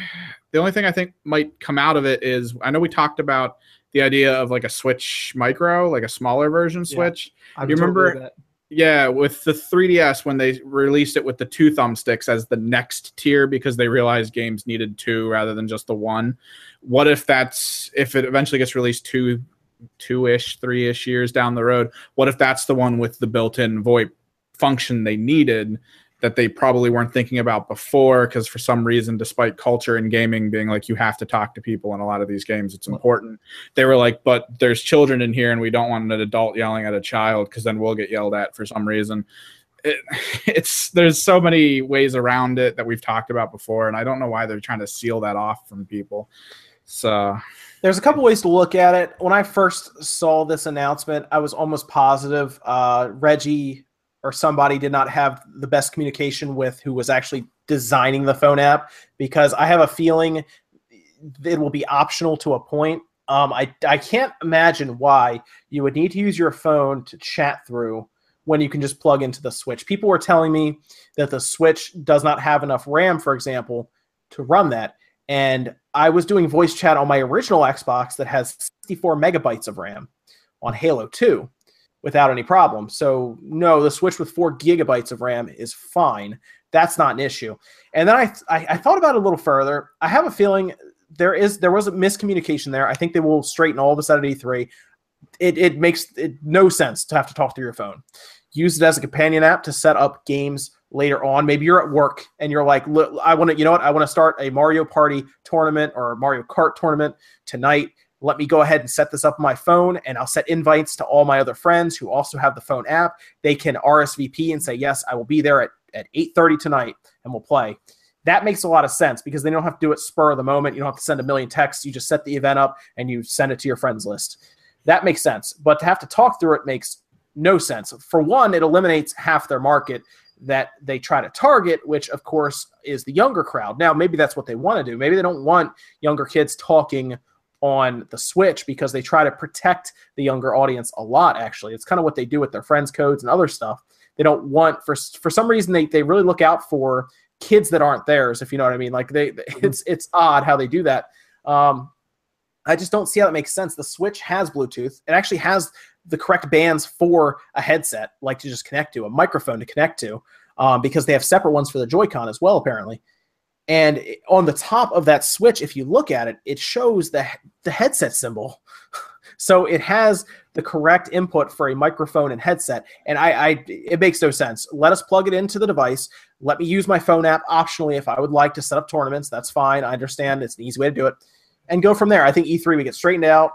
the only thing I think might come out of it is I know we talked about the idea of like a Switch Micro, like a smaller version Switch. Yeah, you remember? Yeah, with the 3DS when they released it with the two thumbsticks as the next tier because they realized games needed two rather than just the one. What if that's if it eventually gets released two two ish, three ish years down the road? What if that's the one with the built in VoIP function they needed that they probably weren't thinking about before because for some reason despite culture and gaming being like you have to talk to people in a lot of these games it's important. They were like but there's children in here and we don't want an adult yelling at a child because then we'll get yelled at for some reason. It, it's there's so many ways around it that we've talked about before and i don't know why they're trying to seal that off from people. So there's a couple ways to look at it. When i first saw this announcement i was almost positive uh, reggie or somebody did not have the best communication with who was actually designing the phone app because I have a feeling it will be optional to a point. Um, I, I can't imagine why you would need to use your phone to chat through when you can just plug into the Switch. People were telling me that the Switch does not have enough RAM, for example, to run that. And I was doing voice chat on my original Xbox that has 64 megabytes of RAM on Halo 2 without any problem. So no, the Switch with four gigabytes of RAM is fine. That's not an issue. And then I, I, I thought about it a little further. I have a feeling there is there was a miscommunication there. I think they will straighten all this out at E3. It, it makes it no sense to have to talk through your phone. Use it as a companion app to set up games later on. Maybe you're at work and you're like, I want to, you know what? I want to start a Mario Party tournament or Mario Kart tournament tonight. Let me go ahead and set this up on my phone and I'll set invites to all my other friends who also have the phone app. They can RSVP and say, yes, I will be there at, at 8.30 tonight and we'll play. That makes a lot of sense because they don't have to do it spur of the moment. You don't have to send a million texts. You just set the event up and you send it to your friends list. That makes sense. But to have to talk through it makes no sense. For one, it eliminates half their market that they try to target, which of course is the younger crowd. Now, maybe that's what they want to do. Maybe they don't want younger kids talking on the Switch because they try to protect the younger audience a lot, actually. It's kind of what they do with their friends' codes and other stuff. They don't want for for some reason they, they really look out for kids that aren't theirs, if you know what I mean. Like they it's it's odd how they do that. Um, I just don't see how that makes sense. The Switch has Bluetooth. It actually has the correct bands for a headset, like to just connect to, a microphone to connect to, um, because they have separate ones for the Joy-Con as well, apparently. And on the top of that switch, if you look at it, it shows the the headset symbol. so it has the correct input for a microphone and headset. And I, I, it makes no sense. Let us plug it into the device. Let me use my phone app optionally if I would like to set up tournaments. That's fine. I understand it's an easy way to do it, and go from there. I think E3 we get straightened out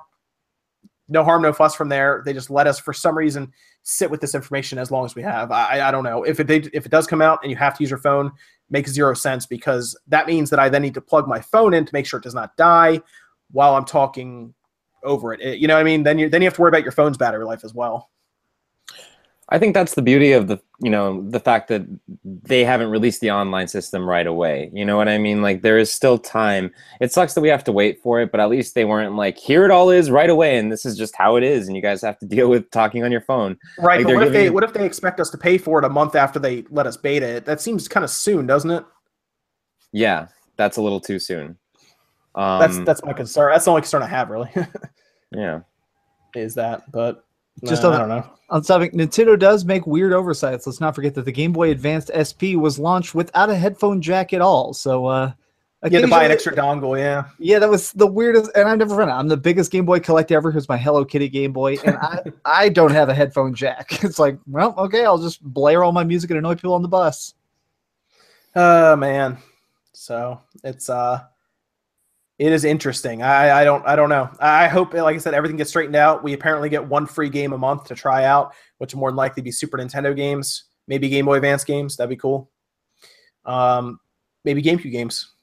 no harm, no fuss from there. They just let us, for some reason, sit with this information as long as we have. I, I don't know if it they, if it does come out and you have to use your phone, makes zero sense because that means that I then need to plug my phone in to make sure it does not die while I'm talking over it. it you know what I mean? Then you then you have to worry about your phone's battery life as well. I think that's the beauty of the you know the fact that they haven't released the online system right away. You know what I mean? Like there is still time. It sucks that we have to wait for it, but at least they weren't like here it all is right away, and this is just how it is, and you guys have to deal with talking on your phone. Right. Like, but what if they what if they expect us to pay for it a month after they let us beta it? That seems kind of soon, doesn't it? Yeah, that's a little too soon. Um, That's that's my concern. That's the only concern I have really yeah. is that. But Just uh, on I don't know. On topic, Nintendo does make weird oversights. Let's not forget that the Game Boy Advanced SP was launched without a headphone jack at all. So, uh, You had to buy an extra dongle, yeah. Yeah, that was the weirdest, and I've never run it. I'm the biggest Game Boy collector ever. Here's my Hello Kitty Game Boy, and I I don't have a headphone jack. It's like, well, okay, I'll just blare all my music and annoy people on the bus. Oh man. So it's uh it is interesting. I I don't I don't know. I hope like I said everything gets straightened out. We apparently get one free game a month to try out, which more than likely be Super Nintendo games, maybe Game Boy Advance games. That'd be cool. Um maybe GameCube games.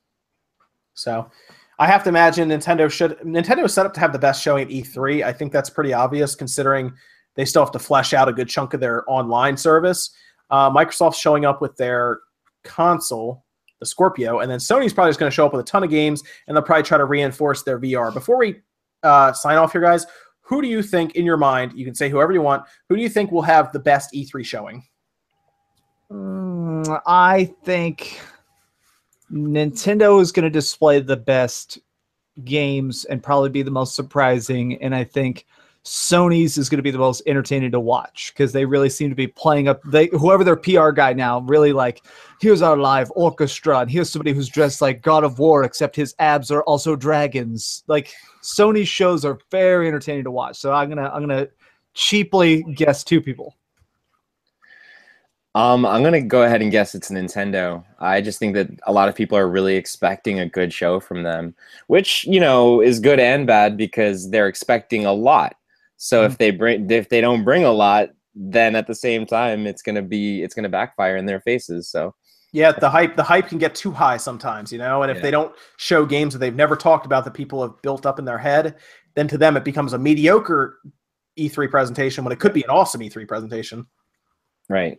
So I have to imagine Nintendo should Nintendo is set up to have the best showing at E3. I think that's pretty obvious considering they still have to flesh out a good chunk of their online service. Uh, Microsoft's showing up with their console, the Scorpio, and then Sony's probably just going to show up with a ton of games, and they'll probably try to reinforce their VR. Before we uh, sign off here, guys, who do you think, in your mind, you can say whoever you want, who do you think will have the best E3 showing? Mm, I think Nintendo is going to display the best games and probably be the most surprising. And I think Sony's is going to be the most entertaining to watch because they really seem to be playing up. They whoever their PR guy now really like. Here's our live orchestra, and here's somebody who's dressed like God of War, except his abs are also dragons. Like Sony shows are very entertaining to watch. So I'm gonna I'm gonna cheaply guess two people. Um, I'm gonna go ahead and guess it's Nintendo. I just think that a lot of people are really expecting a good show from them, which you know is good and bad because they're expecting a lot. So if hmm. they bring, if they don't bring a lot, then at the same time, it's gonna be, it's gonna backfire in their faces. So Yeah, the hype the hype can get too high sometimes, you know. And if Yeah. they don't show games that they've never talked about that people have built up in their head, then to them it becomes a mediocre E3 presentation when it could be an awesome E3 presentation. right,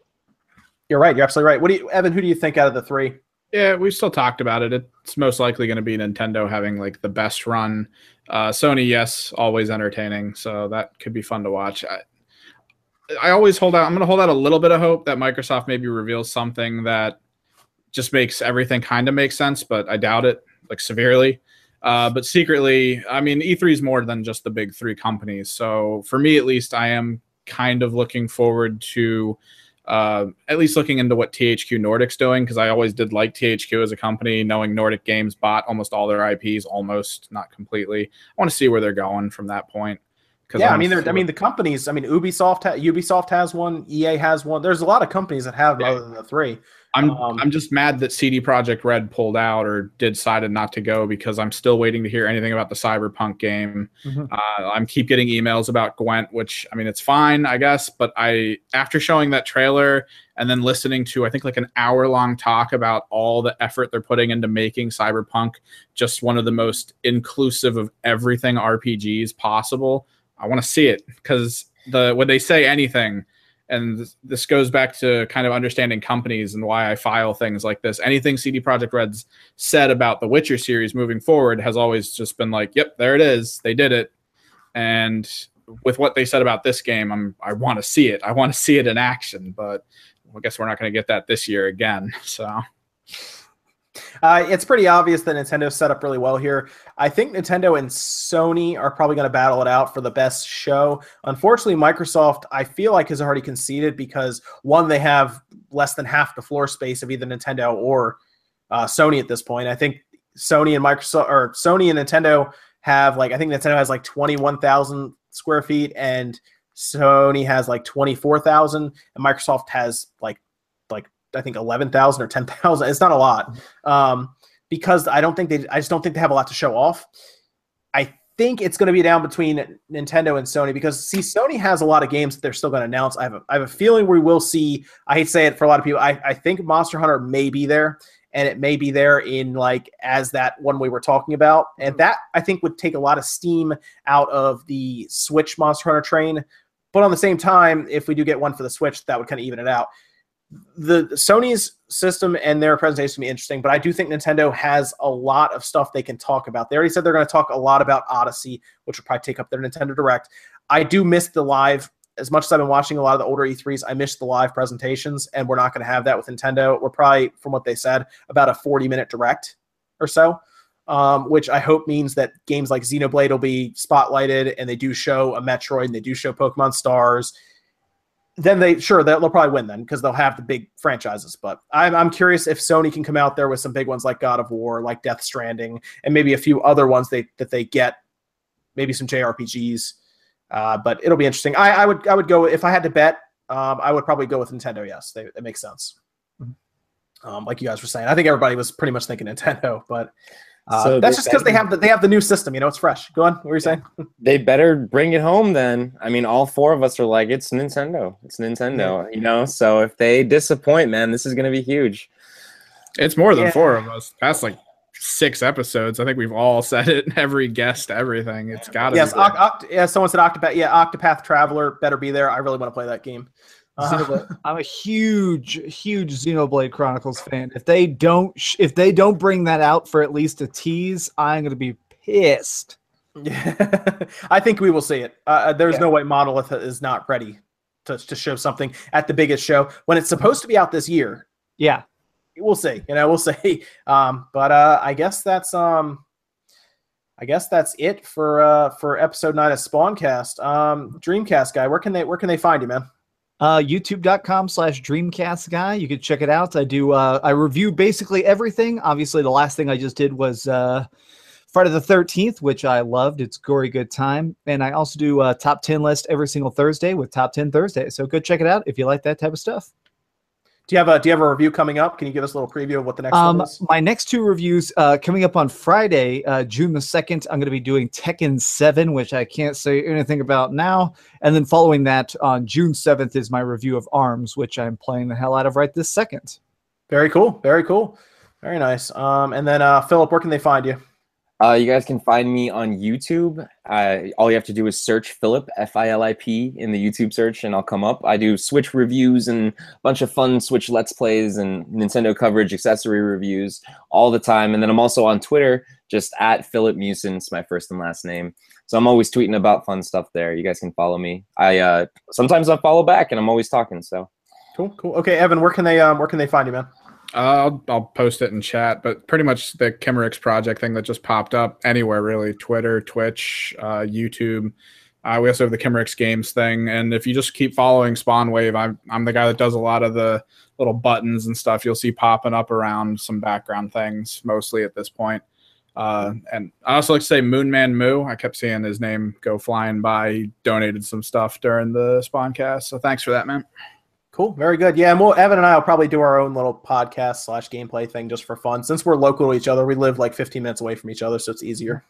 You're right. You're absolutely right. What do you, Evan? Who do you think out of the three? Yeah, we've still talked about it. It's most likely going to be Nintendo having like the best run. Uh, Sony, yes, always entertaining, so that could be fun to watch. I, I always hold out. I'm going to hold out a little bit of hope that Microsoft maybe reveals something that just makes everything kind of make sense, but I doubt it like severely. Uh, but secretly, I mean, E3 is more than just the big three companies. So for me, at least, I am kind of looking forward to uh, at least looking into what THQ Nordic's doing because I always did like THQ as a company, knowing Nordic Games bought almost all their IPs, almost not completely. I want to see where they're going from that point. Yeah, I I'm mean, I mean, the companies. I mean, Ubisoft, ha- Ubisoft has one. EA has one. There's a lot of companies that have Yeah. other than the three. I'm Um, I'm just mad that CD Projekt Red pulled out or decided not to go because I'm still waiting to hear anything about the Cyberpunk game. Mhm. Uh, I'm keep getting emails about Gwent, which I mean it's fine, I guess, but I after showing that trailer and then listening to I think like an hour long talk about all the effort they're putting into making Cyberpunk just one of the most inclusive of everything RPGs possible. I want to see it because the when they say anything and this, this goes back to kind of understanding companies and why I file things like this. Anything CD Projekt Red's said about the Witcher series moving forward has always just been like, "Yep, there it is. They did it." And with what they said about this game, I'm I want to see it. I want to see it in action, but I guess we're not going to get that this year again. So Uh, it's pretty obvious that Nintendo set up really well here. I think Nintendo and Sony are probably going to battle it out for the best show. Unfortunately, Microsoft, I feel like, has already conceded because one, they have less than half the floor space of either Nintendo or uh, Sony at this point. I think Sony and Microsoft or Sony and Nintendo have like I think Nintendo has like twenty one thousand square feet and Sony has like twenty four thousand and Microsoft has like like I think eleven thousand or ten thousand. It's not a lot um, because I don't think they. I just don't think they have a lot to show off. I think it's going to be down between Nintendo and Sony because see, Sony has a lot of games that they're still going to announce. I have a, I have a feeling we will see. I hate to say it for a lot of people. I, I think Monster Hunter may be there, and it may be there in like as that one we were talking about, and that I think would take a lot of steam out of the Switch Monster Hunter train. But on the same time, if we do get one for the Switch, that would kind of even it out the Sony's system and their presentation will be interesting, but I do think Nintendo has a lot of stuff they can talk about. They already said they're going to talk a lot about Odyssey, which will probably take up their Nintendo Direct. I do miss the live as much as I've been watching a lot of the older E3s. I miss the live presentations, and we're not going to have that with Nintendo. We're probably, from what they said, about a 40 minute Direct or so. Um, which I hope means that games like Xenoblade will be spotlighted, and they do show a Metroid, and they do show Pokemon Stars, then they sure they'll, they'll probably win then because they'll have the big franchises. But I'm I'm curious if Sony can come out there with some big ones like God of War, like Death Stranding, and maybe a few other ones they that they get, maybe some JRPGs. Uh, but it'll be interesting. I, I would I would go if I had to bet. Um, I would probably go with Nintendo. Yes, they, it makes sense. Um, like you guys were saying, I think everybody was pretty much thinking Nintendo, but uh, So that's just because they have the, they have the new system. You know, it's fresh. Go on. What were you saying? They better bring it home then. I mean, all four of us are like, it's Nintendo. It's Nintendo, you know? So if they disappoint, man, this is going to be huge. it's more than Yeah. four of us. Past like six episodes, I think we've all said it. Every guest, everything. It's got to yes, be. Oct- Oct- yeah. Someone said Octopath. Yeah, Octopath Traveler better be there. I really want to play that game. Uh, Xenoblade- I'm a huge, huge Xenoblade Chronicles fan. If they don't, sh- if they don't bring that out for at least a tease, I'm gonna be pissed. Yeah, I think we will see it. Uh, there's Yeah. no way Monolith is not ready to, to show something at the biggest show when it's supposed to be out this year. Yeah, We'll see. You know, we'll see. Um, but uh, I guess that's um, I guess that's it for uh, for episode nine of Spawncast. Um, Dreamcast guy, where can they where can they find you, man? Uh, YouTube.com slash Dreamcast guy. You can check it out. I do. Uh, I review basically everything. Obviously, the last thing I just did was uh, Friday the Thirteenth, which I loved. It's gory good time, and I also do a top ten list every single Thursday with Top Ten Thursday. So go check it out if you like that type of stuff. Do you have a Do you have a review coming up? Can you give us a little preview of what the next Um, one is? my next two reviews uh, coming up on Friday, uh, June the second. I'm going to be doing Tekken Seven, which I can't say anything about now. And then following that on June seventh is my review of Arms, which I'm playing the hell out of right this second. Very cool. Very cool. Very nice. Um, and then uh, Philip, where can they find you? Uh, you guys can find me on YouTube. Uh, all you have to do is search Philip F I L I P in the YouTube search, and I'll come up. I do Switch reviews and a bunch of fun Switch Let's Plays and Nintendo coverage, accessory reviews all the time. And then I'm also on Twitter, just at Philip Musins, my first and last name. So I'm always tweeting about fun stuff there. You guys can follow me. I uh, sometimes I follow back, and I'm always talking. So Cool. Cool. Okay, Evan, where can they um, where can they find you, man? I'll, I'll post it in chat, but pretty much the Kimmerix project thing that just popped up anywhere really Twitter, Twitch, uh, YouTube. Uh, we also have the Kimmerix Games thing. And if you just keep following Spawn Wave, I'm, I'm the guy that does a lot of the little buttons and stuff you'll see popping up around some background things, mostly at this point. Uh, and I also like to say Moonman Moo. I kept seeing his name go flying by. He donated some stuff during the Spawncast. So thanks for that, man. Cool, very good. Yeah, and we'll Evan and I will probably do our own little podcast slash gameplay thing just for fun. Since we're local to each other, we live like 15 minutes away from each other, so it's easier.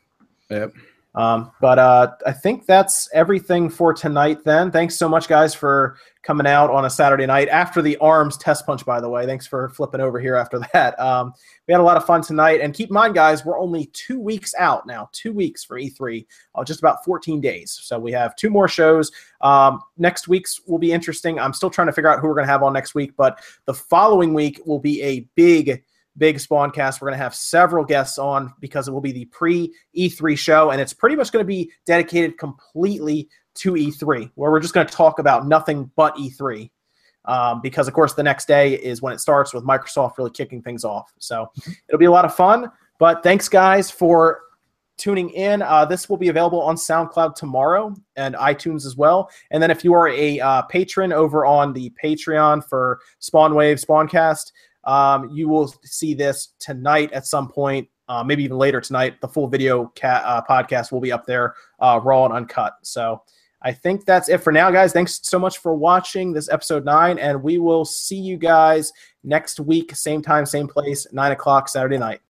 Yep. Um, but uh, I think that's everything for tonight. Then, thanks so much, guys, for coming out on a Saturday night after the arms test punch. By the way, thanks for flipping over here after that. Um, we had a lot of fun tonight, and keep in mind, guys, we're only two weeks out now. Two weeks for E3, uh, just about 14 days. So we have two more shows. Um, next week's will be interesting. I'm still trying to figure out who we're going to have on next week, but the following week will be a big big Spawncast. We're going to have several guests on because it will be the pre E3 show, and it's pretty much going to be dedicated completely to E3, where we're just going to talk about nothing but E3. Um, because, of course, the next day is when it starts with Microsoft really kicking things off. So it'll be a lot of fun. But thanks, guys, for tuning in. Uh, this will be available on SoundCloud tomorrow and iTunes as well. And then if you are a uh, patron over on the Patreon for Spawn Wave Spawncast, um, you will see this tonight at some point, uh, maybe even later tonight. The full video uh, podcast will be up there, uh, raw and uncut. So I think that's it for now, guys. Thanks so much for watching this episode nine, and we will see you guys next week, same time, same place, nine o'clock Saturday night.